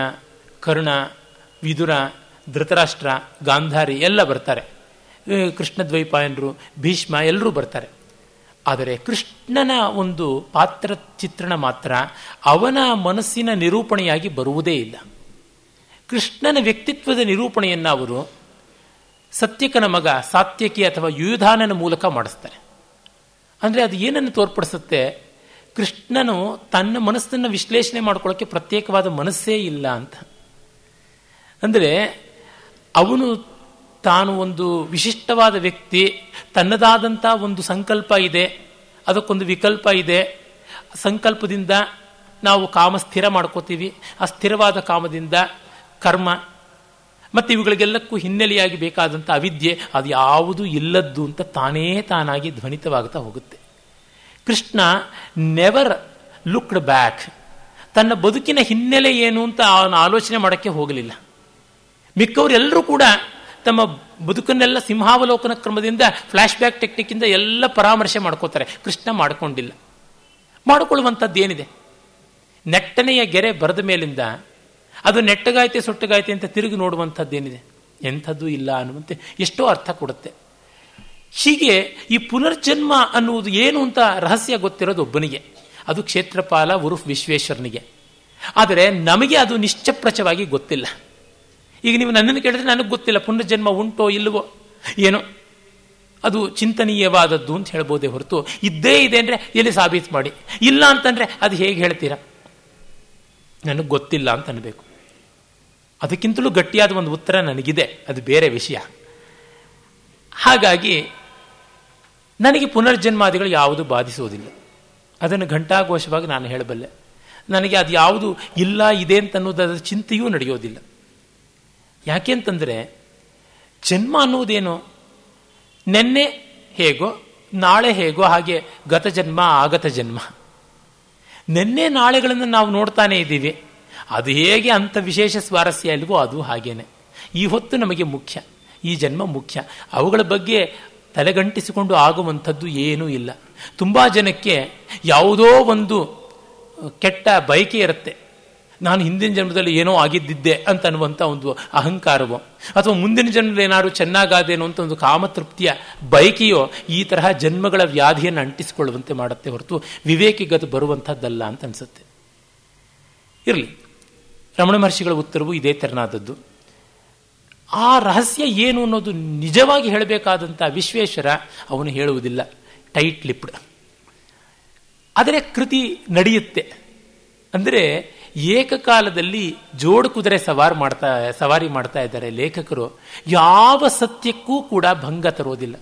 ಕರ್ಣ, ವಿದುರ, ಧೃತರಾಷ್ಟ್ರ, ಗಾಂಧಾರಿ ಎಲ್ಲ ಬರ್ತಾರೆ. ಕೃಷ್ಣದ್ವೈಪಾಯನರು, ಭೀಷ್ಮ ಎಲ್ಲರೂ ಬರ್ತಾರೆ. ಆದರೆ ಕೃಷ್ಣನ ಒಂದು ಪಾತ್ರ ಚಿತ್ರಣ ಮಾತ್ರ ಅವನ ಮನಸ್ಸಿನ ನಿರೂಪಣೆಯಾಗಿ ಬರುವುದೇ ಇಲ್ಲ. ಕೃಷ್ಣನ ವ್ಯಕ್ತಿತ್ವದ ನಿರೂಪಣೆಯನ್ನು ಅವರು ಸತ್ಯಕನ ಮಗ ಸಾತ್ಯಕಿ ಅಥವಾ ಯುಧಾನನ ಮೂಲಕ ಮಾಡಿಸ್ತಾರೆ. ಅಂದರೆ ಅದು ಏನನ್ನು ತೋರ್ಪಡಿಸುತ್ತೆ? ಕೃಷ್ಣನು ತನ್ನ ಮನಸ್ಸನ್ನು ವಿಶ್ಲೇಷಣೆ ಮಾಡ್ಕೊಳ್ಳೋಕ್ಕೆ ಪ್ರತ್ಯೇಕವಾದ ಮನಸ್ಸೇ ಇಲ್ಲ ಅಂತ. ಅಂದರೆ ಅವನು ತಾನು ಒಂದು ವಿಶಿಷ್ಟವಾದ ವ್ಯಕ್ತಿ ತನ್ನದಾದಂಥ ಒಂದು ಸಂಕಲ್ಪ ಇದೆ, ಅದಕ್ಕೊಂದು ವಿಕಲ್ಪ ಇದೆ. ಸಂಕಲ್ಪದಿಂದ ನಾವು ಕಾಮ ಸ್ಥಿರ ಮಾಡ್ಕೋತೀವಿ ಆ ಸ್ಥಿರವಾದ ಕಾಮದಿಂದ ಕರ್ಮ. ಮತ್ತು ಇವುಗಳಿಗೆಲ್ಲಕ್ಕೂ ಹಿನ್ನೆಲೆಯಾಗಿ ಬೇಕಾದಂಥ ಅವಿದ್ಯೆ, ಅದು ಯಾವುದೂ ಇಲ್ಲದ್ದು ಅಂತ ತಾನೇ ತಾನಾಗಿ ಧ್ವನಿತವಾಗ್ತಾ ಹೋಗುತ್ತೆ. ಕೃಷ್ಣ ನೆವರ್ ಲುಕ್ಡ್ ಬ್ಯಾಕ್ ತನ್ನ ಬದುಕಿನ ಹಿನ್ನೆಲೆ ಏನು ಅಂತ ಅವನು ಆಲೋಚನೆ ಮಾಡೋಕ್ಕೆ ಹೋಗಲಿಲ್ಲ. ಮಿಕ್ಕವರೆಲ್ಲರೂ ಕೂಡ ತಮ್ಮ ಬದುಕನ್ನೆಲ್ಲ ಸಿಂಹಾವಲೋಕನ ಕ್ರಮದಿಂದ ಫ್ಲ್ಯಾಶ್ ಬ್ಯಾಕ್ ಟೆಕ್ನಿಕ್ಕಿಂದ ಎಲ್ಲ ಪರಾಮರ್ಶೆ ಮಾಡ್ಕೋತಾರೆ. ಕೃಷ್ಣ ಮಾಡಿಕೊಂಡಿಲ್ಲ. ಮಾಡಿಕೊಳ್ಳುವಂಥದ್ದೇನಿದೆ ನೆಟ್ಟನೆಯ ಗೆರೆ ಬರೆದ ಮೇಲಿಂದ ಅದು ನೆಟ್ಟಗಾಯ್ತೆ ಸೊಟ್ಟಗಾಯ್ತೆ ಅಂತ ತಿರುಗಿ ನೋಡುವಂಥದ್ದೇನಿದೆ ಎಂಥದ್ದು ಇಲ್ಲ ಅನ್ನುವಂತೆ ಎಷ್ಟೋ ಅರ್ಥ ಕೊಡುತ್ತೆ. ಹೀಗೆ ಈ ಪುನರ್ಜನ್ಮ ಅನ್ನುವುದು ಏನು ಅಂತ ರಹಸ್ಯ ಗೊತ್ತಿರೋದು ಒಬ್ಬನಿಗೆ. ಅದು ಕ್ಷೇತ್ರಪಾಲ ಉರುಫ್ ವಿಶ್ವೇಶ್ವರನಿಗೆ. ಆದರೆ ನಮಗೆ ಅದು ನಿಶ್ಚಪ್ರಚವಾಗಿ ಗೊತ್ತಿಲ್ಲ. ಈಗ ನೀವು ನನ್ನನ್ನು ಕೇಳಿದ್ರೆ ನನಗೆ ಗೊತ್ತಿಲ್ಲ, ಪುನರ್ಜನ್ಮ ಉಂಟೋ ಇಲ್ಲವೋ? ಏನೋ? ಅದು ಚಿಂತನೀಯವಾದದ್ದು ಅಂತ ಹೇಳ್ಬೋದೇ ಹೊರತು, ಇದ್ದೇ ಇದೆ ಅಂದರೆ ಎಲ್ಲಿ ಸಾಬೀತು ಮಾಡಿ. ಇಲ್ಲ ಅಂತಂದರೆ ಅದು ಹೇಗೆ ಹೇಳ್ತೀರಾ? ನನಗೆ ಗೊತ್ತಿಲ್ಲ ಅಂತ ಅನ್ಬೇಕು. ಅದಕ್ಕಿಂತಲೂ ಗಟ್ಟಿಯಾದ ಒಂದು ಉತ್ತರ ನನಗಿದೆ. ಅದು ಬೇರೆ ವಿಷಯ. ಹಾಗಾಗಿ ನನಗೆ ಪುನರ್ಜನ್ಮಾದಿಗಳು ಯಾವುದು ಬಾಧಿಸುವುದಿಲ್ಲ. ಅದನ್ನು ಘಂಟಾಘೋಷವಾಗಿ ನಾನು ಹೇಳಬಲ್ಲೆ. ನನಗೆ ಅದು ಯಾವುದು ಇಲ್ಲ, ಇದೆ ಅಂತ ಅನ್ನೋದರ ಚಿಂತೆಯೂ ನಡೆಯೋದಿಲ್ಲ. ಯಾಕೆಂತಂದರೆ ಜನ್ಮ ಅನ್ನೋದೇನು ನೆನ್ನೆ ಹೇಗೋ, ನಾಳೆ ಹೇಗೋ ಹಾಗೆ ಗತ ಜನ್ಮ, ಆಗತ ಜನ್ಮ. ನಿನ್ನೆ ನಾಳೆಗಳನ್ನು ನಾವು ನೋಡ್ತಾನೆ ಇದ್ದೀವಿ. ಅದು ಹೇಗೆ ಅಂಥ ವಿಶೇಷ ಸ್ವಾರಸ್ಯ ಇಲ್ವೋ ಅದು ಹಾಗೇನೆ. ಈ ಹೊತ್ತು ನಮಗೆ ಮುಖ್ಯ, ಈ ಜನ್ಮ ಮುಖ್ಯ. ಅವುಗಳ ಬಗ್ಗೆ ತಲೆಗಂಟಿಸಿಕೊಂಡು ಆಗುವಂಥದ್ದು ಏನೂ ಇಲ್ಲ. ತುಂಬ ಜನಕ್ಕೆ ಯಾವುದೋ ಒಂದು ಕೆಟ್ಟ ಬಯಕೆ ಇರುತ್ತೆ. ನಾನು ಹಿಂದಿನ ಜನ್ಮದಲ್ಲಿ ಏನೋ ಆಗಿದ್ದಿದ್ದೆ ಅಂತ ಅನ್ನುವಂಥ ಒಂದು ಅಹಂಕಾರವೋ, ಅಥವಾ ಮುಂದಿನ ಜನ್ಮದಲ್ಲಿ ಏನಾದ್ರು ಚೆನ್ನಾಗಾದೇನೋ ಅಂತ ಒಂದು ಕಾಮತೃಪ್ತಿಯ ಬಯಕೆಯೋ ಈ ತರಹ ಜನ್ಮಗಳ ವ್ಯಾಧಿಯನ್ನು ಅಂಟಿಸಿಕೊಳ್ಳುವಂತೆ ಮಾಡುತ್ತೆ ಹೊರತು ವಿವೇಕಿಗದು ಬರುವಂಥದ್ದಲ್ಲ ಅಂತ ಅನಿಸುತ್ತೆ. ಇರಲಿ, ರಮಣ ಮಹರ್ಷಿಗಳ ಉತ್ತರವು ಇದೇ ತೆರನಾದದ್ದು. ಆ ರಹಸ್ಯ ಏನು ಅನ್ನೋದು ನಿಜವಾಗಿ ಹೇಳಬೇಕಾದಂಥ ವಿಶ್ವೇಶ್ವರ ಅವನು ಹೇಳುವುದಿಲ್ಲ. ಟೈಟ್ ಲಿಪ್ಡ್ ಆದರೆ ಕೃತಿ ನಡೆಯುತ್ತೆ. ಅಂದರೆ ಏಕಕಾಲದಲ್ಲಿ ಜೋಡು ಕುದುರೆ ಸವಾರಿ ಮಾಡ್ತಾ ಸವಾರಿ ಮಾಡ್ತಾ ಇದ್ದಾರೆ ಲೇಖಕರು. ಯಾವ ಸತ್ಯಕ್ಕೂ ಕೂಡ ಭಂಗ ತರೋದಿಲ್ಲ.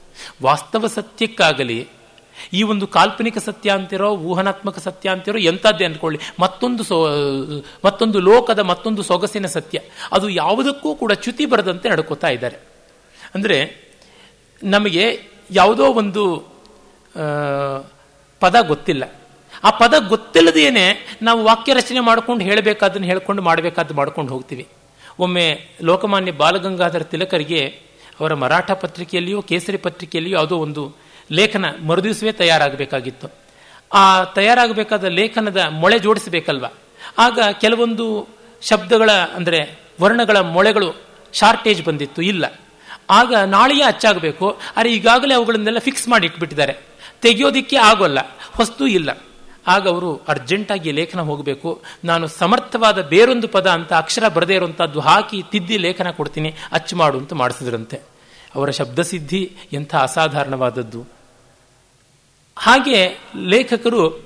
ವಾಸ್ತವ ಸತ್ಯಕ್ಕಾಗಲಿ ಈ ಒಂದು ಕಾಲ್ಪನಿಕ ಸತ್ಯ ಅಂತಿರೋ, ಊಹನಾತ್ಮಕ ಸತ್ಯ ಅಂತಿರೋ ಎಂಥದ್ದೇ ಅಂದ್ಕೊಳ್ಳಿ. ಮತ್ತೊಂದು ಸೊ, ಮತ್ತೊಂದು ಲೋಕದ ಮತ್ತೊಂದು ಸೊಗಸಿನ ಸತ್ಯ. ಅದು ಯಾವುದಕ್ಕೂ ಕೂಡ ಚ್ಯುತಿ ಬರದಂತೆ ನಡ್ಕೋತಾ ಇದ್ದಾರೆ. ಅಂದರೆ, ನಮಗೆ ಯಾವುದೋ ಒಂದು ಪದ ಗೊತ್ತಿಲ್ಲ. ಆ ಪದ ಗೊತ್ತಿಲ್ಲದೇನೆ ನಾವು ವಾಕ್ಯ ರಚನೆ ಮಾಡ್ಕೊಂಡು ಹೇಳಬೇಕಾದನ್ನು ಹೇಳ್ಕೊಂಡು ಮಾಡಬೇಕಾದ್ದು ಮಾಡ್ಕೊಂಡು ಹೋಗ್ತೀವಿ. ಒಮ್ಮೆ ಲೋಕಮಾನ್ಯ ಬಾಲಗಂಗಾಧರ ತಿಲಕರಿಗೆ ಅವರ ಮರಾಠ ಪತ್ರಿಕೆಯಲ್ಲಿಯೋ, ಕೇಸರಿ ಪತ್ರಿಕೆಯಲ್ಲಿಯೋ ಯಾವುದೋ ಒಂದು ಲೇಖನ ಮರುದಿವಸವೇ ತಯಾರಾಗಬೇಕಾಗಿತ್ತು. ಆ ತಯಾರಾಗಬೇಕಾದ ಲೇಖನದ ಮೊಳೆ ಜೋಡಿಸಬೇಕಲ್ವ? ಆಗ ಕೆಲವೊಂದು ಶಬ್ದಗಳ ಅಂದರೆ ವರ್ಣಗಳ ಮೊಳೆಗಳು ಶಾರ್ಟೇಜ್ ಬಂದಿತ್ತು, ಇಲ್ಲ. ಆಗ ನಾಳೆಯೇ ಅಚ್ಚಾಗಬೇಕು. ಆದರೆ ಈಗಾಗಲೇ ಅವುಗಳನ್ನೆಲ್ಲ ಫಿಕ್ಸ್ ಮಾಡಿ ಇಟ್ಬಿಟ್ಟಿದ್ದಾರೆ ತೆಗೆಯೋದಿಕ್ಕೆ ಆಗೋಲ್ಲ, ಹೊಸ್ತು ಇಲ್ಲ. ಆಗ ಅವರು ಅರ್ಜೆಂಟಾಗಿ ಲೇಖನ ಹೋಗಬೇಕು. ನಾನು ಸಮರ್ಥವಾದ ಬೇರೊಂದು ಪದ ಅಂತ ಅಕ್ಷರ ಬರದೇ ಇರುವಂಥದ್ದು ಹಾಕಿ ತಿದ್ದಿ ಲೇಖನ ಕೊಡ್ತೀನಿ, ಅಚ್ಚು ಮಾಡು ಅಂತ ಮಾಡಿಸಿದ್ರಂತೆ. ಅವರ ಶಬ್ದಸಿದ್ಧಿ ಎಂಥ ಅಸಾಧಾರಣವಾದದ್ದು. ಹಾಗೆ ಲೇಖಕರು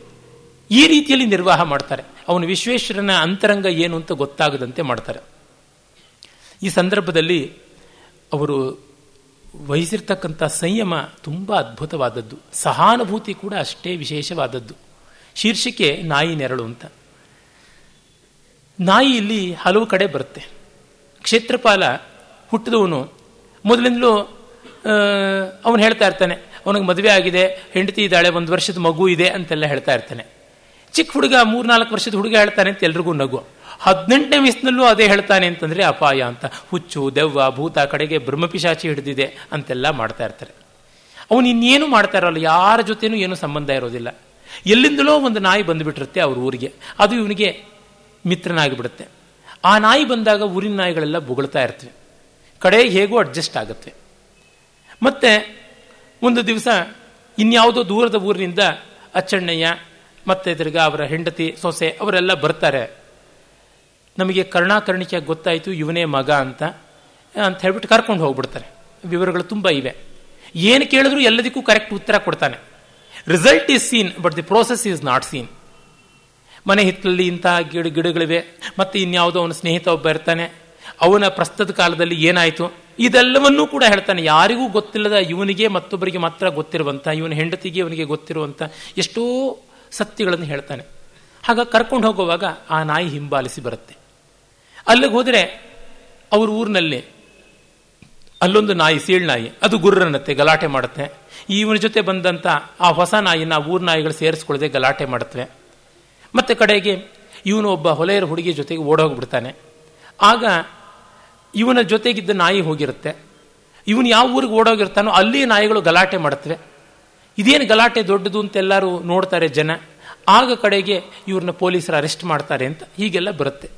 ಈ ರೀತಿಯಲ್ಲಿ ನಿರ್ವಾಹ ಮಾಡ್ತಾರೆ. ಅವನು ವಿಶ್ವೇಶ್ವರನ ಅಂತರಂಗ ಏನು ಅಂತ ಗೊತ್ತಾಗದಂತೆ ಮಾಡ್ತಾರೆ. ಈ ಸಂದರ್ಭದಲ್ಲಿ ಅವರು ವಹಿಸಿರ್ತಕ್ಕಂಥ ಸಂಯಮ ತುಂಬ ಅದ್ಭುತವಾದದ್ದು. ಸಹಾನುಭೂತಿ ಕೂಡ ಅಷ್ಟೇ ವಿಶೇಷವಾದದ್ದು. ಶೀರ್ಷಿಕೆ ನಾಯಿ ನೆರಳು ಅಂತ. ನಾಯಿ ಇಲ್ಲಿ ಹಲವು ಕಡೆ ಬರುತ್ತೆ. ಕ್ಷೇತ್ರಪಾಲ ಹುಟ್ಟಿದವನು ಮೊದಲಿಂದಲೂ ಅವನು ಹೇಳ್ತಾ ಇರ್ತಾನೆ ಅವನಿಗೆ ಮದುವೆ ಆಗಿದೆ, ಹೆಂಡತಿ ಇದ್ದಾಳೆ, ಒಂದು ವರ್ಷದ ಮಗು ಇದೆ ಅಂತೆಲ್ಲ ಹೇಳ್ತಾ ಇರ್ತಾನೆ. ಚಿಕ್ಕ ಹುಡುಗ ಮೂರ್ನಾಲ್ಕು ವರ್ಷದ ಹುಡುಗ ಹೇಳ್ತಾನೆ ಅಂತ ಎಲ್ರಿಗೂ ನಗು. ಹದಿನೆಂಟನೇ ವಯಸ್ಸಿನಲ್ಲೂ ಅದೇ ಹೇಳ್ತಾನೆ ಅಂತಂದರೆ ಅಪಾಯ ಅಂತ. ಹುಚ್ಚು, ದೆವ್ವ, ಭೂತ, ಕಡೆಗೆ ಬ್ರಹ್ಮಪಿಶಾಚಿ ಹಿಡಿದಿದೆ ಅಂತೆಲ್ಲ ಮಾಡ್ತಾ ಇರ್ತಾರೆ. ಅವನು ಇನ್ನೇನು ಮಾಡ್ತಾ ಇರೋಲ್ಲ, ಯಾರ ಜೊತೆನೂ ಏನು ಸಂಬಂಧ ಇರೋದಿಲ್ಲ. ಎಲ್ಲಿಂದಲೋ ಒಂದು ನಾಯಿ ಬಂದುಬಿಟ್ಟಿರುತ್ತೆ ಅವ್ರ ಊರಿಗೆ. ಅದು ಇವನಿಗೆ ಮಿತ್ರನಾಗಿಬಿಡುತ್ತೆ. ಆ ನಾಯಿ ಬಂದಾಗ ಊರಿನ ನಾಯಿಗಳೆಲ್ಲ ಬೊಗಳ್ತಾ ಇರ್ತವೆ. ಕಡೆ ಹೇಗೂ ಅಡ್ಜಸ್ಟ್ ಆಗುತ್ತೆ. ಮತ್ತೆ ಒಂದು ದಿವಸ ಇನ್ಯಾವುದೋ ದೂರದ ಊರಿನಿಂದ ಅಚ್ಚಣ್ಣಯ್ಯ, ಮತ್ತೆ ತಿರ್ಗ ಅವರ ಹೆಂಡತಿ ಸೊಸೆ ಅವರೆಲ್ಲ ಬರ್ತಾರೆ. ನಮಗೆ ಕರ್ಣಾಕರ್ಣಿಕೆ ಗೊತ್ತಾಯಿತು, ಇವನೇ ಮಗ ಅಂತ ಅಂತ ಹೇಳ್ಬಿಟ್ಟು ಕರ್ಕೊಂಡು ಹೋಗ್ಬಿಡ್ತಾರೆ. ವಿವರಗಳು ತುಂಬ ಇವೆ. ಏನು ಕೇಳಿದ್ರು ಎಲ್ಲದಕ್ಕೂ ಕರೆಕ್ಟ್ ಉತ್ತರ ಕೊಡ್ತಾನೆ. Result is seen but the process is not seen ಮನೆ ಹಿತ್ತಲಲ್ಲಿ ಇಂತಹ ಗಿಡ ಗಿಡಗಳಿವೆ ಮತ್ತೆ ಇನ್ಯಾವುದೋ ಅವನ ಸ್ನೇಹಿತ ಒಬ್ಬ ಇರ್ತಾನೆ. ಅವನ ಪ್ರಸ್ತುತ ಕಾಲದಲ್ಲಿ ಏನಾಯಿತು? ಇದೆಲ್ಲವನ್ನೂ ಕೂಡ ಹೇಳ್ತಾನೆ. ಯಾರಿಗೂ ಗೊತ್ತಿಲ್ಲದ ಇವನಿಗೆ ಮತ್ತೊಬ್ಬರಿಗೆ ಮಾತ್ರ ಗೊತ್ತಿರುವಂಥ ಇವನ ಹೆಂಡತಿಗೆ ಇವನಿಗೆ ಗೊತ್ತಿರುವಂಥ ಎಷ್ಟೋ ಸತ್ಯಗಳನ್ನು ಹೇಳ್ತಾನೆ. ಆಗ ಕರ್ಕೊಂಡು ಹೋಗುವಾಗ ಆ ನಾಯಿ ಹಿಂಬಾಲಿಸಿ ಬರುತ್ತೆ. ಅಲ್ಲಿಗೆ ಹೋದರೆ ಅವ್ರ ಊರಿನಲ್ಲಿ ಅಲ್ಲೊಂದು ನಾಯಿ, ಸೀಳ್ ನಾಯಿ, ಅದು ಗುರ್ರನ್ನತ್ತೆ ಗಲಾಟೆ ಮಾಡುತ್ತೆ. ಇವನ ಜೊತೆ ಬಂದಂಥ ಆ ಹೊಸ ನಾಯಿನ ಊರ್ ನಾಯಿಗಳು ಸೇರಿಸ್ಕೊಳ್ಳದೆ ಗಲಾಟೆ ಮಾಡುತ್ತವೆ ಮತ್ತೆ ಕಡೆಗೆ ಇವನು ಒಬ್ಬ ಹೊಲೆಯರ ಹುಡುಗಿ ಜೊತೆಗೆ ಓಡೋಗ್ಬಿಡ್ತಾನೆ. ಆಗ ಇವನ ಜೊತೆಗಿದ್ದ ನಾಯಿ ಹೋಗಿರುತ್ತೆ. ಇವನು ಯಾವ ಊರಿಗೆ ಓಡೋಗಿರ್ತಾನೋ ಅಲ್ಲಿ ನಾಯಿಗಳು ಗಲಾಟೆ ಮಾಡುತ್ತವೆ ಇದೇನು ಗಲಾಟೆ ದೊಡ್ಡದು ಅಂತ ಎಲ್ಲರೂ ನೋಡ್ತಾರೆ ಜನ. ಆಗ ಕಡೆಗೆ ಇವ್ರನ್ನ ಪೊಲೀಸರು ಅರೆಸ್ಟ್ ಮಾಡ್ತಾರೆ ಅಂತ ಹೀಗೆಲ್ಲ ಬರುತ್ತೆ.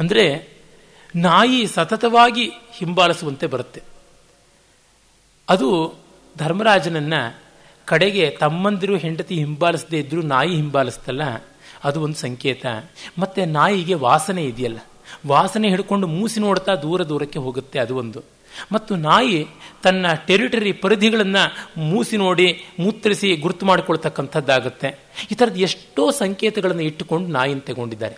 ಅಂದರೆ ನಾಯಿ ಸತತವಾಗಿ ಹಿಂಬಾಲಿಸುವಂತೆ ಬರುತ್ತೆ. ಅದು ಧರ್ಮರಾಜನನ್ನ ಕಡೆಗೆ ತಮ್ಮಂದಿರು ಹೆಂಡತಿ ಹಿಂಬಾಲಿಸದೇ ಇದ್ರೂ ನಾಯಿ ಹಿಂಬಾಲಿಸ್ತಲ್ಲ? ಅದು ಒಂದು ಸಂಕೇತ. ಮತ್ತೆ ನಾಯಿಗೆ ವಾಸನೆ ಇದೆಯಲ್ಲ? ವಾಸನೆ ಹಿಡ್ಕೊಂಡು ಮೂಸಿ ನೋಡ್ತಾ ದೂರ ದೂರಕ್ಕೆ ಹೋಗುತ್ತೆ ಅದು ಒಂದು. ಮತ್ತು ನಾಯಿ ತನ್ನ ಟೆರಿಟರಿ ಪರಿಧಿಗಳನ್ನು ಮೂಸಿ ನೋಡಿ, ಮೂತ್ರಿಸಿ ಗುರುತು ಮಾಡಿಕೊಳ್ತಕ್ಕಂಥದ್ದಾಗುತ್ತೆ. ಈ ಥರದ ಎಷ್ಟೋ ಸಂಕೇತಗಳನ್ನು ಇಟ್ಟುಕೊಂಡು ನಾಯಿನ ತಗೊಂಡಿದ್ದಾರೆ.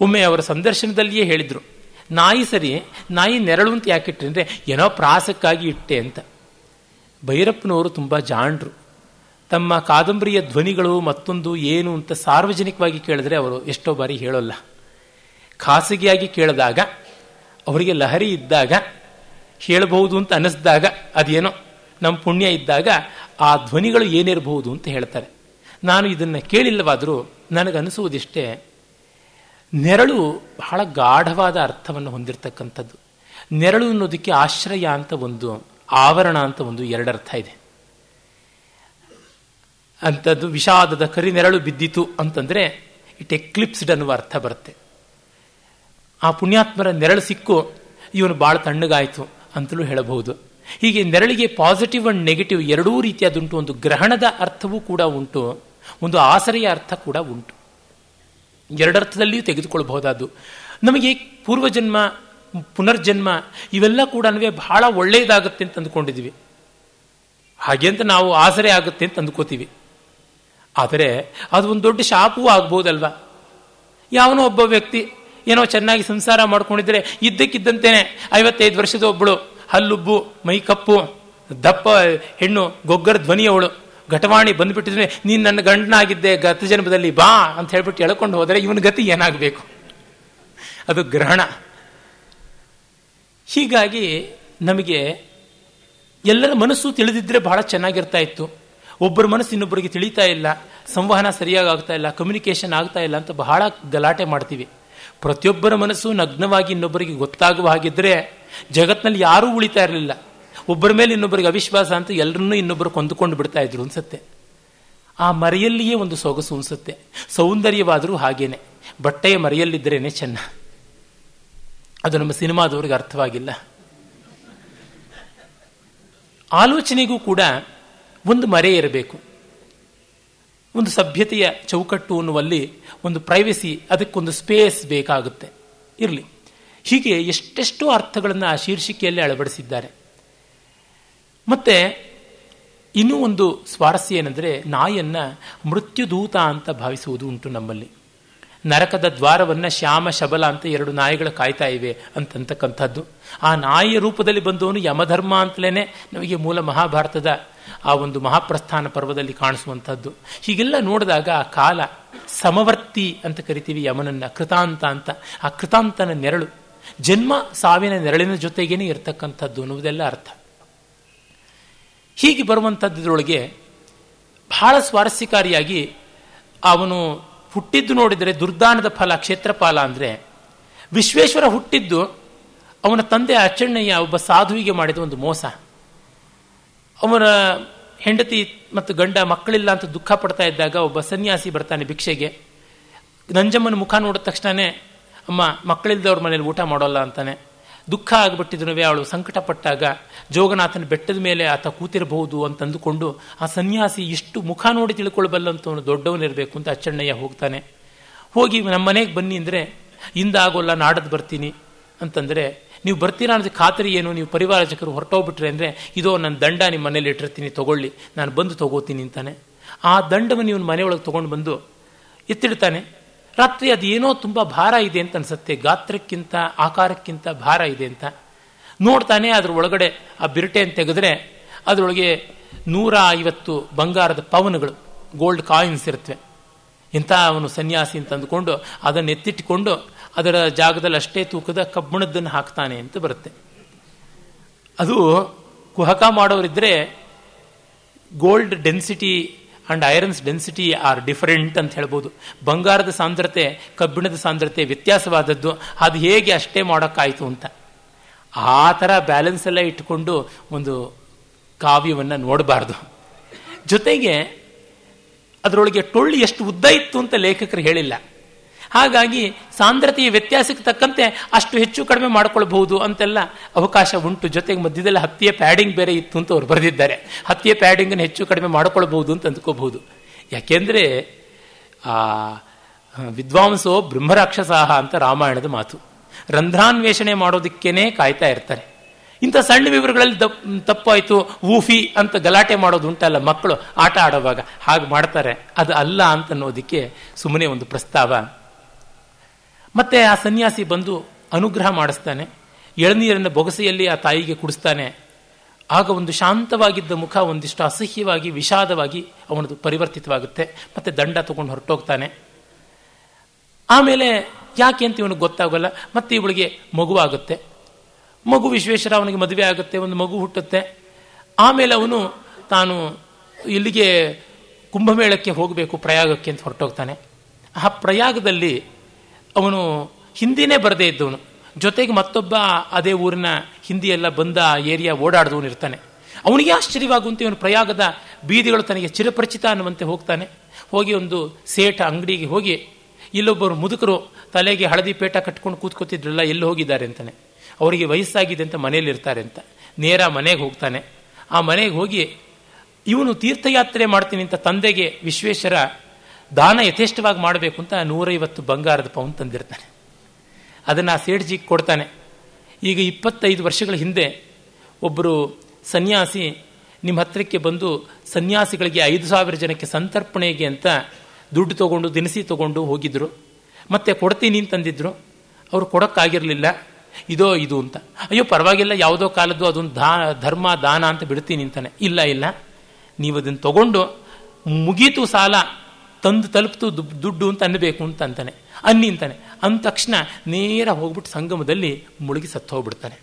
ಒಮ್ಮೆ ಅವರ ಸಂದರ್ಶನದಲ್ಲಿಯೇ ಹೇಳಿದರು, ನಾಯಿ ಸರಿ, ನಾಯಿ ನೆರಳು ಅಂತ ಯಾಕಿಟ್ರಿ ಅಂದರೆ, ಏನೋ ಪ್ರಾಸಕ್ಕಾಗಿ ಇಟ್ಟೆ ಅಂತ. ಭೈರಪ್ಪನವರು ತುಂಬ ಜಾಣರು. ತಮ್ಮ ಕಾದಂಬರಿಯ ಧ್ವನಿಗಳು ಮತ್ತೊಂದು ಏನು ಅಂತ ಸಾರ್ವಜನಿಕವಾಗಿ ಕೇಳಿದ್ರೆ ಅವರು ಎಷ್ಟೋ ಬಾರಿ ಹೇಳೋಲ್ಲ. ಖಾಸಗಿಯಾಗಿ ಕೇಳಿದಾಗ, ಅವರಿಗೆ ಲಹರಿ ಇದ್ದಾಗ, ಹೇಳಬಹುದು ಅಂತ ಅನ್ನಿಸಿದಾಗ, ಅದೇನೋ ನಮ್ಮ ಪುಣ್ಯ ಇದ್ದಾಗ ಆ ಧ್ವನಿಗಳು ಏನಿರಬಹುದು ಅಂತ ಹೇಳ್ತಾರೆ. ನಾನು ಇದನ್ನು ಕೇಳಿಲ್ಲವಾದರೂ ನನಗನ್ನಿಸುವುದಿಷ್ಟೇ, ನೆರಳು ಬಹಳ ಗಾಢವಾದ ಅರ್ಥವನ್ನು ಹೊಂದಿರತಕ್ಕಂಥದ್ದು. ನೆರಳು ಅನ್ನೋದಕ್ಕೆ ಆಶ್ರಯ ಅಂತ ಒಂದು, ಆವರಣ ಅಂತ ಒಂದು ಎರಡರ್ಥ ಇದೆ. ಅಂಥದ್ದು ವಿಷಾದದ ಕರಿ ನೆರಳು ಬಿದ್ದಿತು ಅಂತಂದರೆ ಇಟ್ ಎಕ್ಲಿಪ್ಸ್ಡ್ ಅನ್ನುವ ಅರ್ಥ ಬರುತ್ತೆ. ಆ ಪುಣ್ಯಾತ್ಮರ ನೆರಳು ಸಿಕ್ಕು, ಇವನು ಭಾಳ ತಣ್ಣಗಾಯಿತು ಅಂತಲೂ ಹೇಳಬಹುದು. ಹೀಗೆ ನೆರಳಿಗೆ ಪಾಸಿಟಿವ್ ಅಂಡ್ ನೆಗೆಟಿವ್ ಎರಡೂ ರೀತಿಯಾದುಂಟು, ಒಂದು ಗ್ರಹಣದ ಅರ್ಥವೂ ಕೂಡ ಉಂಟು, ಒಂದು ಆಸರೆಯ ಅರ್ಥ ಕೂಡ ಉಂಟು. ಎರಡರ್ಥದಲ್ಲಿಯೂ ತೆಗೆದುಕೊಳ್ಬಹುದಾದ್ದು ನಮಗೆ ಪೂರ್ವಜನ್ಮ, ಪುನರ್ಜನ್ಮ, ಇವೆಲ್ಲ ಕೂಡ ಬಹಳ ಒಳ್ಳೆಯದಾಗುತ್ತೆ ಅಂತ ಅಂದ್ಕೊಂಡಿದ್ದೀವಿ. ಹಾಗೆ ಅಂತ ನಾವು ಆಸರೆ ಆಗುತ್ತೆ ಅಂತ ಅಂದ್ಕೋತೀವಿ. ಆದರೆ, ಅದು ಒಂದು ದೊಡ್ಡ ಶಾಪೂ ಆಗ್ಬೋದಲ್ವಾ? ಯಾವನೋ ಒಬ್ಬ ವ್ಯಕ್ತಿ ಏನೋ ಚೆನ್ನಾಗಿ ಸಂಸಾರ ಮಾಡ್ಕೊಂಡಿದ್ರೆ ಇದ್ದಕ್ಕಿದ್ದಂತೇನೆ. ಐವತ್ತೈದು ವರ್ಷದ ಒಬ್ಬಳು ಹಲ್ಲುಬ್ಬು, ಮೈಕಪ್ಪು, ದಪ್ಪ, ಹೆಣ್ಣು, ಗೊಗ್ಗರ ಧ್ವನಿಯವಳು ಘಟವಾಣಿ ಬಂದ್ಬಿಟ್ಟಿದ್ರೆ, ನೀನು ನನ್ನ ಗಂಡನಾಗಿದ್ದೆ, ಗತ ಜನ್ಮದಲ್ಲಿ ಬಾ ಅಂತ ಹೇಳ್ಬಿಟ್ಟು ಎಳ್ಕೊಂಡು ಹೋದರೆ ಇವನ ಗತಿ ಏನಾಗಬೇಕು? ಅದು ಗ್ರಹಣ. ಹೀಗಾಗಿ ನಮಗೆ ಎಲ್ಲರ ಮನಸ್ಸು ತಿಳಿದಿದ್ರೆ ಬಹಳ ಚೆನ್ನಾಗಿರ್ತಾ ಇತ್ತು. ಒಬ್ಬರ ಮನಸ್ಸು ಇನ್ನೊಬ್ಬರಿಗೆ ತಿಳಿತಾ ಇಲ್ಲ. ಸಂವಹನ ಸರಿಯಾಗಿ ಆಗ್ತಾ ಇಲ್ಲ. ಕಮ್ಯುನಿಕೇಶನ್ ಆಗ್ತಾ ಇಲ್ಲ ಅಂತ ಬಹಳ ಗಲಾಟೆ ಮಾಡ್ತೀವಿ. ಪ್ರತಿಯೊಬ್ಬರ ಮನಸ್ಸು ನಗ್ನವಾಗಿ ಇನ್ನೊಬ್ಬರಿಗೆ ಗೊತ್ತಾಗುವ ಹಾಗಿದ್ರೆ ಜಗತ್ನಲ್ಲಿ ಯಾರೂ ಉಳಿತಾ ಇರಲಿಲ್ಲ. ಒಬ್ಬರ ಮೇಲೆ ಇನ್ನೊಬ್ಬರಿಗೆ ಅವಿಶ್ವಾಸ ಅಂತ ಎಲ್ಲರನ್ನೂ ಇನ್ನೊಬ್ಬರು ಕೊಂದುಕೊಂಡು ಬಿಡ್ತಾ ಇದ್ರು ಅನ್ಸುತ್ತೆ. ಆ ಮರೆಯಲ್ಲಿಯೇ ಒಂದು ಸೊಗಸು ಅನ್ಸುತ್ತೆ. ಸೌಂದರ್ಯವಾದರೂ ಹಾಗೇನೆ. ಬಟ್ಟೆಯ ಮರೆಯಲ್ಲಿದ್ದರೇನೆ ಚೆನ್ನ. ಅದು ನಮ್ಮ ಸಿನಿಮಾದವ್ರಿಗೆ ಅರ್ಥವಾಗಿಲ್ಲ. ಆಲೋಚನೆಗೂ ಕೂಡ ಒಂದು ಮರೆ ಇರಬೇಕು. ಒಂದು ಸಭ್ಯತೆಯ ಚೌಕಟ್ಟು ಅನ್ನುವಲ್ಲಿ ಒಂದು ಪ್ರೈವಸಿ ಅದಕ್ಕೊಂದು ಸ್ಪೇಸ್ ಬೇಕಾಗುತ್ತೆ. ಇರಲಿ. ಹೀಗೆ ಎಷ್ಟೆಷ್ಟೋ ಅರ್ಥಗಳನ್ನು ಆ ಶೀರ್ಷಿಕೆಯಲ್ಲಿ ಅಳವಡಿಸಿದ್ದಾರೆ. ಮತ್ತೆ ಇನ್ನೂ ಒಂದು ಸ್ವಾರಸ್ಯ ಏನೆಂದರೆ ನಾಯನ್ನ ಮೃತ್ಯುದೂತ ಅಂತ ಭಾವಿಸುವುದು ಉಂಟು ನಮ್ಮಲ್ಲಿ. ನರಕದ ದ್ವಾರವನ್ನು ಶ್ಯಾಮ, ಶಬಲ ಅಂತ ಎರಡು ನಾಯಿಗಳು ಕಾಯ್ತಾ ಇವೆ ಅಂತಕ್ಕಂಥದ್ದು ಆ ನಾಯಿಯ ರೂಪದಲ್ಲಿ ಬಂದವನು ಯಮಧರ್ಮ ಅಂತಲೇ ನಮಗೆ ಮೂಲ ಮಹಾಭಾರತದ ಆ ಒಂದು ಮಹಾಪ್ರಸ್ಥಾನ ಪರ್ವದಲ್ಲಿ ಕಾಣಿಸುವಂಥದ್ದು. ಹೀಗೆಲ್ಲ ನೋಡಿದಾಗ ಆ ಕಾಲ ಸಮವರ್ತಿ ಅಂತ ಕರಿತೀವಿ ಯಮನನ್ನ, ಕೃತಾಂತ ಅಂತ. ಆ ಕೃತಾಂತನ ನೆರಳು, ಜನ್ಮ ಸಾವಿನ ನೆರಳಿನ ಜೊತೆಗೇನೆ ಇರತಕ್ಕಂಥದ್ದು ಅನ್ನುವುದೆಲ್ಲ ಅರ್ಥ. ಹೀಗೆ ಬರುವಂಥದ್ದರೊಳಗೆ ಬಹಳ ಸ್ವಾರಸ್ಯಕಾರಿಯಾಗಿ ಅವನು ಹುಟ್ಟಿದ್ದು ನೋಡಿದರೆ ದುರ್ದಾನದ ಫಲ ಕ್ಷೇತ್ರಪಾಲ ಅಂದರೆ ವಿಶ್ವೇಶ್ವರ ಹುಟ್ಟಿದ್ದು ಅವನ ತಂದೆ ಅಚ್ಚಣ್ಣಯ್ಯ, ಒಬ್ಬ ಸಾಧುವಿಗೆ ಮಾಡಿದ ಒಂದು ಮೋಸ. ಅವನ ಹೆಂಡತಿ ಮತ್ತು ಗಂಡ ಮಕ್ಕಳಿಲ್ಲ ಅಂತ ದುಃಖ ಪಡ್ತಾ ಇದ್ದಾಗ ಒಬ್ಬ ಸನ್ಯಾಸಿ ಬರ್ತಾನೆ ಭಿಕ್ಷೆಗೆ. ನಂಜಮ್ಮನ ಮುಖ ನೋಡಿದ ತಕ್ಷಣವೇ ಅಮ್ಮ ಮಕ್ಕಳಿಲ್ಲದವ್ರ ಮನೇಲಿ ಊಟ ಮಾಡೋಲ್ಲ ಅಂತಾನೆ. ದುಃಖ ಆಗಿಬಿಟ್ಟಿದ್ರು ಅವಳು ಸಂಕಟಪಟ್ಟಾಗ ಜೋಗನಾಥನ ಬೆಟ್ಟದ ಮೇಲೆ ಆತ ಕೂತಿರಬಹುದು ಅಂತ ಅಂದುಕೊಂಡು ಆ ಸನ್ಯಾಸಿ ಇಷ್ಟು ಮುಖ ನೋಡಿ ತಿಳ್ಕೊಳ್ಬಲ್ಲಂತವನು ದೊಡ್ಡವನಿರಬೇಕು ಅಂತ ಅಚ್ಚಣ್ಣಯ್ಯ ಹೋಗ್ತಾನೆ. ಹೋಗಿ ನಮ್ಮ ಮನೆಗೆ ಬನ್ನಿ ಅಂದರೆ ಹಿಂದಾಗೋಲ್ಲ ನಾಡದ್ದು ಬರ್ತೀನಿ ಅಂತಂದರೆ ನೀವು ಬರ್ತೀರಾ ಅನ್ನೋದು ಖಾತರಿ ಏನು? ನೀವು ಪರಿವಾರಜಕರು ಹೊರಟೋಗ್ಬಿಟ್ರೆ ಅಂದರೆ ಇದೋ ನನ್ನ ದಂಡ ನಿಮ್ಮ ಮನೇಲಿ ಇಟ್ಟಿರ್ತೀನಿ, ತಗೊಳ್ಳಿ, ನಾನು ಬಂದು ತಗೋತೀನಿ ಅಂತಾನೆ. ಆ ದಂಡವನ್ನು ಇವನು ಮನೆಯೊಳಗೆ ತೊಗೊಂಡು ಬಂದು ಎತ್ತಿಡ್ತಾನೆ. ರಾತ್ರಿ ಅದೇನೋ ತುಂಬ ಭಾರ ಇದೆ ಅಂತ ಅನ್ಸುತ್ತೆ, ಗಾತ್ರಕ್ಕಿಂತ, ಆಕಾರಕ್ಕಿಂತ ಭಾರ ಇದೆ ಅಂತ. ನೋಡ್ತಾನೆ ಅದ್ರ ಒಳಗಡೆ ಆ ಬಿರಟೆಯನ್ನು ತೆಗೆದ್ರೆ ಅದರೊಳಗೆ ನೂರ ಐವತ್ತು ಬಂಗಾರದ ಪವನ್ಗಳು ಗೋಲ್ಡ್ ಕಾಯಿನ್ಸ್ ಇರುತ್ತವೆ ಇಂಥ ಅವನು ಸನ್ಯಾಸಿ ಅಂತ ಅಂದುಕೊಂಡು ಅದನ್ನು ಎತ್ತಿಟ್ಟುಕೊಂಡು ಅದರ ಜಾಗದಲ್ಲಿ ಅಷ್ಟೇ ತೂಕದ ಕಬ್ಬಣದ್ದನ್ನು ಹಾಕ್ತಾನೆ ಅಂತ ಬರುತ್ತೆ. ಅದು ಕುಹಕ ಮಾಡೋರಿದ್ರೆ gold density and irons density are different ಅಂತ ಹೇಳ್ಬೋದು. ಬಂಗಾರದ ಸಾಂದ್ರತೆ, ಕಬ್ಬಿಣದ ಸಾಂದ್ರತೆ ವ್ಯತ್ಯಾಸವಾದದ್ದು. ಅದು ಹೇಗೆ ಅಷ್ಟೇ ಮಾಡೋಕ್ಕಾಯಿತು ಅಂತ. ಆ ಥರ ಬ್ಯಾಲೆನ್ಸ್ ಎಲ್ಲ ಇಟ್ಟುಕೊಂಡು ಒಂದು ಕಾವ್ಯವನ್ನು ನೋಡಬಾರ್ದು. ಜೊತೆಗೆ ಅದರೊಳಗೆ ಟೊಳ್ಳು ಎಷ್ಟು ಉದ್ದ ಇತ್ತು ಅಂತ ಲೇಖಕರು ಹೇಳಿಲ್ಲ. ಹಾಗಾಗಿ ಸಾಂದ್ರತೆಯ ವ್ಯತ್ಯಾಸಕ್ಕೆ ತಕ್ಕಂತೆ ಅಷ್ಟು ಹೆಚ್ಚು ಕಡಿಮೆ ಮಾಡ್ಕೊಳ್ಬಹುದು ಅಂತೆಲ್ಲ ಅವಕಾಶ ಉಂಟು. ಜೊತೆಗೆ ಮಧ್ಯದಲ್ಲಿ ಹತ್ತಿಯ ಪ್ಯಾಡಿಂಗ್ ಬೇರೆ ಇತ್ತು ಅಂತ ಅವ್ರು ಬರೆದಿದ್ದಾರೆ. ಹತ್ತಿಯ ಪ್ಯಾಡಿಂಗನ್ನು ಹೆಚ್ಚು ಕಡಿಮೆ ಮಾಡ್ಕೊಳ್ಬಹುದು ಅಂತ ಅಂದ್ಕೋಬಹುದು. ಯಾಕೆಂದರೆ, ಆ, ವಿದ್ವಾಂಸೋ ಬ್ರಹ್ಮರಾಕ್ಷಸಾಹ ಅಂತ ರಾಮಾಯಣದ ಮಾತು. ರಂಧ್ರಾನ್ವೇಷಣೆ ಮಾಡೋದಕ್ಕೇನೆ ಕಾಯ್ತಾ ಇರ್ತಾರೆ. ಇಂಥ ಸಣ್ಣ ವಿವರಗಳಲ್ಲಿ ದಪ್, ತಪ್ಪಾಯಿತು, ಊಫಿ ಅಂತ ಗಲಾಟೆ ಮಾಡೋದು ಉಂಟಲ್ಲ ಮಕ್ಕಳು ಆಟ ಆಡುವಾಗ. ಹಾಗೆ ಮಾಡ್ತಾರೆ. ಅದು ಅಲ್ಲ ಅಂತ ಅನ್ನೋದಕ್ಕೆ ಸುಮ್ಮನೆ ಒಂದು ಪ್ರಸ್ತಾವ. ಮತ್ತೆ ಆ ಸನ್ಯಾಸಿ ಬಂದು ಅನುಗ್ರಹ ಮಾಡಿಸ್ತಾನೆ. ಎಳನೀರನ್ನು ಬೊಗಸೆಯಲ್ಲಿ ಆ ತಾಯಿಗೆ ಕುಡಿಸ್ತಾನೆ. ಆಗ ಒಂದು ಶಾಂತವಾಗಿದ್ದ ಮುಖ, ಒಂದಿಷ್ಟು ಅಸಹ್ಯವಾಗಿ, ವಿಷಾದವಾಗಿ ಅವನದು ಪರಿವರ್ತಿತವಾಗುತ್ತೆ. ಮತ್ತೆ ದಂಡ ತಗೊಂಡು ಹೊರಟೋಗ್ತಾನೆ. ಆಮೇಲೆ ಯಾಕೆ ಅಂತ ಇವನಿಗೆ ಗೊತ್ತಾಗಲ್ಲ. ಮತ್ತೆ ಇವಳಿಗೆ ಮಗುವಾಗುತ್ತೆ. ಮಗು ವಿಶ್ವೇಶ್ವರ ಅವನಿಗೆ ಮದುವೆ ಆಗುತ್ತೆ, ಒಂದು ಮಗು ಹುಟ್ಟುತ್ತೆ. ಆಮೇಲೆ ಅವನು ತಾನು ಇಲ್ಲಿಗೆ ಕುಂಭಮೇಳಕ್ಕೆ ಹೋಗಬೇಕು ಪ್ರಯಾಗಕ್ಕೆ ಅಂತ ಹೊರಟೋಗ್ತಾನೆ. ಆ ಪ್ರಯಾಗದಲ್ಲಿ ಅವನು ಹಿಂದಿನೇ ಬರದೇ ಇದ್ದವನು. ಜೊತೆಗೆ ಮತ್ತೊಬ್ಬ ಅದೇ ಊರಿನ ಹಿಂದಿಯೆಲ್ಲ ಬಂದ ಏರಿಯಾ ಓಡಾಡಿದವನು ಇರ್ತಾನೆ. ಅವನಿಗೆ ಆಶ್ಚರ್ಯವಾಗುವಂತೆ ಇವನು ಪ್ರಯಾಗದ ಬೀದಿಗಳು ತನಗೆ ಚಿರಪರಿಚಿತ ಅನ್ನುವಂತೆ ಹೋಗ್ತಾನೆ. ಹೋಗಿ ಒಂದು ಸೇಠ ಅಂಗಡಿಗೆ ಹೋಗಿ, ಇಲ್ಲೊಬ್ಬರು ಮುದುಕರು ತಲೆಗೆ ಹಳದಿ ಪೇಟ ಕಟ್ಕೊಂಡು ಕೂತ್ಕೋತಿದ್ರಲ್ಲ, ಎಲ್ಲಿ ಹೋಗಿದ್ದಾರೆ ಅಂತಾನೆ. ಅವರಿಗೆ ವಯಸ್ಸಾಗಿದೆ ಅಂತ ಮನೆಯಲ್ಲಿರ್ತಾರೆ ಅಂತ. ನೇರ ಮನೆಗೆ ಹೋಗ್ತಾನೆ. ಆ ಮನೆಗೆ ಹೋಗಿ, ಇವನು ತೀರ್ಥಯಾತ್ರೆ ಮಾಡ್ತೀನಿ ಅಂತ ತಂದೆಗೆ ವಿಶ್ವೇಶ್ವರ ದಾನ ಯಥೇಷ್ಟವಾಗಿ ಮಾಡಬೇಕು ಅಂತ ನೂರೈವತ್ತು ಬಂಗಾರದ ಪೌನ್ ತಂದಿರ್ತಾನೆ. ಅದನ್ನು ಆ ಸೇಠ್ಜಿಗೆ ಕೊಡ್ತಾನೆ. ಈಗ ಇಪ್ಪತ್ತೈದು ವರ್ಷಗಳ ಹಿಂದೆ ಒಬ್ಬರು ಸನ್ಯಾಸಿ ನಿಮ್ಮ ಹತ್ತಿರಕ್ಕೆ ಬಂದು ಸನ್ಯಾಸಿಗಳಿಗೆ ಐದು ಸಾವಿರ ಜನಕ್ಕೆ ಸಂತರ್ಪಣೆಗೆ ಅಂತ ದುಡ್ಡು ತಗೊಂಡು, ದಿನಸಿ ತಗೊಂಡು ಹೋಗಿದ್ರು. ಮತ್ತೆ ಕೊಡ್ತೀನಿ ಅಂತಂದಿದ್ರು. ಅವರು ಕೊಡೋಕ್ಕಾಗಿರಲಿಲ್ಲ. ಇದೋ ಇದು ಅಂತ. ಅಯ್ಯೋ, ಪರವಾಗಿಲ್ಲ, ಯಾವುದೋ ಕಾಲದ್ದು ಅದೊಂದು ದಾ ಧರ್ಮ, ದಾನ ಅಂತ ಬಿಡ್ತೀನಿ ಅಂತಾನೆ. ಇಲ್ಲ ಇಲ್ಲ. ನೀವು ಅದನ್ನು ತಗೊಂಡು ಮುಗೀತು ಸಾಲ. ತಂದು ತಲುಪ್ತು ದುಡ್ಡು ಅಂತ ಅನ್ನಬೇಕು ಅಂತ ಅಂತಾನೆ. ಅನ್ನಿ ಅಂತಾನೆ. ಅಂದ ತಕ್ಷಣ ನೇರ ಹೋಗ್ಬಿಟ್ಟು ಸಂಗಮದಲ್ಲಿ ಮುಳುಗಿ ಸತ್ತು ಹೋಗ್ಬಿಡ್ತಾನೆ.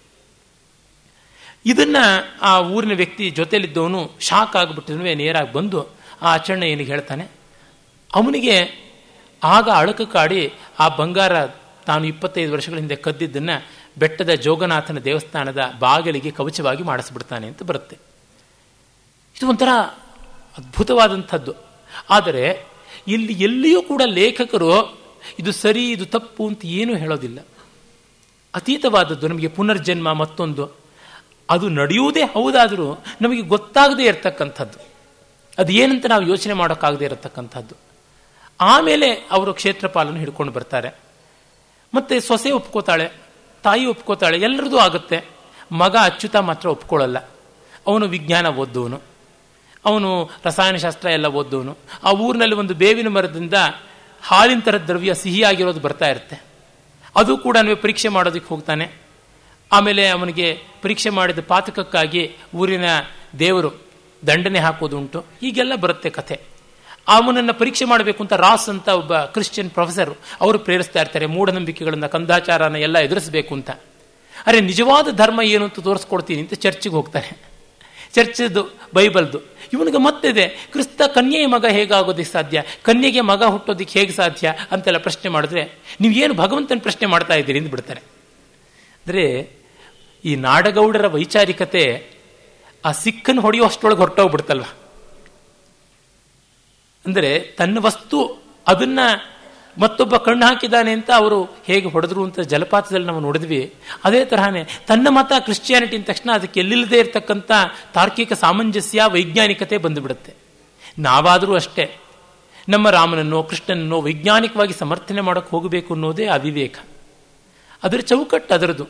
ಇದನ್ನ ಆ ಊರಿನ ವ್ಯಕ್ತಿ ಜೊತೆಲಿದ್ದವನು ಶಾಕ್ ಆಗಿಬಿಟ್ಟಿದ್ನು ನೇರಾಗಿ ಬಂದು ಆ ಆಚರಣೆ ಏನಿಗೆ ಹೇಳ್ತಾನೆ? ಅವನಿಗೆ ಆಗ ಅಳಕು ಕಾಡಿ ಆ ಬಂಗಾರ ತಾನು ಇಪ್ಪತ್ತೈದು ವರ್ಷಗಳ ಹಿಂದೆ ಕದ್ದಿದ್ದನ್ನ ಬೆಟ್ಟದ ಜೋಗನಾಥನ ದೇವಸ್ಥಾನದ ಬಾಗಿಲಿಗೆ ಕವಚವಾಗಿ ಮಾಡಿಸ್ಬಿಡ್ತಾನೆ ಅಂತ ಬರುತ್ತೆ. ಇದು ಒಂಥರ ಅದ್ಭುತವಾದಂಥದ್ದು. ಆದರೆ ಇಲ್ಲಿ ಎಲ್ಲಿಯೂ ಕೂಡ ಲೇಖಕರು, ಇದು ಸರಿ, ಇದು ತಪ್ಪು ಅಂತ ಏನೂ ಹೇಳೋದಿಲ್ಲ. ಅತೀತವಾದದ್ದು ನಮಗೆ ಪುನರ್ಜನ್ಮ ಮತ್ತೊಂದು. ಅದು ನಡೆಯುವುದೇ ಹೌದಾದರೂ ನಮಗೆ ಗೊತ್ತಾಗದೇ ಇರತಕ್ಕಂಥದ್ದು. ಅದು ಏನಂತ ನಾವು ಯೋಚನೆ ಮಾಡೋಕ್ಕಾಗದೇ ಇರತಕ್ಕಂಥದ್ದು. ಆಮೇಲೆ ಅವರು ಕ್ಷೇತ್ರಪಾಲನ್ನು ಹಿಡ್ಕೊಂಡು ಬರ್ತಾರೆ. ಮತ್ತೆ ಸೊಸೆ ಒಪ್ಕೋತಾಳೆ, ತಾಯಿ ಒಪ್ಕೋತಾಳೆ, ಎಲ್ಲರದು ಆಗುತ್ತೆ. ಮಗ ಅಚ್ಚುತ ಮಾತ್ರ ಒಪ್ಕೊಳ್ಳಲ್ಲ. ಅವನು ವಿಜ್ಞಾನ ಓದ್ದವನು. ಅವನು ರಸಾಯನಶಾಸ್ತ್ರ ಎಲ್ಲ ಓದ್ದವನು. ಆ ಊರಿನಲ್ಲಿ ಒಂದು ಬೇವಿನ ಮರದಿಂದ ಹಾಲಿನ ಥರದ ದ್ರವ್ಯ ಸಿಹಿಯಾಗಿರೋದು ಬರ್ತಾ ಇರುತ್ತೆ. ಅದು ಕೂಡ ಪರೀಕ್ಷೆ ಮಾಡೋದಕ್ಕೆ ಹೋಗ್ತಾನೆ. ಆಮೇಲೆ ಅವನಿಗೆ ಪರೀಕ್ಷೆ ಮಾಡಿದ ಪಾತಕಕ್ಕಾಗಿ ಊರಿನ ದೇವರು ದಂಡನೆ ಹಾಕೋದು ಉಂಟು. ಹೀಗೆಲ್ಲ ಬರುತ್ತೆ ಕಥೆ. ಅವನನ್ನು ಪರೀಕ್ಷೆ ಮಾಡಬೇಕು ಅಂತ ರಾಸ್ ಅಂತ ಒಬ್ಬ ಕ್ರಿಶ್ಚಿಯನ್ ಪ್ರೊಫೆಸರ್ ಅವರು ಪ್ರೇರಿಸ್ತಾ ಇರ್ತಾರೆ, ಮೂಢನಂಬಿಕೆಗಳನ್ನು, ಕಂದಾಚಾರನ ಎಲ್ಲ ಎದುರಿಸಬೇಕು ಅಂತ. ಅರೆ, ನಿಜವಾದ ಧರ್ಮ ಏನು ಅಂತ ತೋರಿಸ್ಕೊಡ್ತೀನಿ ಅಂತ ಚರ್ಚಿಗೆ ಹೋಗ್ತಾನೆ ಚರ್ಚದ್ದು ಬೈಬಲ್ದು. ಇವನಿಗೆ ಮತ್ತಿದೆ, ಕ್ರಿಸ್ತ ಕನ್ಯೆಯ ಮಗ ಹೇಗಾಗೋದಕ್ಕೆ ಸಾಧ್ಯ? ಕನ್ಯೆಗೆ ಮಗ ಹುಟ್ಟೋದಕ್ಕೆ ಹೇಗೆ ಸಾಧ್ಯ? ಅಂತೆಲ್ಲ ಪ್ರಶ್ನೆ ಮಾಡಿದ್ರೆ ನೀವು ಏನು ಭಗವಂತನ ಪ್ರಶ್ನೆ ಮಾಡ್ತಾ ಇದ್ದೀರಿ ಅಂತ ಬಿಡ್ತಾರೆ. ಅಂದರೆ, ಈ ನಾಡಗೌಡರ ವೈಚಾರಿಕತೆ ಆ ಸಿಕ್ಕನ್ನು ಹೊಡೆಯುವಷ್ಟೊಳಗೆ ಹೊರಟೋಗ್ಬಿಡ್ತಲ್ವ ಅಂದರೆ, ತನ್ನ ವಸ್ತು, ಅದನ್ನ ಮತ್ತೊಬ್ಬ ಕಣ್ಣು ಹಾಕಿದ್ದಾನೆ ಅಂತ ಅವರು ಹೇಗೆ ಹೊಡೆದ್ರು ಅಂತ ಜಲಪಾತದಲ್ಲಿ ನಾವು ನೋಡಿದ್ವಿ. ಅದೇ ತರಹನೇ ತನ್ನ ಮತ ಕ್ರಿಶ್ಚಿಯಾನಿಟಿ ಅಂದ ತಕ್ಷಣ ಅದಕ್ಕೆ ಎಲ್ಲಿಲ್ಲದೆ ಇರತಕ್ಕಂಥ ತಾರ್ಕಿಕ ಸಾಮಂಜಸ್ಯ, ವೈಜ್ಞಾನಿಕತೆ ಬಂದುಬಿಡುತ್ತೆ. ನಾವಾದರೂ ಅಷ್ಟೇ. ನಮ್ಮ ರಾಮನನ್ನೋ, ಕೃಷ್ಣನನ್ನೋ ವೈಜ್ಞಾನಿಕವಾಗಿ ಸಮರ್ಥನೆ ಮಾಡೋಕ್ಕೆ ಹೋಗಬೇಕು ಅನ್ನೋದೇ ಅವಿವೇಕ. ಅದರ ಚೌಕಟ್ಟು ಅದರದು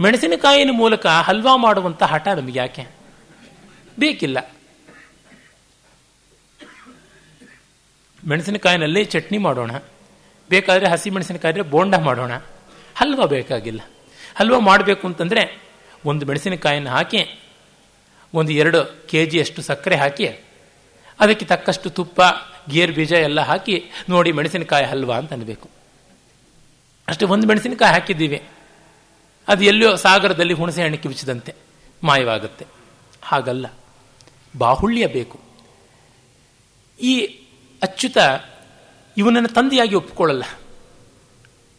ಮೆಣಸಿನಕಾಯಿನ ಮೂಲಕ ಹಲ್ವಾ ಮಾಡುವಂಥ ಹಠ ನಮಗೆ ಯಾಕೆ? ಬೇಕಿಲ್ಲ. ಮೆಣಸಿನಕಾಯಿನಲ್ಲೇ ಚಟ್ನಿ ಮಾಡೋಣ. ಬೇಕಾದರೆ ಹಸಿ ಮೆಣಸಿನಕಾಯಿದ್ರೆ ಬೋಂಡ ಮಾಡೋಣ. ಹಲ್ವ ಬೇಕಾಗಿಲ್ಲ. ಹಲ್ವ ಮಾಡಬೇಕು ಅಂತಂದರೆ ಒಂದು ಮೆಣಸಿನಕಾಯಿನ ಹಾಕಿ, ಒಂದು ಎರಡು ಕೆ ಜಿಯಷ್ಟು ಸಕ್ಕರೆ ಹಾಕಿ, ಅದಕ್ಕೆ ತಕ್ಕಷ್ಟು ತುಪ್ಪ, ಗೇರ್ ಬೀಜ ಎಲ್ಲ ಹಾಕಿ ನೋಡಿ ಮೆಣಸಿನಕಾಯಿ ಹಲ್ವ ಅಂತ ಅನ್ಬೇಕು. ಅಷ್ಟೇ ಒಂದು ಮೆಣಸಿನಕಾಯಿ ಹಾಕಿದ್ದೀವಿ. ಅದು ಎಲ್ಲೋ ಸಾಗರದಲ್ಲಿ ಹುಣಸೆ ಹಣ್ಣು ಕಿವಿಚಿದಂತೆ ಮಾಯವಾಗುತ್ತೆ. ಹಾಗಲ್ಲ. ಬಾಹುಳ್ಯ ಬೇಕು. ಈ ಅಚ್ಯುತ ಇವನನ್ನು ತಂದೆಯಾಗಿ ಒಪ್ಪಿಕೊಳ್ಳಲ್ಲ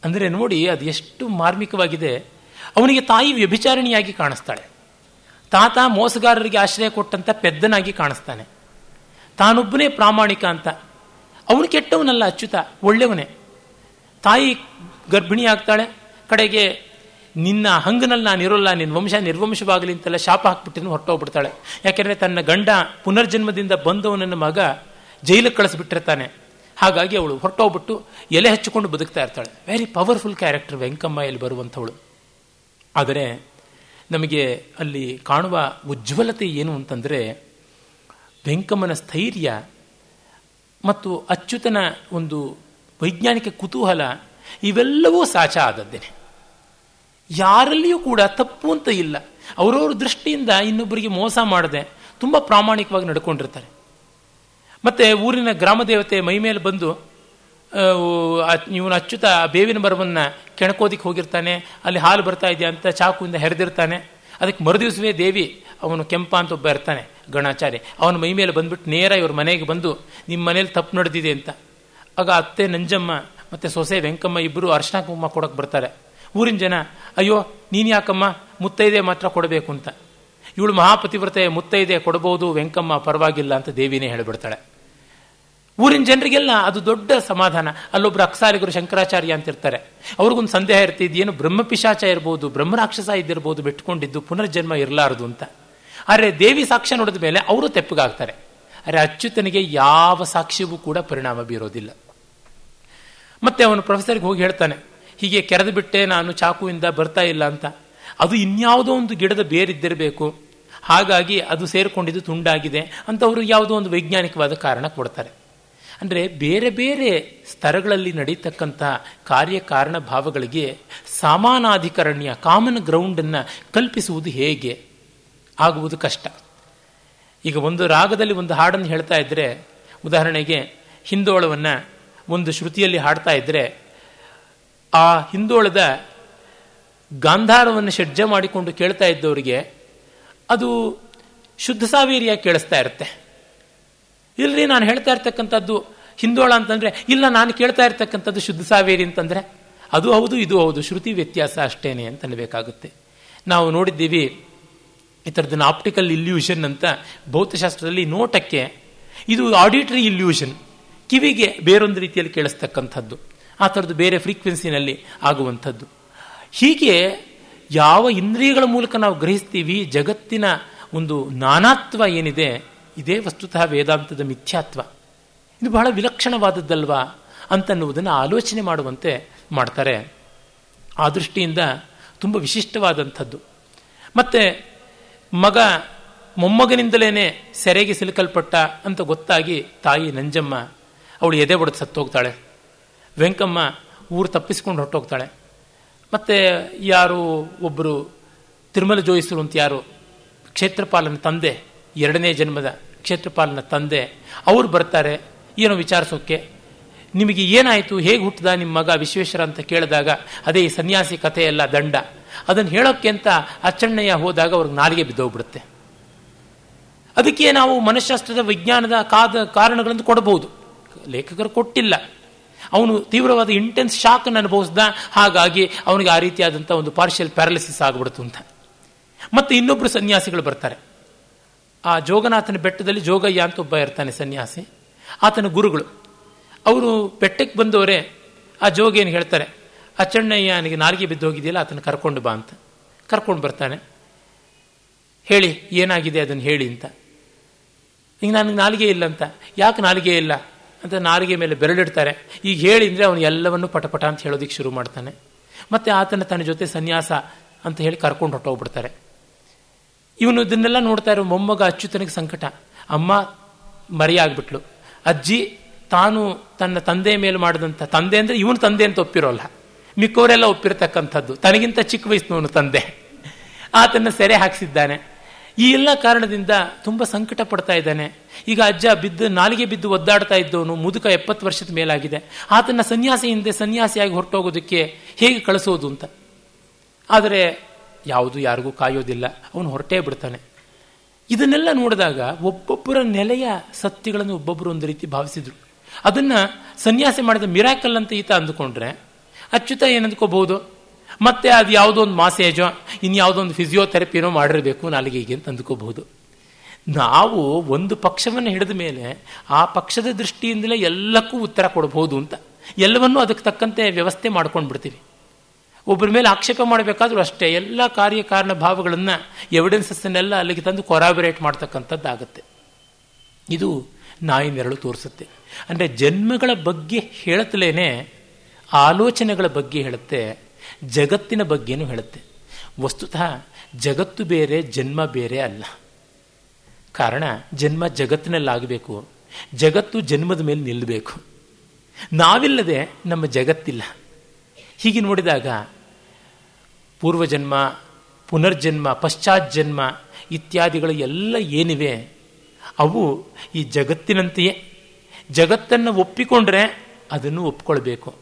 ಅಂದರೆ ನೋಡಿ ಅದು ಎಷ್ಟು ಮಾರ್ಮಿಕವಾಗಿದೆ. ಅವನಿಗೆ ತಾಯಿ ವ್ಯಭಿಚಾರಿಣಿಯಾಗಿ ಕಾಣಿಸ್ತಾಳೆ. ತಾತ ಮೋಸಗಾರರಿಗೆ ಆಶ್ರಯ ಕೊಟ್ಟಂತ ಪೆದ್ದನಾಗಿ ಕಾಣಿಸ್ತಾನೆ. ತಾನೊಬ್ಬನೇ ಪ್ರಾಮಾಣಿಕ ಅಂತ. ಅವನು ಕೆಟ್ಟವನಲ್ಲ ಅಚ್ಯುತ, ಒಳ್ಳೆಯವನೇ. ತಾಯಿ ಗರ್ಭಿಣಿ ಆಗ್ತಾಳೆ. ಕಡೆಗೆ, ನಿನ್ನ ಹಂಗನಲ್ಲಿ ನಾನು ಇರೋಲ್ಲ, ನಿನ್ನ ವಂಶ ನಿರ್ವಂಶವಾಗಲಿ ಅಂತೆಲ್ಲ ಶಾಪ ಹಾಕ್ಬಿಟ್ಟಿನ ಹೊರಟೋಗ್ಬಿಡ್ತಾಳೆ. ಯಾಕೆಂದರೆ ತನ್ನ ಗಂಡ ಪುನರ್ಜನ್ಮದಿಂದ ಬಂದವನನ್ನ ಮಗ ಜೈಲಿಗೆ ಕಳಿಸ್ಬಿಟ್ಟಿರ್ತಾನೆ. ಹಾಗಾಗಿ ಅವಳು ಹೊರಟೋಗ್ಬಿಟ್ಟು ಎಲೆ ಹಚ್ಚಿಕೊಂಡು ಬದುಕ್ತಾ ಇರ್ತಾಳೆ. ವೆರಿ ಪವರ್ಫುಲ್ ಕ್ಯಾರೆಕ್ಟರ್ ವೆಂಕಮ್ಮ ಇಲ್ಲಿ ಬರುವಂಥವಳು. ಆದರೆ ನಮಗೆ ಅಲ್ಲಿ ಕಾಣುವ ಉಜ್ವಲತೆ ಏನು ಅಂತಂದರೆ ವೆಂಕಮ್ಮನ ಸ್ಥೈರ್ಯ ಮತ್ತು ಅಚ್ಯುತನ ಒಂದು ವೈಜ್ಞಾನಿಕ ಕುತೂಹಲ ಇವೆಲ್ಲವೂ ಸಾಚ ಆದದ್ದೇನೆ. ಯಾರಲ್ಲಿಯೂ ಕೂಡ ತಪ್ಪು ಅಂತ ಇಲ್ಲ. ಅವರವ್ರ ದೃಷ್ಟಿಯಿಂದ ಇನ್ನೊಬ್ಬರಿಗೆ ಮೋಸ ಮಾಡದೆ ತುಂಬ ಪ್ರಾಮಾಣಿಕವಾಗಿ ನಡ್ಕೊಂಡಿರ್ತಾರೆ. ಮತ್ತೆ ಊರಿನ ಗ್ರಾಮ ದೇವತೆ ಮೈ ಮೇಲೆ ಬಂದು ಇವನು ಅಚ್ಚುತ ಬೇವಿನ ಮರವನ್ನು ಕೆಣಕೋದಿಕ್ಕೆ ಹೋಗಿರ್ತಾನೆ, ಅಲ್ಲಿ ಹಾಲು ಬರ್ತಾ ಇದೆಯಾ ಅಂತ ಚಾಕುವಿಂದ ಹೆರೆದಿರ್ತಾನೆ. ಅದಕ್ಕೆ ಮರುದಿವಸವೇ ದೇವಿ ಅವನು ಕೆಂಪ ಅಂತ ಒಬ್ಬ ಇರ್ತಾನೆ, ಗಣಾಚಾರ್ಯ. ಅವನ ಮೈ ಮೇಲೆ ಬಂದ್ಬಿಟ್ಟು ನೇರ ಇವ್ರ ಮನೆಗೆ ಬಂದು ನಿಮ್ಮ ಮನೇಲಿ ತಪ್ಪು ನಡೆದಿದೆ ಅಂತ. ಆಗ ಅತ್ತೆ ನಂಜಮ್ಮ ಮತ್ತು ಸೊಸೆ ವೆಂಕಮ್ಮ ಇಬ್ಬರು ಅರ್ಶನ ಕುಮ್ಮ ಕೊಡೋಕೆ ಬರ್ತಾರೆ. ಊರಿನ ಜನ, ಅಯ್ಯೋ, ನೀನು ಯಾಕಮ್ಮ? ಮುತ್ತೈದೆ ಮಾತ್ರ ಕೊಡಬೇಕು ಅಂತ. ಇವಳು ಮಹಾಪತಿವ್ರತೆ, ಮುತ್ತೈದೆ ಕೊಡಬಹುದು ವೆಂಕಮ್ಮ ಪರವಾಗಿಲ್ಲ ಅಂತ ದೇವಿನೇ ಹೇಳಿಬಿಡ್ತಾಳೆ. ಊರಿನ ಜನರಿಗೆಲ್ಲ ಅದು ದೊಡ್ಡ ಸಮಾಧಾನ. ಅಲ್ಲೊಬ್ರು ಅಕ್ಸಾಲಿಗರು ಶಂಕರಾಚಾರ್ಯ ಅಂತ ಇರ್ತಾರೆ ಅವ್ರಿಗೊಂದು ಸಂದೇಹ ಇರ್ತಿದ್ದು ಏನು ಬ್ರಹ್ಮಪಿಶಾಚ ಇರ್ಬೋದು ಬ್ರಹ್ಮರಾಕ್ಷಸ ಇದ್ದಿರ್ಬೋದು ಬಿಟ್ಕೊಂಡಿದ್ದು ಪುನರ್ಜನ್ಮ ಇರಲಾರದು ಅಂತ. ಆದರೆ ದೇವಿ ಸಾಕ್ಷ್ಯ ನೋಡಿದ ಮೇಲೆ ಅವರು ತೆಪ್ಪಗಾಗ್ತಾರೆ. ಆದರೆ ಅಚ್ಯುತನಿಗೆ ಯಾವ ಸಾಕ್ಷ್ಯವೂ ಕೂಡ ಪರಿಣಾಮ ಬೀರೋದಿಲ್ಲ. ಮತ್ತೆ ಅವನು ಪ್ರೊಫೆಸರ್ಗೆ ಹೋಗಿ ಹೇಳ್ತಾನೆ, ಹೀಗೆ ಕೆರೆದು ಬಿಟ್ಟೆ ನಾನು ಚಾಕುವಿಂದ ಬರ್ತಾ ಇಲ್ಲ ಅಂತ. ಅದು ಇನ್ಯಾವುದೋ ಒಂದು ಗಿಡದ ಬೇರಿದ್ದಿರಬೇಕು. ಹಾಗಾಗಿ ಅದು ಸೇರಿಕೊಂಡಿದ್ದು ತುಂಡಾಗಿದೆ ಅಂತ ಅವರು ಯಾವುದೋ ಒಂದು ವೈಜ್ಞಾನಿಕವಾದ ಕಾರಣ ಕೊಡ್ತಾರೆ. ಅಂದರೆ ಬೇರೆ ಬೇರೆ ಸ್ತರಗಳಲ್ಲಿ ನಡೀತಕ್ಕಂಥ ಕಾರ್ಯಕಾರಣ ಭಾವಗಳಿಗೆ ಸಮಾನಾಧಿಕರಣ್ಯ ಕಾಮನ್ ಗ್ರೌಂಡನ್ನು ಕಲ್ಪಿಸುವುದು ಹೇಗೆ? ಆಗುವುದು ಕಷ್ಟ. ಈಗ ಒಂದು ರಾಗದಲ್ಲಿ ಒಂದು ಹಾಡನ್ನು ಹೇಳ್ತಾ ಇದ್ದರೆ ಉದಾಹರಣೆಗೆ ಹಿಂದೋಳವನ್ನು ಒಂದು ಶ್ರುತಿಯಲ್ಲಿ ಹಾಡ್ತಾ ಇದ್ದರೆ ಆ ಹಿಂದೋಳದ ಗಾಂಧಾರವನ್ನು ಷಡ್ಜ ಮಾಡಿಕೊಂಡು ಕೇಳ್ತಾ ಇದ್ದವರಿಗೆ ಅದು ಶುದ್ಧ ಸಾವೇರಿಯಾಗಿ ಕೇಳಿಸ್ತಾ ಇರುತ್ತೆ. ಇಲ್ರಿ, ನಾನು ಹೇಳ್ತಾ ಇರ್ತಕ್ಕಂಥದ್ದು ಹಿಂದೋಳ ಅಂತಂದರೆ, ಇಲ್ಲ, ನಾನು ಕೇಳ್ತಾ ಇರ್ತಕ್ಕಂಥದ್ದು ಶುದ್ಧ ಸಾವೇರಿ ಅಂತಂದರೆ, ಅದು ಹೌದು, ಇದು ಹೌದು, ಶ್ರುತಿ ವ್ಯತ್ಯಾಸ ಅಷ್ಟೇನೆ ಅಂತ ಅನ್ನಬೇಕಾಗುತ್ತೆ ನಾವು ನೋಡಿದ್ದೀವಿ, ಈ ಥರದನ್ನು ಆಪ್ಟಿಕಲ್ ಇಲ್ಯೂಷನ್ ಅಂತ ಭೌತಶಾಸ್ತ್ರದಲ್ಲಿ ನೋಟಕ್ಕೆ, ಇದು ಆಡಿಟರಿ ಇಲ್ಯೂಷನ್ ಕಿವಿಗೆ ಬೇರೊಂದು ರೀತಿಯಲ್ಲಿ ಕೇಳಿಸ್ತಕ್ಕಂಥದ್ದು, ಆ ಥರದ್ದು ಬೇರೆ ಫ್ರೀಕ್ವೆನ್ಸಿನಲ್ಲಿ ಆಗುವಂಥದ್ದು. ಹೀಗೆ ಯಾವ ಇಂದ್ರಿಯಗಳ ಮೂಲಕ ನಾವು ಗ್ರಹಿಸ್ತೀವಿ, ಜಗತ್ತಿನ ಒಂದು ನಾನಾತ್ವ ಏನಿದೆ ಇದೇ ವಸ್ತುತಃ ವೇದಾಂತದ ಮಿಥ್ಯಾತ್ವ. ಇದು ಬಹಳ ವಿಲಕ್ಷಣವಾದದ್ದಲ್ವಾ ಅಂತನ್ನುವುದನ್ನು ಆಲೋಚನೆ ಮಾಡುವಂತೆ ಮಾಡ್ತಾರೆ. ಆ ದೃಷ್ಟಿಯಿಂದ ತುಂಬ ವಿಶಿಷ್ಟವಾದಂಥದ್ದು. ಮತ್ತೆ ಮಗ ಮೊಮ್ಮಗನಿಂದಲೇ ಸೆರೆಗೆ ಸಿಲುಕಲ್ಪಟ್ಟ ಅಂತ ಗೊತ್ತಾಗಿ ತಾಯಿ ನಂಜಮ್ಮ ಅವಳು ಎದೆ ಒಡೆದು ಸತ್ತೋಗ್ತಾಳೆ. ವೆಂಕಮ್ಮ ಊರು ತಪ್ಪಿಸ್ಕೊಂಡು ಹೊರಟೋಗ್ತಾಳೆ. ಮತ್ತು ಯಾರು ಒಬ್ಬರು ತಿರುಮಲ ಜೋಯಿಸರು ಅಂತ ಯಾರು? ಕ್ಷೇತ್ರಪಾಲನ ತಂದೆ ಎರಡನೇ ಜನ್ಮದ ಕ್ಷೇತ್ರಪಾಲನ ತಂದೆ, ಅವ್ರು ಬರ್ತಾರೆ, ಏನೋ ವಿಚಾರಿಸೋಕ್ಕೆ ನಿಮಗೆ ಏನಾಯಿತು, ಹೇಗೆ ಹುಟ್ಟಿದ ನಿಮ್ಮ ಮಗ ವಿಶ್ವೇಶ್ವರ ಅಂತ ಕೇಳಿದಾಗ, ಅದೇ ಈ ಸನ್ಯಾಸಿ ಕಥೆಯೆಲ್ಲ ದಂಡ. ಅದನ್ನು ಹೇಳೋಕ್ಕೆ ಅಂತ ಅಚ್ಚಣ್ಣಯ್ಯ ಹೋದಾಗ ಅವ್ರಿಗೆ ನಾಲಿಗೆ ಬಿದ್ದೋಗ್ಬಿಡುತ್ತೆ. ಅದಕ್ಕೆ ನಾವು ಮನಃಶಾಸ್ತ್ರದ ವಿಜ್ಞಾನದ ಕಾದ, ಕಾರಣಗಳನ್ನು ಕೊಡಬಹುದು ಲೇಖಕರು ಕೊಟ್ಟಿಲ್ಲ. ಅವನು ತೀವ್ರವಾದ ಇಂಟೆನ್ಸ್ ಶಾಕ್ ಅನುಭವಿಸ್ದ ಹಾಗಾಗಿ ಅವನಿಗೆ ಆ ರೀತಿಯಾದಂಥ ಒಂದು ಪಾರ್ಷಿಯಲ್ ಪ್ಯಾರಾಲಿಸಿಸ್ ಆಗ್ಬಿಡ್ತು ಅಂತ. ಮತ್ತೆ ಇನ್ನೊಬ್ಬರು ಸನ್ಯಾಸಿಗಳು ಬರ್ತಾರೆ. ಆ ಜೋಗನಾಥನ ಬೆಟ್ಟದಲ್ಲಿ ಜೋಗಯ್ಯ ಅಂತ ಒಬ್ಬ ಇರ್ತಾನೆ ಸನ್ಯಾಸಿ. ಆತನ ಗುರುಗಳು. ಅವರು ಬೆಟ್ಟಕ್ಕೆ ಬಂದವರೇ ಆ ಜೋಗ ಏನು ಹೇಳ್ತಾರೆ? ಅಚ್ಚಣ್ಣಯ್ಯನಿಗೆ ನಾಲಿಗೆ ಬಿದ್ದು ಹೋಗಿದೆಯಲ್ಲ, ಆತನ ಕರ್ಕೊಂಡು ಬಾ ಅಂತ. ಕರ್ಕೊಂಡು ಬರ್ತಾನೆ. ಹೇಳಿ, ಏನಾಗಿದೆ ಅದನ್ನು ಹೇಳಿ ಅಂತ. ಈಗ ನನಗೆ ನಾಲಿಗೆ ಇಲ್ಲ ಅಂತ. ಯಾಕೆ ನಾಲಿಗೆ ಇಲ್ಲ? ಅಂತ ನಾಲಿಗೆ ಮೇಲೆ ಬೆರಳಿಡ್ತಾರೆ. ಈಗ ಹೇಳಿ ಅಂದರೆ ಅವನು ಎಲ್ಲವನ್ನು ಪಟಪಟ ಅಂತ ಹೇಳೋದಿಕ್ಕೆ ಶುರು ಮಾಡ್ತಾನೆ. ಮತ್ತೆ ಆತನ ತನ್ನ ಜೊತೆ ಸನ್ಯಾಸ ಅಂತ ಹೇಳಿ ಕರ್ಕೊಂಡು ಹೊಟ್ಟೋಗ್ಬಿಡ್ತಾರೆ ಇವನು ಇದನ್ನೆಲ್ಲ ನೋಡ್ತಾ ಇರೋ ಮೊಮ್ಮಗ ಅಚ್ಯುತನಿಗೆ ಸಂಕಟ. ಅಮ್ಮ ಮರೆಯಾಗ್ಬಿಟ್ಲು ಅಜ್ಜಿ, ತಾನು ತನ್ನ ತಂದೆ ಮೇಲೆ ಮಾಡಿದಂಥ ತಂದೆ ಅಂದರೆ ಇವನು ತಂದೆ ಅಂತ ಒಪ್ಪಿರೋಲ್ಲ. ಮಿಕ್ಕವರೆಲ್ಲ ಒಪ್ಪಿರತಕ್ಕಂಥದ್ದು. ತನಗಿಂತ ಚಿಕ್ಕ ವಯಸ್ಸಿನವನು ತಂದೆ. ಆತನ ಸೆರೆ ಹಾಕಿಸಿದ್ದಾನೆ. ಈ ಎಲ್ಲ ಕಾರಣದಿಂದ ತುಂಬ ಸಂಕಟ ಪಡ್ತಾ ಇದ್ದಾನೆ. ಈಗ ಅಜ್ಜ ಬಿದ್ದು ನಾಲಿಗೆ ಬಿದ್ದು ಒದ್ದಾಡ್ತಾ ಇದ್ದವನು, ಮುದುಕ ಎಪ್ಪತ್ತು ವರ್ಷದ ಮೇಲಾಗಿದೆ. ಆತನ ಸನ್ಯಾಸಿ ಹಿಂದೆ ಸನ್ಯಾಸಿಯಾಗಿ ಹೊರಟೋಗೋದಕ್ಕೆ ಹೇಗೆ ಕಳಿಸೋದು ಅಂತ. ಆದರೆ ಯಾವುದು ಯಾರಿಗೂ ಕಾಯೋದಿಲ್ಲ. ಅವನು ಹೊರಟೇ ಬಿಡ್ತಾನೆ. ಇದನ್ನೆಲ್ಲ ನೋಡಿದಾಗ ಒಬ್ಬೊಬ್ಬರ ನೆಲೆಯ ಸತ್ಯಗಳನ್ನು ಒಬ್ಬೊಬ್ಬರು ಒಂದು ರೀತಿ ಭಾವಿಸಿದ್ರು. ಅದನ್ನ ಸನ್ಯಾಸಿ ಮಾಡಿದ ಮಿರಾಕಲ್ ಅಂತ ಈತ ಅಂದುಕೊಂಡ್ರೆ, ಅಚ್ಯುತ ಏನಂದ್ಕೋಬಹುದು? ಮತ್ತೆ ಅದು ಯಾವುದೋ ಒಂದು ಮಾಸೇಜೋ ಇನ್ಯಾವುದೋ ಒಂದು ಫಿಸಿಯೋಥೆರಪಿನೋ ಮಾಡಿರಬೇಕು ನಾಲಿಗೆಗೆ ಅಂತ ಅಂದ್ಕೋಬಹುದು. ನಾವು ಒಂದು ಪಕ್ಷವನ್ನು ಹಿಡಿದ ಮೇಲೆ ಆ ಪಕ್ಷದ ದೃಷ್ಟಿಯಿಂದಲೇ ಎಲ್ಲಕ್ಕೂ ಉತ್ತರ ಕೊಡಬಹುದು ಅಂತ. ಎಲ್ಲವನ್ನೂ ಅದಕ್ಕೆ ತಕ್ಕಂತೆ ವ್ಯವಸ್ಥೆ ಮಾಡ್ಕೊಂಡು ಬಿಡ್ತೀವಿ ಒಬ್ಬರ ಮೇಲೆ ಆಕ್ಷೇಪ ಮಾಡಬೇಕಾದ್ರೂ ಅಷ್ಟೇ ಎಲ್ಲ ಕಾರ್ಯಕಾರಣ ಭಾವಗಳನ್ನು ಎವಿಡೆನ್ಸಸ್ಸನ್ನೆಲ್ಲ ಅಲ್ಲಿಗೆ ತಂದು ಕೊರಾಬರೇಟ್ ಮಾಡ್ತಕ್ಕಂಥದ್ದಾಗುತ್ತೆ. ಇದು ನಾಯಿ ನೆರಳು ತೋರಿಸುತ್ತೆ. ಅಂದರೆ ಜನ್ಮಗಳ ಬಗ್ಗೆ ಹೇಳುತ್ತಲೇ ಆಲೋಚನೆಗಳ ಬಗ್ಗೆ ಹೇಳುತ್ತೆ, ಜಗತ್ತಿನ ಬಗ್ಗೆನೂ ಹೇಳುತ್ತೆ. ವಸ್ತುತಃ ಜಗತ್ತು ಬೇರೆ, ಜನ್ಮ ಬೇರೆ ಅಲ್ಲ. ಕಾರಣ ಜನ್ಮ ಜಗತ್ತಿನಲ್ಲಾಗಬೇಕು. ಜಗತ್ತು ಜನ್ಮದ ಮೇಲೆ ನಿಲ್ಲಬೇಕು ನಾವಿಲ್ಲದೆ ನಮ್ಮ ಜಗತ್ತಿಲ್ಲ. ಹೀಗೆ ನೋಡಿದಾಗ ಪೂರ್ವಜನ್ಮ, ಪುನರ್ಜನ್ಮ ಪಶ್ಚಾತ್ ಜನ್ಮ ಇತ್ಯಾದಿಗಳು ಎಲ್ಲ ಏನಿವೆ, ಅವು ಈ ಜಗತ್ತಿನಂತೆಯೇ. ಜಗತ್ತನ್ನು ಒಪ್ಪಿಕೊಂಡ್ರೆ ಅದನ್ನು ಒಪ್ಕೊಳ್ಬೇಕು.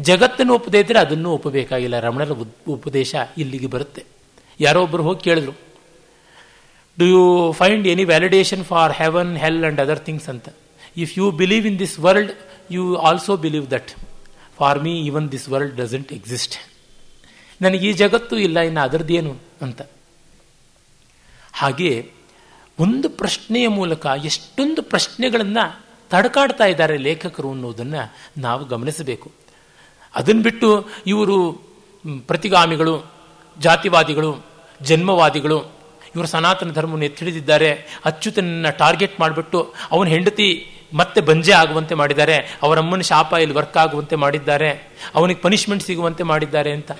ಜಗತ್ತನ್ನು ಒಪ್ಪದೇ ಇದ್ರೆ ಅದನ್ನು ಒಪ್ಪಬೇಕಾಗಿಲ್ಲ. ರಮಣರ ಉಪದೇಶ ಇಲ್ಲಿಗೆ ಬರುತ್ತೆ. ಯಾರೋ ಒಬ್ಬರು ಹೋಗಿ ಕೇಳಿದ್ರು do you find any validation for heaven hell and other things ಅಂತ. If you believe in this world you also believe that for me even this world doesn't exist ನನಗೆ ಈ ಜಗತ್ತು ಇಲ್ಲ, ಇನ್ನು ಅದರದ್ದೇನು ಅಂತ. ಹಾಗೆ ಒಂದು ಪ್ರಶ್ನೆಯ ಮೂಲಕ ಎಷ್ಟೊಂದು ಪ್ರಶ್ನೆಗಳನ್ನು ತಡ್ಕಾಡ್ತಾ ಇದ್ದಾರೆ ಲೇಖಕರು ಅನ್ನೋದನ್ನು ನಾವು ಗಮನಿಸಬೇಕು. ಅದನ್ನು ಬಿಟ್ಟು ಇವರು ಪ್ರತಿಗಾಮಿಗಳು, ಜಾತಿವಾದಿಗಳು, ಜನ್ಮವಾದಿಗಳು, ಇವರು ಸನಾತನ ಧರ್ಮವನ್ನು ಎತ್ತಿಡಿದಿದ್ದಾರೆ ಅಚ್ಯುತನನ್ನು ಟಾರ್ಗೆಟ್ ಮಾಡಿಬಿಟ್ಟು ಅವನ ಹೆಂಡತಿ ಮತ್ತೆ ಬಂಜೆ ಆಗುವಂತೆ ಮಾಡಿದ್ದಾರೆ, ಅವರಮ್ಮನ ಶಾಪ ಇಲ್ಲಿ ವರ್ಕ್ ಆಗುವಂತೆ ಮಾಡಿದ್ದಾರೆ, ಅವನಿಗೆ ಪನಿಷ್ಮೆಂಟ್ ಸಿಗುವಂತೆ ಮಾಡಿದ್ದಾರೆ ಅಂತ.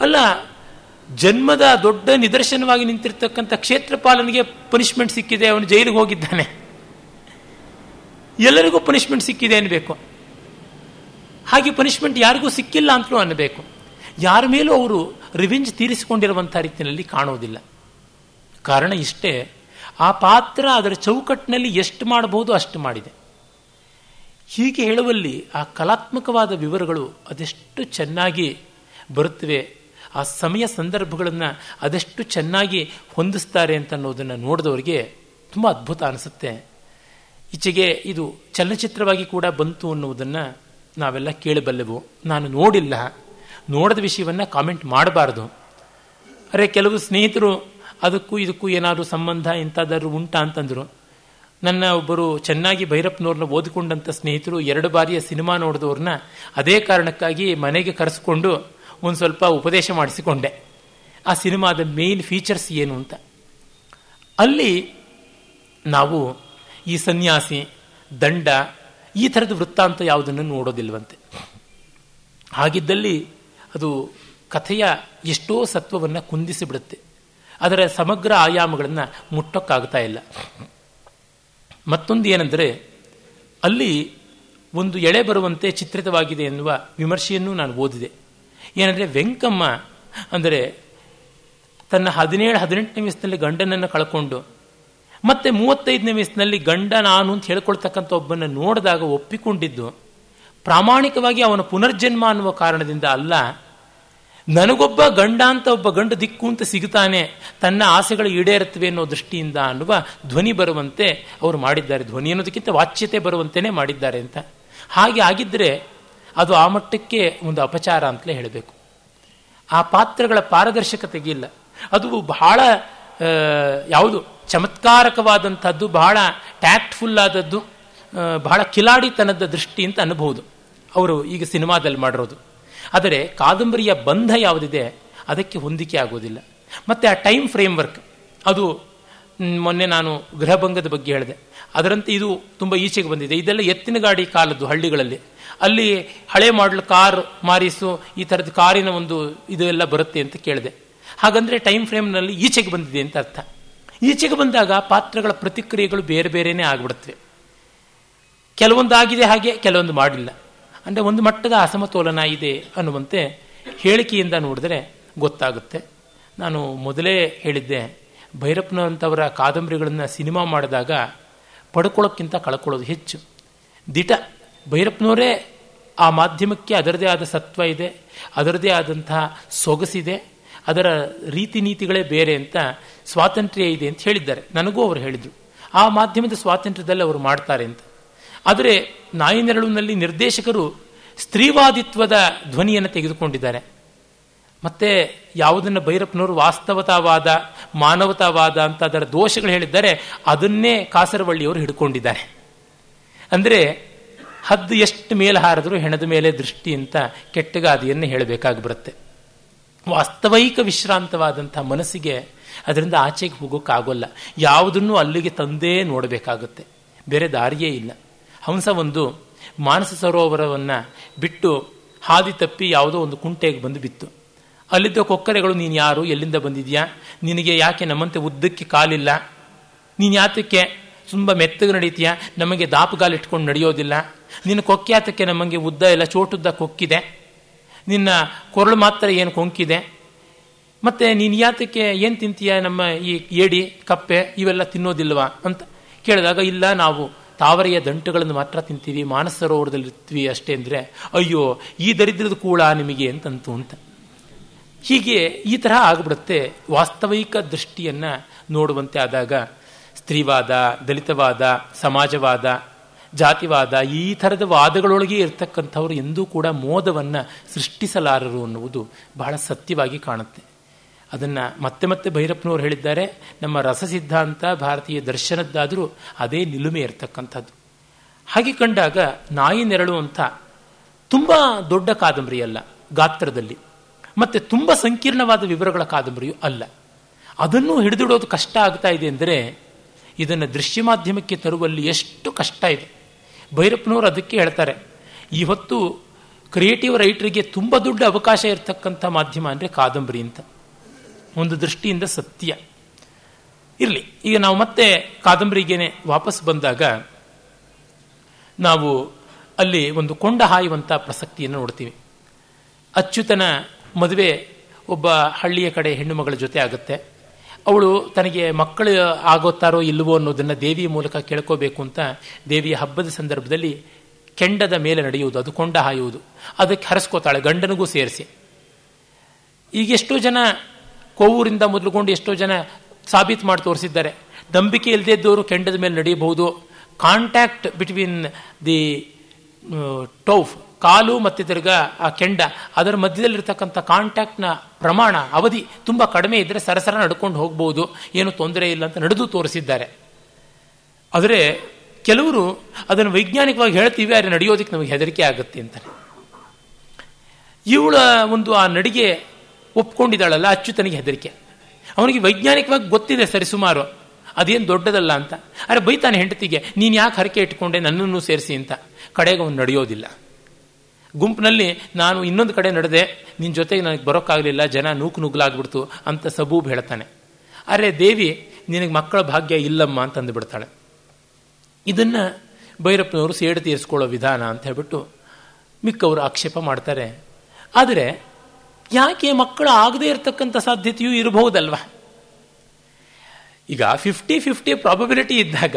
ಅಲ್ಲ, ಜನ್ಮದ ದೊಡ್ಡ ನಿದರ್ಶನವಾಗಿ ನಿಂತಿರ್ತಕ್ಕಂಥ ಕ್ಷೇತ್ರಪಾಲನಿಗೆ ಪನಿಷ್ಮೆಂಟ್ ಸಿಕ್ಕಿದೆ, ಅವನು ಜೈಲಿಗೆ ಹೋಗಿದ್ದಾನೆ. ಎಲ್ಲರಿಗೂ ಪನಿಷ್ಮೆಂಟ್ ಸಿಕ್ಕಿದೆ ಅನ್ಬೇಕು. ಹಾಗೆ ಪನಿಷ್ಮೆಂಟ್ ಯಾರಿಗೂ ಸಿಕ್ಕಿಲ್ಲ ಅಂತಲೂ ಅನ್ನಬೇಕು ಯಾರ ಮೇಲೂ ಅವರು ರಿವೆಂಜ್ ತೀರಿಸಿಕೊಂಡಿರುವಂಥ ರೀತಿಯಲ್ಲಿ ಕಾಣೋದಿಲ್ಲ ಕಾರಣ ಇಷ್ಟೇ, ಆ ಪಾತ್ರ ಅದರ ಚೌಕಟ್ಟಿನಲ್ಲಿ ಎಷ್ಟು ಮಾಡಬಹುದು ಅಷ್ಟು ಮಾಡಿದೆ. ಹೀಗೆ ಹೇಳುವಲ್ಲಿ ಆ ಕಲಾತ್ಮಕವಾದ ವಿವರಗಳು ಅದೆಷ್ಟು ಚೆನ್ನಾಗಿ ಬರುತ್ತವೆ ಆ ಸಮಯ ಸಂದರ್ಭಗಳನ್ನು ಅದೆಷ್ಟು ಚೆನ್ನಾಗಿ ಹೊಂದಿಸ್ತಾರೆ ಅಂತ ಅನ್ನೋದನ್ನು ನೋಡಿದವರಿಗೆ ತುಂಬ ಅದ್ಭುತ ಅನಿಸುತ್ತೆ. ಈಚೆಗೆ ಇದು ಚಲನಚಿತ್ರವಾಗಿ ಕೂಡ ಬಂತು ಅನ್ನುವುದನ್ನು ನಾವೆಲ್ಲ ಕೇಳಬಲ್ಲೆವು. ನಾನು ನೋಡಿಲ್ಲ. ನೋಡಿದ ವಿಷಯವನ್ನು ಕಾಮೆಂಟ್ ಮಾಡಬಾರ್ದು. ಅರೆ, ಕೆಲವು ಸ್ನೇಹಿತರು ಅದಕ್ಕೂ ಇದಕ್ಕೂ ಏನಾದರೂ ಸಂಬಂಧ ಇಂಥದ್ದಾದ್ರು ಉಂಟಾ ಅಂತಂದರು. ನನ್ನ ಒಬ್ಬರು ಚೆನ್ನಾಗಿ ಭೈರಪ್ಪನವ್ರನ್ನ ಓದಿಕೊಂಡಂಥ ಸ್ನೇಹಿತರು ಎರಡು ಬಾರಿಯ ಸಿನಿಮಾ ನೋಡಿದವ್ರನ್ನ ಅದೇ ಕಾರಣಕ್ಕಾಗಿ ಮನೆಗೆ ಕರೆಸ್ಕೊಂಡು ಒಂದು ಸ್ವಲ್ಪ ಉಪದೇಶ ಮಾಡಿಸಿಕೊಂಡೆ. ಆ ಸಿನಿಮಾದ ಮೇನ್ ಫೀಚರ್ಸ್ ಏನು ಅಂತ. ಅಲ್ಲಿ ನಾವು ಈ ಸನ್ಯಾಸಿ, ದಂಡ, ಈ ಥರದ ವೃತ್ತಾಂತ ಯಾವುದನ್ನು ನೋಡೋದಿಲ್ವಂತೆ. ಹಾಗಿದ್ದಲ್ಲಿ ಅದು ಕಥೆಯ ಎಷ್ಟೋ ಸತ್ವವನ್ನು ಕುಂದಿಸಿಬಿಡುತ್ತೆ. ಅದರ ಸಮಗ್ರ ಆಯಾಮಗಳನ್ನು ಮುಟ್ಟೋಕ್ಕಾಗ್ತಾ ಇಲ್ಲ. ಮತ್ತೊಂದು ಏನೆಂದರೆ, ಅಲ್ಲಿ ಒಂದು ಎಳೆ ಬರುವಂತೆ ಚಿತ್ರಿತವಾಗಿದೆ ಎನ್ನುವ ವಿಮರ್ಶೆಯನ್ನು ನಾನು ಓದಿದೆ. ಏನಂದರೆ ವೆಂಕಮ್ಮ ಅಂದರೆ ತನ್ನ ಹದಿನೇಳು, ಹದಿನೆಂಟನೇ ವಯಸ್ಸಿನಲ್ಲಿ ಗಂಡನನ್ನು ಕಳ್ಕೊಂಡು, ಮತ್ತೆ ಮೂವತ್ತೈದನೇ ವಯಸ್ಸಿನಲ್ಲಿ ಗಂಡ ನಾನು ಅಂತ ಹೇಳ್ಕೊಳ್ತಕ್ಕಂಥ ಒಬ್ಬನ ನೋಡಿದಾಗ ಒಪ್ಪಿಕೊಂಡಿದ್ದು, ಪ್ರಾಮಾಣಿಕವಾಗಿ ಅವನ ಪುನರ್ಜನ್ಮ ಅನ್ನುವ ಕಾರಣದಿಂದ ಅಲ್ಲ, ನನಗೊಬ್ಬ ಗಂಡ ಅಂತ ಒಬ್ಬ ಗಂಡ ದಿಕ್ಕು ಅಂತ ಸಿಗುತ್ತಾನೆ, ತನ್ನ ಆಸೆಗಳು ಈಡೇರುತ್ತವೆ ಅನ್ನೋ ದೃಷ್ಟಿಯಿಂದ ಅನ್ನುವ ಧ್ವನಿ ಬರುವಂತೆ ಅವರು ಮಾಡಿದ್ದಾರೆ. ಧ್ವನಿ ಅನ್ನೋದಕ್ಕಿಂತ ವಾಚ್ಯತೆ ಬರುವಂತೆಯೇ ಮಾಡಿದ್ದಾರೆ ಅಂತ. ಹಾಗೆ ಆಗಿದ್ದರೆ ಅದು ಆ ಮಟ್ಟಕ್ಕೆ ಒಂದು ಅಪಚಾರ ಅಂತಲೇ ಹೇಳಬೇಕು. ಆ ಪಾತ್ರಗಳ ಪಾರದರ್ಶಕತೆಗೆ ಇಲ್ಲ. ಅದು ಬಹಳ ಯಾವುದು ಚಮತ್ಕಾರಕವಾದಂಥದ್ದು, ಬಹಳ ಟ್ಯಾಕ್ಟ್ಫುಲ್ ಆದದ್ದು ಬಹಳ ಕಿಲಾಡಿತನದ ದೃಷ್ಟಿ ಅಂತ ಅನ್ನಬಹುದು. ಅವರು ಈಗ ಸಿನಿಮಾದಲ್ಲಿ ಮಾಡಿರೋದು. ಆದರೆ ಕಾದಂಬರಿಯ ಬಂಧ ಯಾವುದಿದೆ, ಅದಕ್ಕೆ ಹೊಂದಿಕೆ ಆಗೋದಿಲ್ಲ. ಮತ್ತು ಆ ಟೈಮ್ ಫ್ರೇಮ್ ವರ್ಕ್ ಅದು ಮೊನ್ನೆ ನಾನು ಗೃಹಭಂಗದ ಬಗ್ಗೆ ಹೇಳಿದೆ. ಅದರಂತೆ ಇದು ತುಂಬ ಈಚೆಗೆ ಬಂದಿದೆ. ಇದೆಲ್ಲ ಎತ್ತಿನ ಗಾಡಿ ಕಾಲದ್ದು ಹಳ್ಳಿಗಳಲ್ಲಿ. ಅಲ್ಲಿ ಹಳೆ ಮಾಡಲ್ ಕಾರ್ ಮಾರಿಸು, ಈ ಥರದ ಕಾರಿನ ಒಂದು ಇದು ಎಲ್ಲ ಬರುತ್ತೆ ಅಂತ ಕೇಳಿದೆ. ಹಾಗಂದರೆ ಟೈಮ್ ಫ್ರೇಮ್ನಲ್ಲಿ ಈಚೆಗೆ ಬಂದಿದೆ ಅಂತ ಅರ್ಥ. ಈಚೆಗೆ ಬಂದಾಗ ಪಾತ್ರಗಳ ಪ್ರತಿಕ್ರಿಯೆಗಳು ಬೇರೆ ಬೇರೆಯೇ ಆಗಿಬಿಡುತ್ತವೆ ಕೆಲವೊಂದು ಆಗಿದೆ ಹಾಗೆ, ಕೆಲವೊಂದು ಮಾಡಿಲ್ಲ. ಅಂದರೆ ಒಂದು ಮಟ್ಟದ ಅಸಮತೋಲನ ಇದೆ ಅನ್ನುವಂತೆ ಹೇಳಿಕೆಯಿಂದ ನೋಡಿದ್ರೆ ಗೊತ್ತಾಗುತ್ತೆ. ನಾನು ಮೊದಲೇ ಹೇಳಿದ್ದೆ ಭೈರಪ್ಪನಂಥವರ ಕಾದಂಬರಿಗಳನ್ನು ಸಿನಿಮಾ ಮಾಡಿದಾಗ ಪಡ್ಕೊಳ್ಳೋಕ್ಕಿಂತ ಕಳ್ಕೊಳ್ಳೋದು ಹೆಚ್ಚು. ದಿಟ ಭೈರಪ್ಪನವರೇ ಆ ಮಾಧ್ಯಮಕ್ಕೆ ಅದರದೇ ಆದ ಸತ್ವ ಇದೆ, ಅದರದೇ ಆದಂತಹ ಸೊಗಸಿದೆ, ಅದರ ರೀತಿ ನೀತಿಗಳೇ ಬೇರೆ ಅಂತ ಸ್ವಾತಂತ್ರ್ಯ ಇದೆ ಅಂತ ಹೇಳಿದ್ದಾರೆ. ನನಗೂ ಅವರು ಹೇಳಿದರು. ಆ ಮಾಧ್ಯಮದ ಸ್ವಾತಂತ್ರ್ಯದಲ್ಲಿ ಅವರು ಮಾಡ್ತಾರೆ ಅಂತ. ಆದರೆ ನಾಯಿನೆರಳುನಲ್ಲಿ ನಿರ್ದೇಶಕರು ಸ್ತ್ರೀವಾದಿತ್ವದ ಧ್ವನಿಯನ್ನು ತೆಗೆದುಕೊಂಡಿದ್ದಾರೆ. ಮತ್ತೆ ಯಾವುದನ್ನು ಭೈರಪ್ಪನವರು ವಾಸ್ತವತಾವಾದ, ಮಾನವತಾವಾದ ಅಂತ ಅದರ ದೋಷಗಳು ಹೇಳಿದ್ದಾರೆ ಅದನ್ನೇ ಕಾಸರವಳ್ಳಿಯವರು ಹಿಡ್ಕೊಂಡಿದ್ದಾರೆ. ಅಂದರೆ ಹದ್ದು ಎಷ್ಟು ಮೇಲೆ ಹಾರಿದ್ರು ಹೆಣದ ಮೇಲೆ ದೃಷ್ಟಿ ಅಂತ ಕೆಟ್ಟಗಾದಿಯನ್ನು ಹೇಳಬೇಕಾಗಿ ಬರುತ್ತೆ ವಾಸ್ತವೈಕ ವಿಶ್ರಾಂತವಾದಂಥ ಮನಸ್ಸಿಗೆ ಅದರಿಂದ ಆಚೆಗೆ ಹೋಗೋಕ್ಕಾಗೋಲ್ಲ. ಯಾವುದನ್ನು ಅಲ್ಲಿಗೆ ತಂದೇ ನೋಡಬೇಕಾಗುತ್ತೆ. ಬೇರೆ ದಾರಿಯೇ ಇಲ್ಲ. ಹಂಸ ಒಂದು ಮಾನಸ ಸರೋವರವನ್ನು ಬಿಟ್ಟು ಹಾದಿ ತಪ್ಪಿ ಯಾವುದೋ ಒಂದು ಕುಂಟೆಗೆ ಬಂದು ಬಿತ್ತು. ಅಲ್ಲಿದ್ದ ಕೊಕ್ಕರೆಗಳು, ನೀನು ಯಾರು? ಎಲ್ಲಿಂದ ಬಂದಿದ್ಯಾ? ನಿನಗೆ ಯಾಕೆ ನಮ್ಮಂತೆ ಉದ್ದಕ್ಕೆ ಕಾಲಿಲ್ಲ? ನೀನು ಯಾತಕ್ಕೆ ತುಂಬ ಮೆತ್ತಗೆ ನಡೀತೀಯ? ನಮಗೆ ದಾಪುಗಾಲು ಇಟ್ಕೊಂಡು ನಡೆಯೋದಿಲ್ಲ. ನಿನ್ನ ಕೊಕ್ಕ್ಯಾತಕ್ಕೆ ನಮಗೆ ಉದ್ದ ಎಲ್ಲ ಚೋಟುದ್ದ ಕೊಕ್ಕಿದೆ. ನಿನ್ನ ಕೊರಳು ಮಾತ್ರ ಏನು ಕೊಂಕಿದೆ? ಮತ್ತೆ ನೀನು ಯಾತಕ್ಕೆ ಏನು ತಿಂತೀಯ ನಮ್ಮ ಈ ಏಡಿ, ಕಪ್ಪೆ, ಇವೆಲ್ಲ ತಿನ್ನೋದಿಲ್ವಾ? ಅಂತ ಕೇಳಿದಾಗ, ಇಲ್ಲ, ನಾವು ತಾವರೆಯ ದಂಟುಗಳನ್ನು ಮಾತ್ರ ತಿಂತೀವಿ ಮಾನಸರೋವರದಲ್ಲಿರ್ತೀವಿ ಅಷ್ಟೇ. ಅಂದರೆ, ಅಯ್ಯೋ, ಈ ದರಿದ್ರದ ಕೂಳ ನಿಮಗೆ ಅಂತಂತು ಅಂತ. ಹೀಗೆ ಈ ತರಹ ಆಗಿಬಿಡುತ್ತೆ ವಾಸ್ತವಿಕ ದೃಷ್ಟಿಯನ್ನು ನೋಡುವಂತೆ ಆದಾಗ ಸ್ತ್ರೀವಾದ, ದಲಿತವಾದ, ಸಮಾಜವಾದ, ಜಾತಿವಾದ ಈ ಥರದ ವಾದಗಳೊಳಗೆ ಇರ್ತಕ್ಕಂಥವ್ರು ಎಂದೂ ಕೂಡ ಮೋದವನ್ನು ಸೃಷ್ಟಿಸಲಾರರು ಅನ್ನುವುದು ಬಹಳ ಸತ್ಯವಾಗಿ ಕಾಣುತ್ತೆ. ಅದನ್ನು ಮತ್ತೆ ಮತ್ತೆ ಭೈರಪ್ಪನವರು ಹೇಳಿದ್ದಾರೆ, ನಮ್ಮ ರಸ ಸಿದ್ಧಾಂತ ಭಾರತೀಯ ದರ್ಶನದ್ದಾದರೂ ಅದೇ ನಿಲುಮೆ ಇರತಕ್ಕಂಥದ್ದು. ಹಾಗೆ ಕಂಡಾಗ ನಾಯಿ ನೆರಳು ಅಂತ ತುಂಬ ದೊಡ್ಡ ಕಾದಂಬರಿ ಅಲ್ಲ ಗಾತ್ರದಲ್ಲಿ. ಮತ್ತೆ ತುಂಬ ಸಂಕೀರ್ಣವಾದ ವಿವರಗಳ ಕಾದಂಬರಿಯೂ ಅಲ್ಲ. ಅದನ್ನು ಹಿಡಿದಿಡೋದು ಕಷ್ಟ ಆಗ್ತಾ ಇದೆ ಅಂದರೆ ಇದನ್ನು ದೃಶ್ಯ ಮಾಧ್ಯಮಕ್ಕೆ ತರುವಲ್ಲಿ ಎಷ್ಟು ಕಷ್ಟ ಇದೆ. ಭೈರಪ್ಪನವರು ಅದಕ್ಕೆ ಹೇಳ್ತಾರೆ, ಇವತ್ತು ಕ್ರಿಯೇಟಿವ್ ರೈಟರಿಗೆ ತುಂಬ ದೊಡ್ಡ ಅವಕಾಶ ಇರತಕ್ಕಂಥ ಮಾಧ್ಯಮ ಅಂದರೆ ಕಾದಂಬರಿ ಅಂತ. ಒಂದು ದೃಷ್ಟಿಯಿಂದ ಸತ್ಯ. ಇರಲಿ, ಈಗ ನಾವು ಮತ್ತೆ ಕಾದಂಬರಿಗೇನೆ ವಾಪಸ್ ಬಂದಾಗ, ನಾವು ಅಲ್ಲಿ ಒಂದು ಕೊಂಡ ಹಾಯುವಂಥ ಪ್ರಸಕ್ತಿಯನ್ನು ನೋಡ್ತೀವಿ. ಅಚ್ಯುತನ ಮದುವೆ ಒಬ್ಬ ಹಳ್ಳಿಯ ಕಡೆ ಹೆಣ್ಣು ಮಗಳ ಜೊತೆ ಆಗುತ್ತೆ. ಅವಳು ತನಗೆ ಮಕ್ಕಳು ಆಗೋತಾರೋ ಇಲ್ಲವೋ ಅನ್ನೋದನ್ನು ದೇವಿಯ ಮೂಲಕ ಕೇಳ್ಕೋಬೇಕು ಅಂತ ದೇವಿಯ ಹಬ್ಬದ ಸಂದರ್ಭದಲ್ಲಿ ಕೆಂಡದ ಮೇಲೆ ನಡೆಯುವುದು, ಅದು ಕೊಂಡ ಹಾಯುವುದು. ಅದಕ್ಕೆ ಹರಸ್ಕೋತಾಳೆ, ಗಂಡನಿಗೂ ಸೇರಿಸಿ. ಈಗ ಎಷ್ಟೋ ಜನ ಕೋವೂರಿಂದ ಮೊದಲುಗೊಂಡು ಎಷ್ಟೋ ಜನ ಸಾಬೀತು ಮಾಡಿ ತೋರಿಸಿದ್ದಾರೆ. ದಂಬಿಕೆ ಇಲ್ಲದೇ ಇದ್ದವರು ಕೆಂಡದ ಮೇಲೆ ನಡೆಯಬಹುದು. ಕಾಂಟ್ಯಾಕ್ಟ್ ಬಿಟ್ವೀನ್ ದಿ ಟೌಫ್ ಕಾಲು ಮತ್ತು ತಿರ್ಗ ಆ ಕೆಂಡ, ಅದರ ಮಧ್ಯದಲ್ಲಿರ್ತಕ್ಕಂಥ ಕಾಂಟ್ಯಾಕ್ಟ್ನ ಪ್ರಮಾಣ, ಅವಧಿ ತುಂಬ ಕಡಿಮೆ ಇದ್ದರೆ ಸರಸರ ನಡ್ಕೊಂಡು ಹೋಗ್ಬೋದು. ಏನು ತೊಂದರೆ ಇಲ್ಲ ಅಂತ ನಡೆದು ತೋರಿಸಿದ್ದಾರೆ. ಆದರೆ ಕೆಲವರು ಅದನ್ನು ವೈಜ್ಞಾನಿಕವಾಗಿ ಹೇಳ್ತೀವಿ, ಆದರೆ ನಡೆಯೋದಕ್ಕೆ ನಮಗೆ ಹೆದರಿಕೆ ಆಗುತ್ತೆ ಅಂತಾರೆ. ಇವಳ ಒಂದು ಆ ನಡಿಗೆ ಒಪ್ಕೊಂಡಿದ್ದಾಳಲ್ಲ ಅಚ್ಯುತನಿಗೆ ಹೆದರಿಕೆ. ಅವನಿಗೆ ವೈಜ್ಞಾನಿಕವಾಗಿ ಗೊತ್ತಿದೆ ಸರಿಸುಮಾರು ಅದೇನು ದೊಡ್ಡದಲ್ಲ ಅಂತ. ಅರೆ ಬೈತಾನೆ ಹೆಂಡತಿಗೆ, ನೀನು ಯಾಕೆ ಹರಕೆ ಇಟ್ಕೊಂಡೆ ನನ್ನನ್ನು ಸೇರಿಸಿ ಅಂತ. ಕಡೆಗೆ ಅವನು ನಡೆಯೋದಿಲ್ಲ. ಗುಂಪಿನಲ್ಲಿ ನಾನು ಇನ್ನೊಂದು ಕಡೆ ನಡೆದೆ ನಿನ್ನ ಜೊತೆಗೆ ನನಗೆ ಬರೋಕ್ಕಾಗಲಿಲ್ಲ, ಜನ ನೂಕು ನುಗ್ಲಾಗ್ಬಿಡ್ತು ಅಂತ ಸಬೂಬ್ ಹೇಳ್ತಾನೆ. ಅರೆ ದೇವಿ, ನಿನಗೆ ಮಕ್ಕಳ ಭಾಗ್ಯ ಇಲ್ಲಮ್ಮ ಅಂತ ಅಂದುಬಿಡ್ತಾಳೆ. ಇದನ್ನು ಭೈರಪ್ಪನವರು ಸೇಡು ತೀರಿಸ್ಕೊಳ್ಳೋ ವಿಧಾನ ಅಂತ ಹೇಳ್ಬಿಟ್ಟು ಮಿಕ್ಕವರು ಆಕ್ಷೇಪ ಮಾಡ್ತಾರೆ. ಆದರೆ ಯಾಕೆ ಮಕ್ಕಳು ಆಗದೇ ಇರತಕ್ಕಂಥ ಸಾಧ್ಯತೆಯೂ ಇರಬಹುದಲ್ವ? ಈಗ ಫಿಫ್ಟಿ ಫಿಫ್ಟಿ ಪ್ರಾಬಬಿಲಿಟಿ ಇದ್ದಾಗ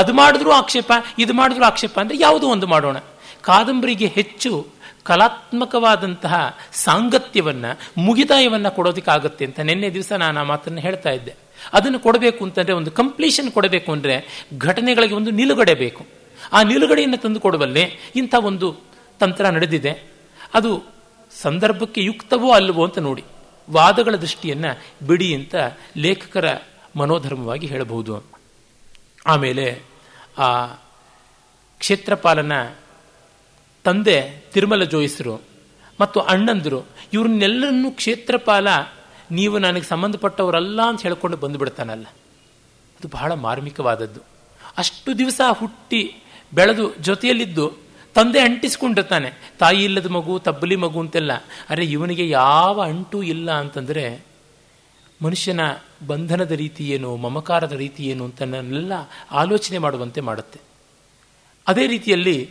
ಅದು ಮಾಡಿದ್ರೂ ಆಕ್ಷೇಪ, ಇದು ಮಾಡಿದ್ರೂ ಆಕ್ಷೇಪ ಅಂದರೆ ಯಾವುದೋ ಒಂದು ಮಾಡೋಣ. ಕಾದಂಬರಿಗೆ ಹೆಚ್ಚು ಕಲಾತ್ಮಕವಾದಂತಹ ಸಾಂಗತ್ಯವನ್ನು ಮುಗಿತಾಯವನ್ನು ಕೊಡೋದಕ್ಕಾಗತ್ತೆ ಅಂತ ನಿನ್ನೆ ದಿವಸ ನಾನು ಆ ಮಾತನ್ನು ಹೇಳ್ತಾ ಇದ್ದೆ. ಅದನ್ನು ಕೊಡಬೇಕು ಅಂತಂದರೆ ಒಂದು ಕಂಪ್ಲೀಷನ್ ಕೊಡಬೇಕು ಅಂದರೆ ಘಟನೆಗಳಿಗೆ ಒಂದು ನಿಲುಗಡೆ ಬೇಕು. ಆ ನಿಲುಗಡೆಯನ್ನು ತಂದು ಕೊಡುವಲ್ಲಿ ಇಂಥ ಒಂದು ತಂತ್ರ ನಡೆದಿದೆ. ಅದು ಸಂದರ್ಭಕ್ಕೆ ಯುಕ್ತವೋ ಅಲ್ಲವೋ ಅಂತ ನೋಡಿ. ವಾದಗಳ ದೃಷ್ಟಿಯನ್ನು ಬಿಡಿ ಅಂತ ಲೇಖಕರ ಮನೋಧರ್ಮವಾಗಿ ಹೇಳಬಹುದು. ಆಮೇಲೆ ಆ ಕ್ಷೇತ್ರಪಾಲನ ತಂದೆ ತಿರುಮಲ ಜೋಯಿಸರು ಮತ್ತು ಅಣ್ಣಂದರು, ಇವ್ರನ್ನೆಲ್ಲರನ್ನು ಕ್ಷೇತ್ರಪಾಲ, ನೀವು ನನಗೆ ಸಂಬಂಧಪಟ್ಟವರಲ್ಲ ಅಂತ ಹೇಳ್ಕೊಂಡು ಬಂದುಬಿಡ್ತಾನಲ್ಲ. ಅದು ಬಹಳ ಮಾರ್ಮಿಕವಾದದ್ದು. ಅಷ್ಟು ದಿವಸ ಹುಟ್ಟಿ ಬೆಳೆದು ಜೊತೆಯಲ್ಲಿದ್ದು ತಂದೆ ಅಂಟಿಸ್ಕೊಂಡಿರ್ತಾನೆ, ತಾಯಿ ಇಲ್ಲದ ಮಗು, ತಬ್ಬಲಿ ಮಗು ಅಂತೆಲ್ಲ. ಅರೆ, ಇವನಿಗೆ ಯಾವ ಅಂಟು ಇಲ್ಲ ಅಂತಂದರೆ, ಮನುಷ್ಯನ ಬಂಧನದ ರೀತಿ ಏನು, ಮಮಕಾರದ ರೀತಿ ಏನು ಅಂತನ್ನೆಲ್ಲ ಆಲೋಚನೆ ಮಾಡುವಂತೆ ಮಾಡುತ್ತೆ. ಅದೇ ರೀತಿಯಲ್ಲಿ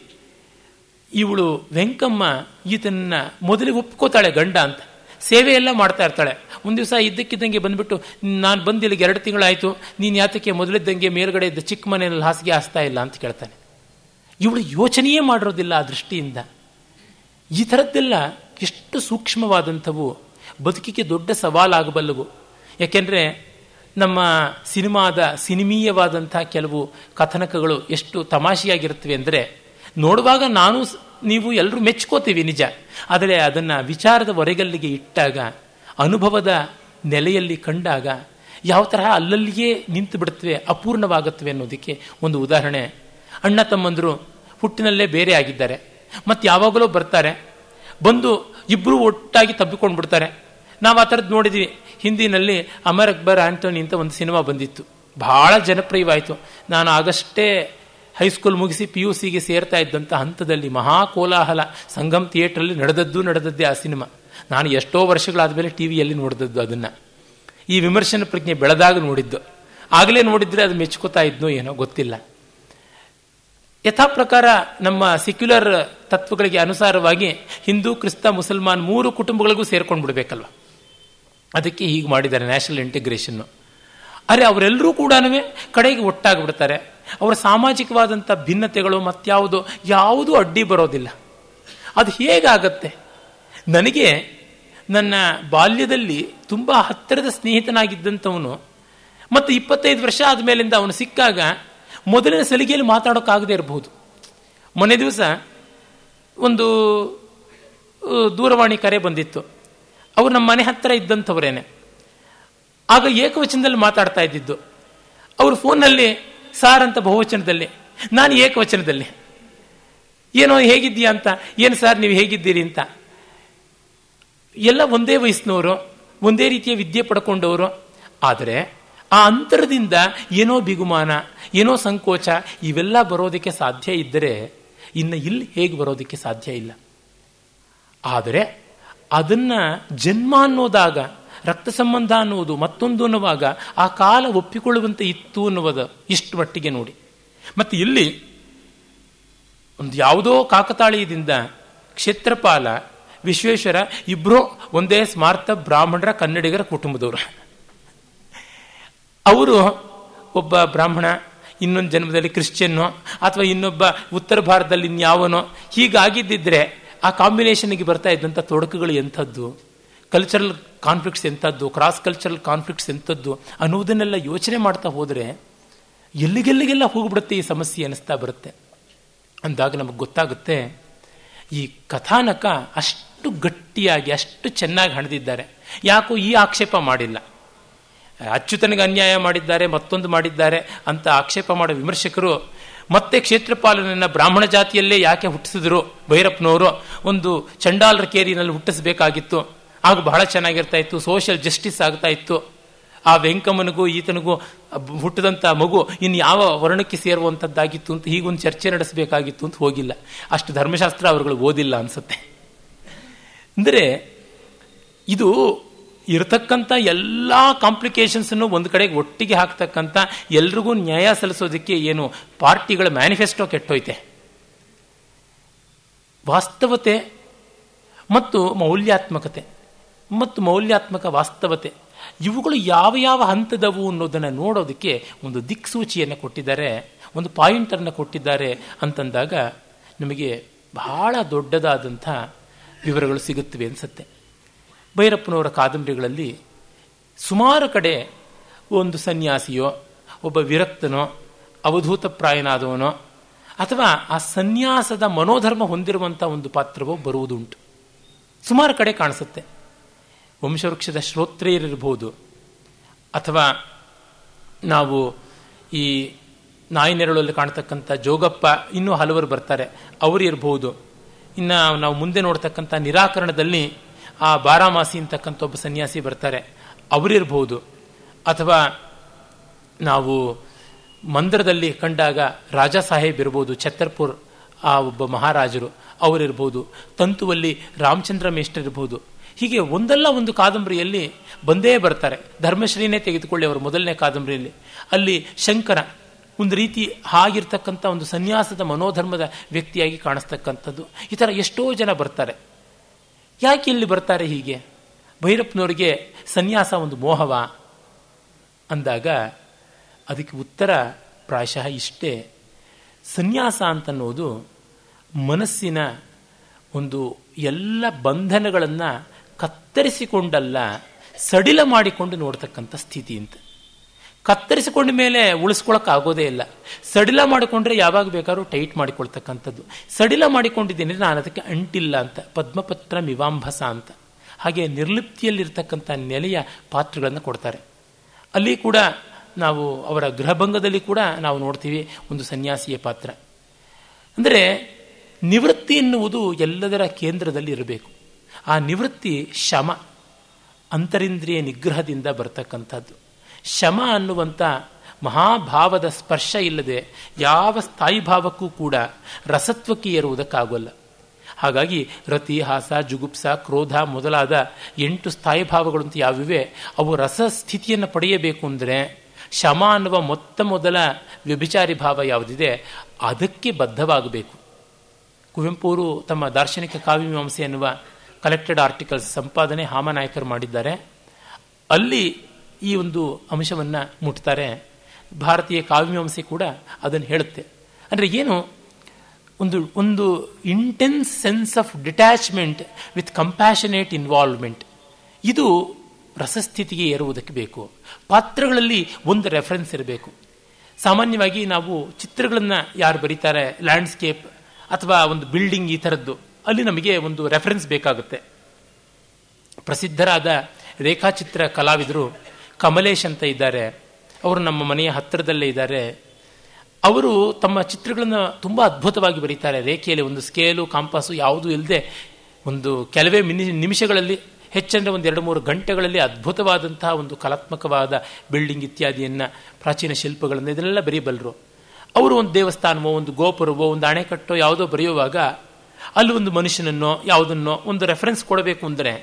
ಇವಳು ವೆಂಕಮ್ಮ ಈತನ ಮೊದಲಿಗೆ ಒಪ್ಕೋತಾಳೆ ಗಂಡ ಅಂತ. ಸೇವೆ ಎಲ್ಲ ಮಾಡ್ತಾ ಇರ್ತಾಳೆ. ಒಂದು ದಿವಸ ಇದ್ದಕ್ಕಿದ್ದಂಗೆ ಬಂದ್ಬಿಟ್ಟು, ನಾನು ಬಂದು ಇಲ್ಲಿಗೆ ಎರಡು ತಿಂಗಳಾಯಿತು. ನೀನು ಯಾತಕ್ಕೆ ಮೊದಲಿದ್ದಂಗೆ ಮೇಲ್ಗಡೆ ಇದ್ದ ಚಿಕ್ಕ ಮನೆಯಲ್ಲಿ ಹಾಸಿಗೆ ಹಾಸ್ತಾ ಇಲ್ಲ? ಅಂತ ಕೇಳ್ತಾನೆ. ಇವಳು ಯೋಚನೆಯೇ ಮಾಡಿರೋದಿಲ್ಲ ಆ ದೃಷ್ಟಿಯಿಂದ. ಈ ಥರದ್ದೆಲ್ಲ ಎಷ್ಟು ಸೂಕ್ಷ್ಮವಾದಂಥವು, ಬದುಕಿಗೆ ದೊಡ್ಡ ಸವಾಲಾಗಬಲ್ಲವು. ಯಾಕೆಂದರೆ ನಮ್ಮ ಸಿನಿಮಾದ ಸಿನಿಮೀಯವಾದಂಥ ಕೆಲವು ಕಥನಕಗಳು ಎಷ್ಟು ತಮಾಷೆಯಾಗಿರುತ್ತವೆ ಅಂದರೆ ನೋಡುವಾಗ ನಾನು ನೀವು ಎಲ್ಲರೂ ಮೆಚ್ಕೋತೀವಿ ನಿಜ. ಆದರೆ ಅದನ್ನು ವಿಚಾರದ ಹೊರೆಗಲ್ಲಿಗೆ ಇಟ್ಟಾಗ, ಅನುಭವದ ನೆಲೆಯಲ್ಲಿ ಕಂಡಾಗ, ಯಾವ ತರಹ ಅಲ್ಲಲ್ಲಿಯೇ ನಿಂತು ಬಿಡುತ್ತವೆ, ಅಪೂರ್ಣವಾಗುತ್ತವೆ ಅನ್ನೋದಕ್ಕೆ ಒಂದು ಉದಾಹರಣೆ. ಅಣ್ಣ ತಮ್ಮಂದರು ಹುಟ್ಟಿನಲ್ಲೇ ಬೇರೆ ಆಗಿದ್ದಾರೆ. ಮತ್ತು ಯಾವಾಗಲೂ ಬರ್ತಾರೆ. ಬಂದು ಇಬ್ಬರು ಒಟ್ಟಾಗಿ ತಬ್ಬಿಕೊಂಡು ಬಿಡ್ತಾರೆ. ನಾವು ಆ ಥರದ್ದು ನೋಡಿದ್ವಿ. ಹಿಂದಿನಲ್ಲಿ ಅಮರ್ ಅಕ್ಬರ್ ಆಂಟೋನಿ ಅಂತ ಒಂದು ಸಿನಿಮಾ ಬಂದಿತ್ತು. ಬಹಳ ಜನಪ್ರಿಯವಾಯಿತು. ನಾನು ಆಗಷ್ಟೇ ಹೈಸ್ಕೂಲ್ ಮುಗಿಸಿ ಪಿ ಯು ಸಿಗೆ ಸೇರ್ತಾ ಇದ್ದಂಥ ಹಂತದಲ್ಲಿ ಮಹಾ ಕೋಲಾಹಲ ಸಂಗಮ್ ಥಿಯೇಟ್ರಲ್ಲಿ ನಡೆದದ್ದು ನಡೆದದ್ದೇ ಆ ಸಿನಿಮಾ. ನಾನು ಎಷ್ಟೋ ವರ್ಷಗಳಾದ ಮೇಲೆ ಟಿ ವಿಯಲ್ಲಿ ನೋಡಿದದ್ದು ಅದನ್ನು. ಈ ವಿಮರ್ಶನ ಪ್ರಜ್ಞೆ ಬೆಳೆದಾಗ ನೋಡಿದ್ದು. ಆಗಲೇ ನೋಡಿದ್ರೆ ಅದು ಮೆಚ್ಕೋತಾ ಇದ್ನೋ ಏನೋ ಗೊತ್ತಿಲ್ಲ. ಯಥಾ ಪ್ರಕಾರ ನಮ್ಮ ಸೆಕ್ಯುಲರ್ ತತ್ವಗಳಿಗೆ ಅನುಸಾರವಾಗಿ ಹಿಂದೂ, ಕ್ರಿಸ್ತ, ಮುಸಲ್ಮಾನ್ ಮೂರು ಕುಟುಂಬಗಳಿಗೂ ಸೇರ್ಕೊಂಡು ಬಿಡಬೇಕಲ್ವ ಅದಕ್ಕೆ ಹೀಗೆ ಮಾಡಿದ್ದಾರೆ ನ್ಯಾಷನಲ್ ಇಂಟಿಗ್ರೇಷನ್ನು ಅರೆ ಅವರೆಲ್ಲರೂ ಕೂಡ ಕಡೆಗೆ ಒಟ್ಟಾಗಿಬಿಡ್ತಾರೆ. ಅವರ ಸಾಮಾಜಿಕವಾದಂಥ ಭಿನ್ನತೆಗಳು ಮತ್ಯಾವುದು ಯಾವುದೂ ಅಡ್ಡಿ ಬರೋದಿಲ್ಲ. ಅದು ಹೇಗಾಗತ್ತೆ? ನನಗೆ ನನ್ನ ಬಾಲ್ಯದಲ್ಲಿ ತುಂಬ ಹತ್ತಿರದ ಸ್ನೇಹಿತನಾಗಿದ್ದಂಥವನು ಮತ್ತು ಇಪ್ಪತ್ತೈದು ವರ್ಷ ಆದಮೇಲಿಂದ ಅವನು ಸಿಕ್ಕಾಗ ಮೊದಲಿನ ಸಲಿಗೆಯಲ್ಲಿ ಮಾತಾಡೋಕ್ಕಾಗದೇ ಇರಬಹುದು ಮೊನ್ನೆ ದಿವಸ ಒಂದು ದೂರವಾಣಿ ಕರೆ ಬಂದಿತ್ತು. ಅವರು ನಮ್ಮ ಮನೆ ಹತ್ತಿರ ಇದ್ದಂಥವರೇನೆ. ಆಗ ಏಕವಚನದಲ್ಲಿ ಮಾತಾಡ್ತಾ ಇದ್ದಿದ್ದು. ಅವರು ಫೋನ್ನಲ್ಲಿ ಸಾರ್ ಅಂತ ಬಹುವಚನದಲ್ಲಿ, ನಾನು ಏಕವಚನದಲ್ಲಿ. ಏನೋ ಹೇಗಿದ್ದೀಯಾ ಅಂತ, ಏನು ಸರ್ ನೀವು ಹೇಗಿದ್ದೀರಿ ಅಂತ. ಎಲ್ಲ ಒಂದೇ ವಯಸ್ಸಿನವರು, ಒಂದೇ ರೀತಿಯ ವಿದ್ಯೆ ಪಡ್ಕೊಂಡವರು, ಆದರೆ ಆ ಅಂತರದಿಂದ ಏನೋ ಬಿಗುಮಾನ, ಏನೋ ಸಂಕೋಚ, ಇವೆಲ್ಲ ಬರೋದಕ್ಕೆ ಸಾಧ್ಯ ಇದ್ದರೆ, ಇನ್ನು ಇಲ್ಲಿ ಹೇಗೆ ಬರೋದಕ್ಕೆ ಸಾಧ್ಯ ಇಲ್ಲ. ಆದರೆ ಅದನ್ನು ಜನ್ಮ ಅನ್ನೋದಾಗ ರಕ್ತ ಸಂಬಂಧ ಅನ್ನುವುದು ಮತ್ತೊಂದು ಅನ್ನುವಾಗ ಆ ಕಾಲ ಒಪ್ಪಿಕೊಳ್ಳುವಂತೆ ಇತ್ತು ಅನ್ನುವುದು ಇಷ್ಟು ಮಟ್ಟಿಗೆ ನೋಡಿ. ಮತ್ತು ಇಲ್ಲಿ ಒಂದು ಯಾವುದೋ ಕಾಕತಾಳೀಯದಿಂದ ಕ್ಷೇತ್ರಪಾಲ, ವಿಶ್ವೇಶ್ವರ ಇಬ್ಬರು ಒಂದೇ ಸ್ಮಾರ್ಥ ಬ್ರಾಹ್ಮಣರ ಕನ್ನಡಿಗರ ಕುಟುಂಬದವರು. ಅವರು ಒಬ್ಬ ಬ್ರಾಹ್ಮಣ, ಇನ್ನೊಂದು ಜನ್ಮದಲ್ಲಿ ಕ್ರಿಶ್ಚಿಯನ್ನು ಅಥವಾ ಇನ್ನೊಬ್ಬ ಉತ್ತರ ಭಾರತದಲ್ಲಿ ಇನ್ಯಾವನೋ, ಹೀಗಾಗಿದ್ದಿದ್ರೆ ಆ ಕಾಂಬಿನೇಷನ್ಗೆ ಬರ್ತಾ ಇದ್ದಂಥ ತೊಡಕುಗಳು ಎಂಥದ್ದು? ಕಲ್ಚರಲ್ ಕಾನ್ಫ್ಲಿಕ್ಟ್ಸ್ ಎಂಥದ್ದು ಕ್ರಾಸ್ ಕಲ್ಚರಲ್ ಕಾನ್ಫ್ಲಿಕ್ಟ್ಸ್ ಎಂಥದ್ದು ಅನ್ನೋದನ್ನೆಲ್ಲ ಯೋಚನೆ ಮಾಡ್ತಾ ಹೋದರೆ ಎಲ್ಲಿಗೆಲ್ಲಿಗೆಲ್ಲ ಹೋಗ್ಬಿಡುತ್ತೆ ಈ ಸಮಸ್ಯೆ ಅನಿಸ್ತಾ ಬರುತ್ತೆ. ಅಂದಾಗ ನಮಗೆ ಗೊತ್ತಾಗುತ್ತೆ, ಈ ಕಥಾನಕ ಅಷ್ಟು ಗಟ್ಟಿಯಾಗಿ, ಅಷ್ಟು ಚೆನ್ನಾಗಿ ಹಣದಿದ್ದಾರೆ. ಯಾಕೋ ಈ ಆಕ್ಷೇಪ ಮಾಡಿಲ್ಲ. ಅಚ್ಯುತನಿಗೆ ಅನ್ಯಾಯ ಮಾಡಿದ್ದಾರೆ, ಮತ್ತೊಂದು ಮಾಡಿದ್ದಾರೆ ಅಂತ ಆಕ್ಷೇಪ ಮಾಡೋ ವಿಮರ್ಶಕರು ಮತ್ತೆ ಕ್ಷೇತ್ರಪಾಲನನ್ನು ಬ್ರಾಹ್ಮಣ ಜಾತಿಯಲ್ಲೇ ಯಾಕೆ ಹುಟ್ಟಿಸಿದ್ರು ಭೈರಪ್ಪನವರು? ಒಂದು ಚಂಡಾಲರ ಕೇರಿನಲ್ಲಿ ಹುಟ್ಟಿಸಬೇಕಾಗಿತ್ತು. ಆಗ ಬಹಳ ಚೆನ್ನಾಗಿರ್ತಾ ಇತ್ತು ಸೋಷಿಯಲ್ ಜಸ್ಟಿಸ್ ಆಗ್ತಾ ಇತ್ತು. ಆ ವೆಂಕಮ್ಮನಿಗೂ, ಈತನಿಗೂ ಹುಟ್ಟಿದಂಥ ಮಗು ಇನ್ನು ಯಾವ ವರ್ಣಕ್ಕೆ ಸೇರುವಂಥದ್ದಾಗಿತ್ತು ಅಂತ ಹೀಗೊಂದು ಚರ್ಚೆ ನಡೆಸಬೇಕಾಗಿತ್ತು ಅಂತ ಹೋಗಿಲ್ಲ. ಅಷ್ಟು ಧರ್ಮಶಾಸ್ತ್ರ ಅವರುಗಳು ಓದಿಲ್ಲ ಅನಿಸುತ್ತೆ. ಅಂದರೆ ಇದು ಇರತಕ್ಕಂಥ ಎಲ್ಲ ಕಾಂಪ್ಲಿಕೇಶನ್ಸನ್ನು ಒಂದು ಕಡೆಗೆ ಒಟ್ಟಿಗೆ ಹಾಕ್ತಕ್ಕಂಥ ಎಲ್ರಿಗೂ ನ್ಯಾಯ ಸಲ್ಲಿಸೋದಕ್ಕೆ ಏನು ಪಾರ್ಟಿಗಳ ಮ್ಯಾನಿಫೆಸ್ಟೋ ಕೆಟ್ಟೋಯ್ತೆ. ವಾಸ್ತವತೆ ಮತ್ತು ಮೌಲ್ಯಾತ್ಮಕತೆ. ಮತ್ತು ಮೌಲ್ಯಾತ್ಮಕ ವಾಸ್ತವತೆ. ಇವುಗಳು ಯಾವ ಯಾವ ಹಂತದವು ಅನ್ನೋದನ್ನು ನೋಡೋದಕ್ಕೆ ಒಂದು ದಿಕ್ಸೂಚಿಯನ್ನು ಕೊಟ್ಟಿದ್ದಾರೆ, ಒಂದು ಪಾಯಿಂಟನ್ನು ಕೊಟ್ಟಿದ್ದಾರೆ ಅಂತಂದಾಗ ನಮಗೆ ಬಹಳ ದೊಡ್ಡದಾದಂಥ ವಿವರಗಳು ಸಿಗುತ್ತವೆ ಅನಿಸುತ್ತೆ. ಭೈರಪ್ಪನವರ ಕಾದಂಬರಿಗಳಲ್ಲಿ ಸುಮಾರು ಕಡೆ ಒಂದು ಸನ್ಯಾಸಿಯೋ, ಒಬ್ಬ ವಿರಕ್ತನೋ ಅವಧೂತಪ್ರಾಯನಾದವನೋ ಅಥವಾ ಆ ಸನ್ಯಾಸದ ಮನೋಧರ್ಮ ಹೊಂದಿರುವಂಥ ಒಂದು ಪಾತ್ರವೋ ಬರುವುದುಂಟು. ಸುಮಾರು ಕಡೆ ಕಾಣಿಸುತ್ತೆ. ವಂಶವೃಕ್ಷದ ಶ್ರೋತ್ರಿಯರಿರ್ಬೋದು ಅಥವಾ ನಾವು ಈ ನಾಯಿ ನೆರಳಲ್ಲಿ ಕಾಣ್ತಕ್ಕಂಥ ಜೋಗಪ್ಪ ಇನ್ನೂ ಹಲವರು ಬರ್ತಾರೆ, ಅವರು ಇರಬಹುದು. ಇನ್ನು ನಾವು ಮುಂದೆ ನೋಡ್ತಕ್ಕಂಥ ನಿರಾಕರಣದಲ್ಲಿ ಆ ಬಾರಾಮಾಸಿ ಅಂತಕ್ಕಂಥ ಒಬ್ಬ ಸನ್ಯಾಸಿ ಬರ್ತಾರೆ ಅವರಿರ್ಬೋದು ಅಥವಾ ನಾವು ಮಂದಿರದಲ್ಲಿ ಕಂಡಾಗ ರಾಜಾ ಸಾಹೇಬ್ ಇರ್ಬೋದು ಛತ್ತರ್ಪುರ್ ಆ ಒಬ್ಬ ಮಹಾರಾಜರು ಅವರಿರ್ಬೋದು ತಂತುವಲ್ಲಿ ರಾಮಚಂದ್ರ ಮೇಷ್ಟ್ರ ಇರ್ಬೋದು ಹೀಗೆ ಒಂದಲ್ಲ ಒಂದು ಕಾದಂಬರಿಯಲ್ಲಿ ಬಂದೇ ಬರ್ತಾರೆ. ಧರ್ಮಶ್ರೀನೇ ತೆಗೆದುಕೊಳ್ಳಿ ಅವರು ಮೊದಲನೇ ಕಾದಂಬರಿಯಲ್ಲಿ. ಅಲ್ಲಿ ಶಂಕರ ಒಂದು ರೀತಿ ಹಾಗಿರ್ತಕ್ಕಂಥ ಒಂದು ಸನ್ಯಾಸದ ಮನೋಧರ್ಮದ ವ್ಯಕ್ತಿಯಾಗಿ ಕಾಣಿಸ್ತಕ್ಕಂಥದ್ದು. ಈ ಥರ ಎಷ್ಟೋ ಜನ ಬರ್ತಾರೆ. ಯಾಕೆ ಇಲ್ಲಿ ಬರ್ತಾರೆ ಹೀಗೆ? ಭೈರಪ್ಪನವರಿಗೆ ಸನ್ಯಾಸ ಒಂದು ಮೋಹವ ಅಂದಾಗ ಅದಕ್ಕೆ ಉತ್ತರ ಪ್ರಾಯಶಃ ಇಷ್ಟೇ. ಸನ್ಯಾಸ ಅಂತನ್ನೋದು ಮನಸ್ಸಿನ ಒಂದು ಎಲ್ಲ ಬಂಧನಗಳನ್ನು ಕತ್ತರಿಸಿಕೊಂಡಲ್ಲ, ಸಡಿಲ ಮಾಡಿಕೊಂಡು ನೋಡ್ತಕ್ಕಂಥ ಸ್ಥಿತಿ ಅಂತ. ಕತ್ತರಿಸಿಕೊಂಡ ಮೇಲೆ ಉಳಿಸ್ಕೊಳಕ್ ಆಗೋದೇ ಇಲ್ಲ. ಸಡಿಲ ಮಾಡಿಕೊಂಡ್ರೆ ಯಾವಾಗ ಬೇಕಾದ್ರೂ ಟೈಟ್ ಮಾಡಿಕೊಳ್ತಕ್ಕಂಥದ್ದು. ಸಡಿಲ ಮಾಡಿಕೊಂಡಿದ್ದೀನಿ, ನಾನು ಅದಕ್ಕೆ ಅಂಟಿಲ್ಲ ಅಂತ, ಪದ್ಮಪತ್ರ ಮಿವಾಂಭಸ ಅಂತ. ಹಾಗೆ ನಿರ್ಲಿಪ್ತಿಯಲ್ಲಿರ್ತಕ್ಕಂಥ ನೆಲೆಯ ಪಾತ್ರಗಳನ್ನು ಕೊಡ್ತಾರೆ. ಅಲ್ಲಿ ಕೂಡ ನಾವು, ಅವರ ಗೃಹಭಂಗದಲ್ಲಿ ಕೂಡ ನಾವು ನೋಡ್ತೀವಿ ಒಂದು ಸನ್ಯಾಸಿಯ ಪಾತ್ರ. ಅಂದರೆ ನಿವೃತ್ತಿ ಎನ್ನುವುದು ಎಲ್ಲದರ ಕೇಂದ್ರದಲ್ಲಿ ಇರಬೇಕು. ಆ ನಿವೃತ್ತಿ ಶಮ, ಅಂತರಿಂದ್ರಿಯ ನಿಗ್ರಹದಿಂದ ಬರ್ತಕ್ಕಂಥದ್ದು. ಶಮ ಅನ್ನುವಂಥ ಮಹಾಭಾವದ ಸ್ಪರ್ಶ ಇಲ್ಲದೆ ಯಾವ ಸ್ಥಾಯಿ ಭಾವಕ್ಕೂ ಕೂಡ ರಸತ್ವಕ್ಕೆ ಏರುವುದಕ್ಕಾಗೋಲ್ಲ. ಹಾಗಾಗಿ ರತಿ, ಹಾಸ, ಜುಗುಪ್ಸ, ಕ್ರೋಧ ಮೊದಲಾದ ಎಂಟು ಸ್ಥಾಯಿ ಭಾವಗಳಂತೂ ಯಾವಿವೆ, ಅವು ರಸಸ್ಥಿತಿಯನ್ನು ಪಡೆಯಬೇಕು ಅಂದರೆ ಶಮ ಅನ್ನುವ ಮೊತ್ತ ಮೊದಲ ವ್ಯಭಿಚಾರಿ ಭಾವ ಯಾವುದಿದೆ, ಅದಕ್ಕೆ ಬದ್ಧವಾಗಬೇಕು. ಕುವೆಂಪುರು ತಮ್ಮ ದಾರ್ಶನಿಕ ಕಾವ್ಯಮೀಮಾಂಸೆ ಎನ್ನುವ ಕಲೆಕ್ಟೆಡ್ ಆರ್ಟಿಕಲ್ಸ್ ಸಂಪಾದನೆ ಹಾಮನಾಯಕರು ಮಾಡಿದ್ದಾರೆ. ಅಲ್ಲಿ ಈ ಒಂದು ಅಂಶವನ್ನು ಮುಟ್ತಾರೆ. ಭಾರತೀಯ ಕಾವ್ಯಮೀಮಾಂಸೆ ಕೂಡ ಅದನ್ನು ಹೇಳುತ್ತೆ. ಅಂದರೆ ಏನು? ಒಂದು ಒಂದು intense sense of detachment with compassionate involvement ಇದು ರಸಸ್ಥಿತಿಗೆ ಏರುವುದಕ್ಕೆ ಬೇಕು. ಪಾತ್ರಗಳಲ್ಲಿ ಒಂದು ರೆಫರೆನ್ಸ್ ಇರಬೇಕು. ಸಾಮಾನ್ಯವಾಗಿ ನಾವು ಚಿತ್ರಗಳನ್ನು ಯಾರು ಬರೀತಾರೆ? ಲ್ಯಾಂಡ್ಸ್ಕೇಪ್ ಅಥವಾ ಒಂದು ಬಿಲ್ಡಿಂಗ್ ಈ ಥರದ್ದು ಅಲ್ಲಿ ನಮಗೆ ಒಂದು ರೆಫರೆನ್ಸ್ ಬೇಕಾಗುತ್ತೆ. ಪ್ರಸಿದ್ಧರಾದ ರೇಖಾಚಿತ್ರ ಕಲಾವಿದರು ಕಮಲೇಶ್ ಅಂತ ಇದ್ದಾರೆ. ಅವರು ನಮ್ಮ ಮನೆಯ ಹತ್ತಿರದಲ್ಲೇ ಇದ್ದಾರೆ. ಅವರು ತಮ್ಮ ಚಿತ್ರಗಳನ್ನು ತುಂಬ ಅದ್ಭುತವಾಗಿ ಬರೀತಾರೆ. ರೇಖೆಯಲ್ಲಿ ಒಂದು ಸ್ಕೇಲು ಕಾಂಪಾಸು ಯಾವುದೂ ಇಲ್ಲದೆ ಒಂದು ಕೆಲವೇ ಮಿನಿ ನಿಮಿಷಗಳಲ್ಲಿ, ಹೆಚ್ಚಂದರೆ ಒಂದು ಎರಡು ಮೂರು ಗಂಟೆಗಳಲ್ಲಿ ಅದ್ಭುತವಾದಂತಹ ಒಂದು ಕಲಾತ್ಮಕವಾದ ಬಿಲ್ಡಿಂಗ್ ಇತ್ಯಾದಿಯನ್ನು, ಪ್ರಾಚೀನ ಶಿಲ್ಪಗಳನ್ನು ಇದನ್ನೆಲ್ಲ ಬರೀಬಲ್ಲರು. ಅವರು ಒಂದು ದೇವಸ್ಥಾನವೋ, ಒಂದು ಗೋಪುರವೋ, ಒಂದು ಅಣೆಕಟ್ಟೋ ಯಾವುದೋ ಬರೆಯುವಾಗ ಅಲ್ಲಿ ಒಂದು ಮನುಷ್ಯನನ್ನೋ, ಯಾವುದನ್ನೋ ಒಂದು ರೆಫರೆನ್ಸ್ ಕೊಡಬೇಕು ಅಂದರೆ,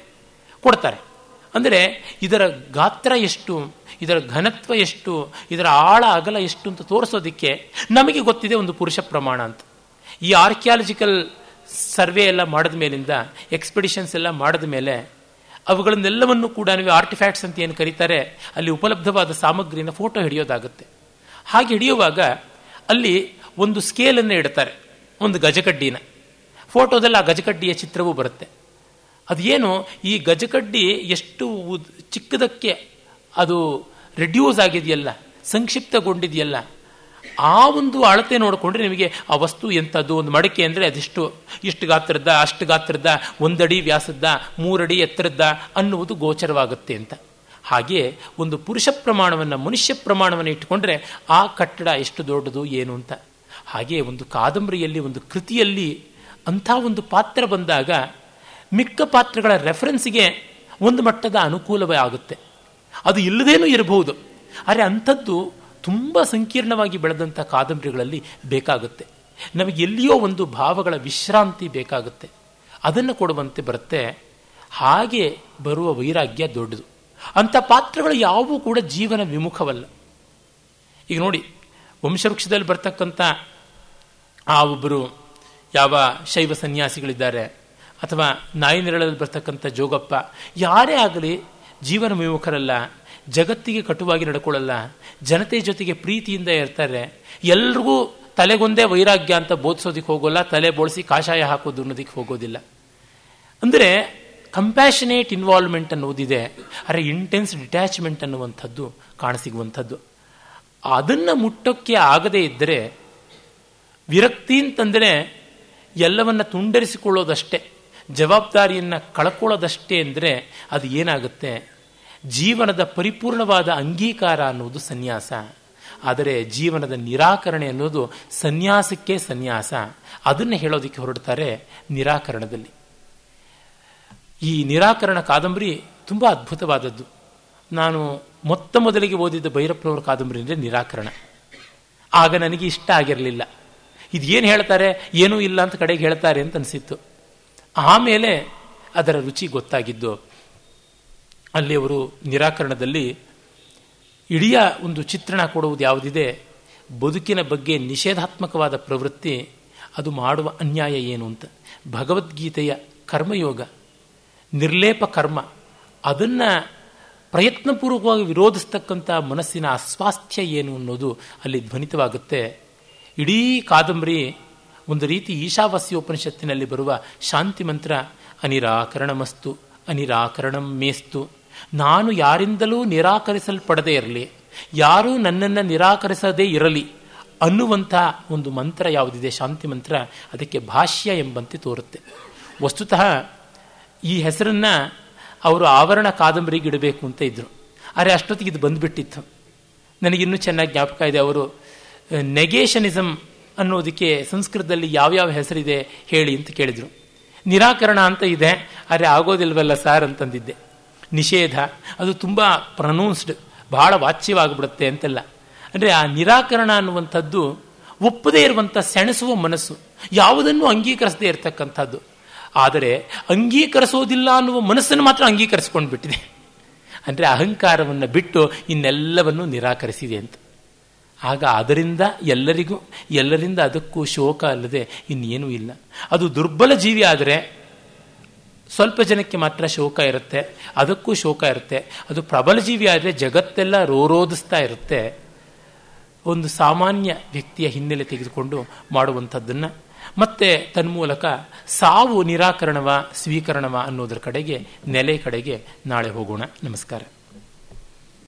ಕೊಡ್ತಾರೆ. ಅಂದರೆ ಇದರ ಗಾತ್ರ ಎಷ್ಟು, ಇದರ ಘನತ್ವ ಎಷ್ಟು, ಇದರ ಆಳ ಅಗಲ ಎಷ್ಟು ಅಂತ ತೋರಿಸೋದಕ್ಕೆ ನಮಗೆ ಗೊತ್ತಿದೆ ಒಂದು ಪುರುಷ ಪ್ರಮಾಣ ಅಂತ. ಈ ಆರ್ಕಿಯಾಲಜಿಕಲ್ ಸರ್ವೆ ಎಲ್ಲ ಮಾಡಿದ ಮೇಲಿಂದ ಎಕ್ಸ್ಪಿಡಿಷನ್ಸ್ ಎಲ್ಲ ಮಾಡಿದ ಮೇಲೆ, ಅವುಗಳನ್ನೆಲ್ಲವನ್ನು ಕೂಡ ನೀವು ಆರ್ಟಿಫ್ಯಾಕ್ಟ್ಸ್ ಅಂತ ಏನು ಕರೀತಾರೆ, ಅಲ್ಲಿ ಉಪಲಬ್ಧವಾದ ಸಾಮಗ್ರಿನ ಫೋಟೋ ಹಿಡಿಯೋದಾಗುತ್ತೆ. ಹಾಗೆ ಹಿಡಿಯುವಾಗ ಅಲ್ಲಿ ಒಂದು ಸ್ಕೇಲನ್ನು ಇಡ್ತಾರೆ, ಒಂದು ಗಜಕಡ್ಡಿನ ಫೋಟೋದಲ್ಲಿ ಆ ಗಜಕಡ್ಡಿಯ ಚಿತ್ರವೂ ಬರುತ್ತೆ. ಅದೇನು ಈ ಗಜಕಡ್ಡಿ ಎಷ್ಟು ಚಿಕ್ಕದಕ್ಕೆ ಅದು ರೆಡ್ಯೂಸ್ ಆಗಿದೆಯಲ್ಲ, ಸಂಕ್ಷಿಪ್ತಗೊಂಡಿದೆಯಲ್ಲ, ಆ ಒಂದು ಅಳತೆ ನೋಡಿಕೊಂಡ್ರೆ ನಿಮಗೆ ಆ ವಸ್ತು ಎಂಥದ್ದು, ಒಂದು ಮಡಿಕೆ ಅಂದರೆ ಅದೆಷ್ಟು, ಇಷ್ಟು ಗಾತ್ರದ ಅಷ್ಟು ಗಾತ್ರದ ಒಂದಡಿ ವ್ಯಾಸದ್ದ, ಮೂರಡಿ ಎತ್ತರದ್ದ ಅನ್ನುವುದು ಗೋಚರವಾಗುತ್ತೆ ಅಂತ. ಹಾಗೆ ಒಂದು ಪುರುಷ ಪ್ರಮಾಣವನ್ನು ಮನುಷ್ಯ ಪ್ರಮಾಣವನ್ನು ಇಟ್ಟುಕೊಂಡ್ರೆ ಆ ಕಟ್ಟಡ ಎಷ್ಟು ದೊಡ್ಡದು, ಏನು ಅಂತ. ಹಾಗೆ ಒಂದು ಕಾದಂಬರಿಯಲ್ಲಿ, ಒಂದು ಕೃತಿಯಲ್ಲಿ ಅಂಥ ಒಂದು ಪಾತ್ರ ಬಂದಾಗ ಮಿಕ್ಕ ಪಾತ್ರಗಳ ರೆಫರೆನ್ಸ್ಗೆ ಒಂದು ಮಟ್ಟದ ಅನುಕೂಲವೇ ಆಗುತ್ತೆ. ಅದು ಇಲ್ಲದೇನೂ ಇರಬಹುದು. ಆದರೆ ಅಂಥದ್ದು ತುಂಬ ಸಂಕೀರ್ಣವಾಗಿ ಬೆಳೆದಂಥ ಕಾದಂಬರಿಗಳಲ್ಲಿ ಬೇಕಾಗುತ್ತೆ. ನಮಗೆ ಎಲ್ಲಿಯೋ ಒಂದು ಭಾವಗಳ ವಿಶ್ರಾಂತಿ ಬೇಕಾಗುತ್ತೆ. ಅದನ್ನು ಕೊಡುವಂತೆ ಬರುತ್ತೆ. ಹಾಗೆ ಬರುವ ವೈರಾಗ್ಯ ದೊಡ್ಡದು. ಅಂಥ ಪಾತ್ರಗಳು ಯಾವುವು ಕೂಡ ಜೀವನ ವಿಮುಖವಲ್ಲ. ಈಗ ನೋಡಿ, ವಂಶವೃಕ್ಷದಲ್ಲಿ ಬರ್ತಕ್ಕಂಥ ಆ ಒಬ್ಬರು ಯಾವ ಶೈವ ಸನ್ಯಾಸಿಗಳಿದ್ದಾರೆ, ಅಥವಾ ನಾಯಿ ನೆರಳಲ್ಲಿ ಬರ್ತಕ್ಕಂಥ ಜೋಗಪ್ಪ, ಯಾರೇ ಆಗಲಿ ಜೀವನ ವಿಮುಖರಲ್ಲ, ಜಗತ್ತಿಗೆ ಕಟುವಾಗಿ ನಡ್ಕೊಳ್ಳಲ್ಲ, ಜನತೆ ಜೊತೆಗೆ ಪ್ರೀತಿಯಿಂದ ಇರ್ತಾರೆ, ಎಲ್ರಿಗೂ ತಲೆಗೊಂದೇ ವೈರಾಗ್ಯ ಅಂತ ಬೋಧಿಸೋದಕ್ಕೆ ಹೋಗೋಲ್ಲ, ತಲೆ ಬೋಳಿಸಿ ಕಾಷಾಯ ಹಾಕೋದು ಅನ್ನೋದಕ್ಕೆ ಹೋಗೋದಿಲ್ಲ. ಅಂದರೆ ಕಂಪ್ಯಾಷನೇಟ್ ಇನ್ವಾಲ್ವ್ಮೆಂಟ್ ಅನ್ನೋದಿದೆ, ಅರೆ ಇಂಟೆನ್ಸ್ ಡಿಟ್ಯಾಚ್ಮೆಂಟ್ ಅನ್ನುವಂಥದ್ದು, ಕಾಣಸಿಗುವಂಥದ್ದು. ಅದನ್ನು ಮುಟ್ಟೋಕ್ಕೆ ಆಗದೇ ಇದ್ದರೆ ವಿರಕ್ತಿ ಅಂತಂದರೆ ಎಲ್ಲವನ್ನ ತುಂಡರಿಸಿಕೊಳ್ಳೋದಷ್ಟೇ, ಜವಾಬ್ದಾರಿಯನ್ನು ಕಳ್ಕೊಳ್ಳೋದಷ್ಟೇ ಅಂದರೆ ಅದು ಏನಾಗುತ್ತೆ? ಜೀವನದ ಪರಿಪೂರ್ಣವಾದ ಅಂಗೀಕಾರ ಅನ್ನೋದು ಸನ್ಯಾಸ. ಆದರೆ ಜೀವನದ ನಿರಾಕರಣೆ ಅನ್ನೋದು ಸನ್ಯಾಸಕ್ಕೆ ಸನ್ಯಾಸ. ಅದನ್ನು ಹೇಳೋದಕ್ಕೆ ಹೊರಡ್ತಾರೆ ನಿರಾಕರಣದಲ್ಲಿ. ಈ ನಿರಾಕರಣ ಕಾದಂಬರಿ ತುಂಬ ಅದ್ಭುತವಾದದ್ದು. ನಾನು ಮೊತ್ತ ಮೊದಲಿಗೆ ಓದಿದ್ದ ಭೈರಪ್ಪನವರ ಕಾದಂಬರಿ ಅಂದರೆ ನಿರಾಕರಣ. ಆಗ ನನಗೆ ಇಷ್ಟ ಆಗಿರಲಿಲ್ಲ. ಇದೇನು ಹೇಳ್ತಾರೆ? ಏನೂ ಇಲ್ಲ ಅಂತ ಕಡೆಗೆ ಹೇಳ್ತಾರೆ ಅಂತ ಅನಿಸಿತ್ತು. ಆಮೇಲೆ ಅದರ ರುಚಿ ಗೊತ್ತಾಗಿದ್ದು, ಅಲ್ಲಿ ಅವರು ನಿರಾಕರಣದಲ್ಲಿ ಇಡೀ ಒಂದು ಚಿತ್ರಣ ಕೊಡುವುದು ಯಾವುದಿದೆ? ಬದುಕಿನ ಬಗ್ಗೆ ನಿಷೇಧಾತ್ಮಕವಾದ ಪ್ರವೃತ್ತಿ, ಅದು ಮಾಡುವ ಅನ್ಯಾಯ ಏನು ಅಂತ. ಭಗವದ್ಗೀತೆಯ ಕರ್ಮಯೋಗ, ನಿರ್ಲೇಪ ಕರ್ಮ, ಅದನ್ನು ಪ್ರಯತ್ನಪೂರ್ವಕವಾಗಿ ವಿರೋಧಿಸ್ತಕ್ಕಂಥ ಮನಸ್ಸಿನ ಅಸ್ವಾಸ್ಥ್ಯ ಏನು ಅನ್ನೋದು ಅಲ್ಲಿ ಧ್ವನಿತವಾಗುತ್ತೆ. ಇಡೀ ಕಾದಂಬರಿ ಒಂದು ರೀತಿ ಈಶಾವಾಸ್ಯೋಪನಿಷತ್ತಿನಲ್ಲಿ ಬರುವ ಶಾಂತಿ ಮಂತ್ರ, ಅನಿರಾಕರಣಮಸ್ತು ಅನಿರಾಕರಣಂ ಮೇಸ್ತು ನಾನು ಯಾರಿಂದಲೂ ನಿರಾಕರಿಸಲ್ಪಡದೇ ಇರಲಿ, ಯಾರೂ ನನ್ನನ್ನು ನಿರಾಕರಿಸದೇ ಇರಲಿ ಅನ್ನುವಂಥ ಒಂದು ಮಂತ್ರ ಯಾವುದಿದೆ ಶಾಂತಿ ಮಂತ್ರ, ಅದಕ್ಕೆ ಭಾಷ್ಯ ಎಂಬಂತೆ ತೋರುತ್ತೆ. ವಸ್ತುತಃ ಈ ಹೆಸರನ್ನು ಅವರು ಆವರಣ ಕಾದಂಬರಿಗೆ ಇಡಬೇಕು ಅಂತ ಇದ್ದರು ಆದರೆ ಅಷ್ಟೊತ್ತಿಗೆ ಇದು ಬಂದುಬಿಟ್ಟಿತ್ತು. ನನಗಿನ್ನೂ ಚೆನ್ನಾಗಿ ಜ್ಞಾಪಕ ಇದೆ, ಅವರು ನೆಗೇಷನಿಸಮ್ ಅನ್ನೋದಕ್ಕೆ ಸಂಸ್ಕೃತದಲ್ಲಿ ಯಾವ್ಯಾವ ಹೆಸರಿದೆ ಹೇಳಿ ಅಂತ ಕೇಳಿದರು. ನಿರಾಕರಣ ಅಂತ ಇದೆ, ಆದರೆ ಆಗೋದಿಲ್ವಲ್ಲ ಸಾರ್ ಅಂತಂದಿದ್ದೆ. ನಿಷೇಧ, ಅದು ತುಂಬ ಪ್ರನೌನ್ಸ್ಡ್ ಬಹಳ ವಾಚ್ಯವಾಗಿಬಿಡುತ್ತೆ ಅಂತೆಲ್ಲ. ಅಂದರೆ ಆ ನಿರಾಕರಣ ಅನ್ನುವಂಥದ್ದು ಒಪ್ಪದೇ ಇರುವಂಥ ಸೆಣಸುವ ಮನಸ್ಸು, ಯಾವುದನ್ನು ಅಂಗೀಕರಿಸದೇ ಇರತಕ್ಕಂಥದ್ದು. ಆದರೆ ಅಂಗೀಕರಿಸೋದಿಲ್ಲ ಅನ್ನುವ ಮನಸ್ಸನ್ನು ಮಾತ್ರ ಅಂಗೀಕರಿಸ್ಕೊಂಡು ಬಿಟ್ಟಿದೆ ಅಂದರೆ ಅಹಂಕಾರವನ್ನು ಬಿಟ್ಟು ಇನ್ನೆಲ್ಲವನ್ನು ನಿರಾಕರಿಸಿದೆ ಅಂತ. ಆಗ ಅದರಿಂದ ಎಲ್ಲರಿಗೂ, ಎಲ್ಲರಿಂದ ಅದಕ್ಕೂ ಶೋಕ ಅಲ್ಲದೆ ಇನ್ನೇನೂ ಇಲ್ಲ. ಅದು ದುರ್ಬಲ ಜೀವಿ ಆದರೆ ಸ್ವಲ್ಪ ಜನಕ್ಕೆ ಮಾತ್ರ ಶೋಕ ಇರುತ್ತೆ, ಅದಕ್ಕೂ ಶೋಕ ಇರುತ್ತೆ. ಅದು ಪ್ರಬಲ ಜೀವಿ ಆದರೆ ಜಗತ್ತೆಲ್ಲ ರೋರೋಧಿಸ್ತಾ ಇರುತ್ತೆ. ಒಂದು ಸಾಮಾನ್ಯ ವ್ಯಕ್ತಿಯ ಹಿನ್ನೆಲೆ ತೆಗೆದುಕೊಂಡು ಮಾಡುವಂಥದ್ದನ್ನು. ಮತ್ತೆ ತನ್ಮೂಲಕ ಸಾವು ನಿರಾಕರಣವ, ಸ್ವೀಕರಣವ ಅನ್ನೋದರ ಕಡೆಗೆ, ನೆಲೆ ಕಡೆಗೆ ನಾಳೆ ಹೋಗೋಣ. ನಮಸ್ಕಾರ.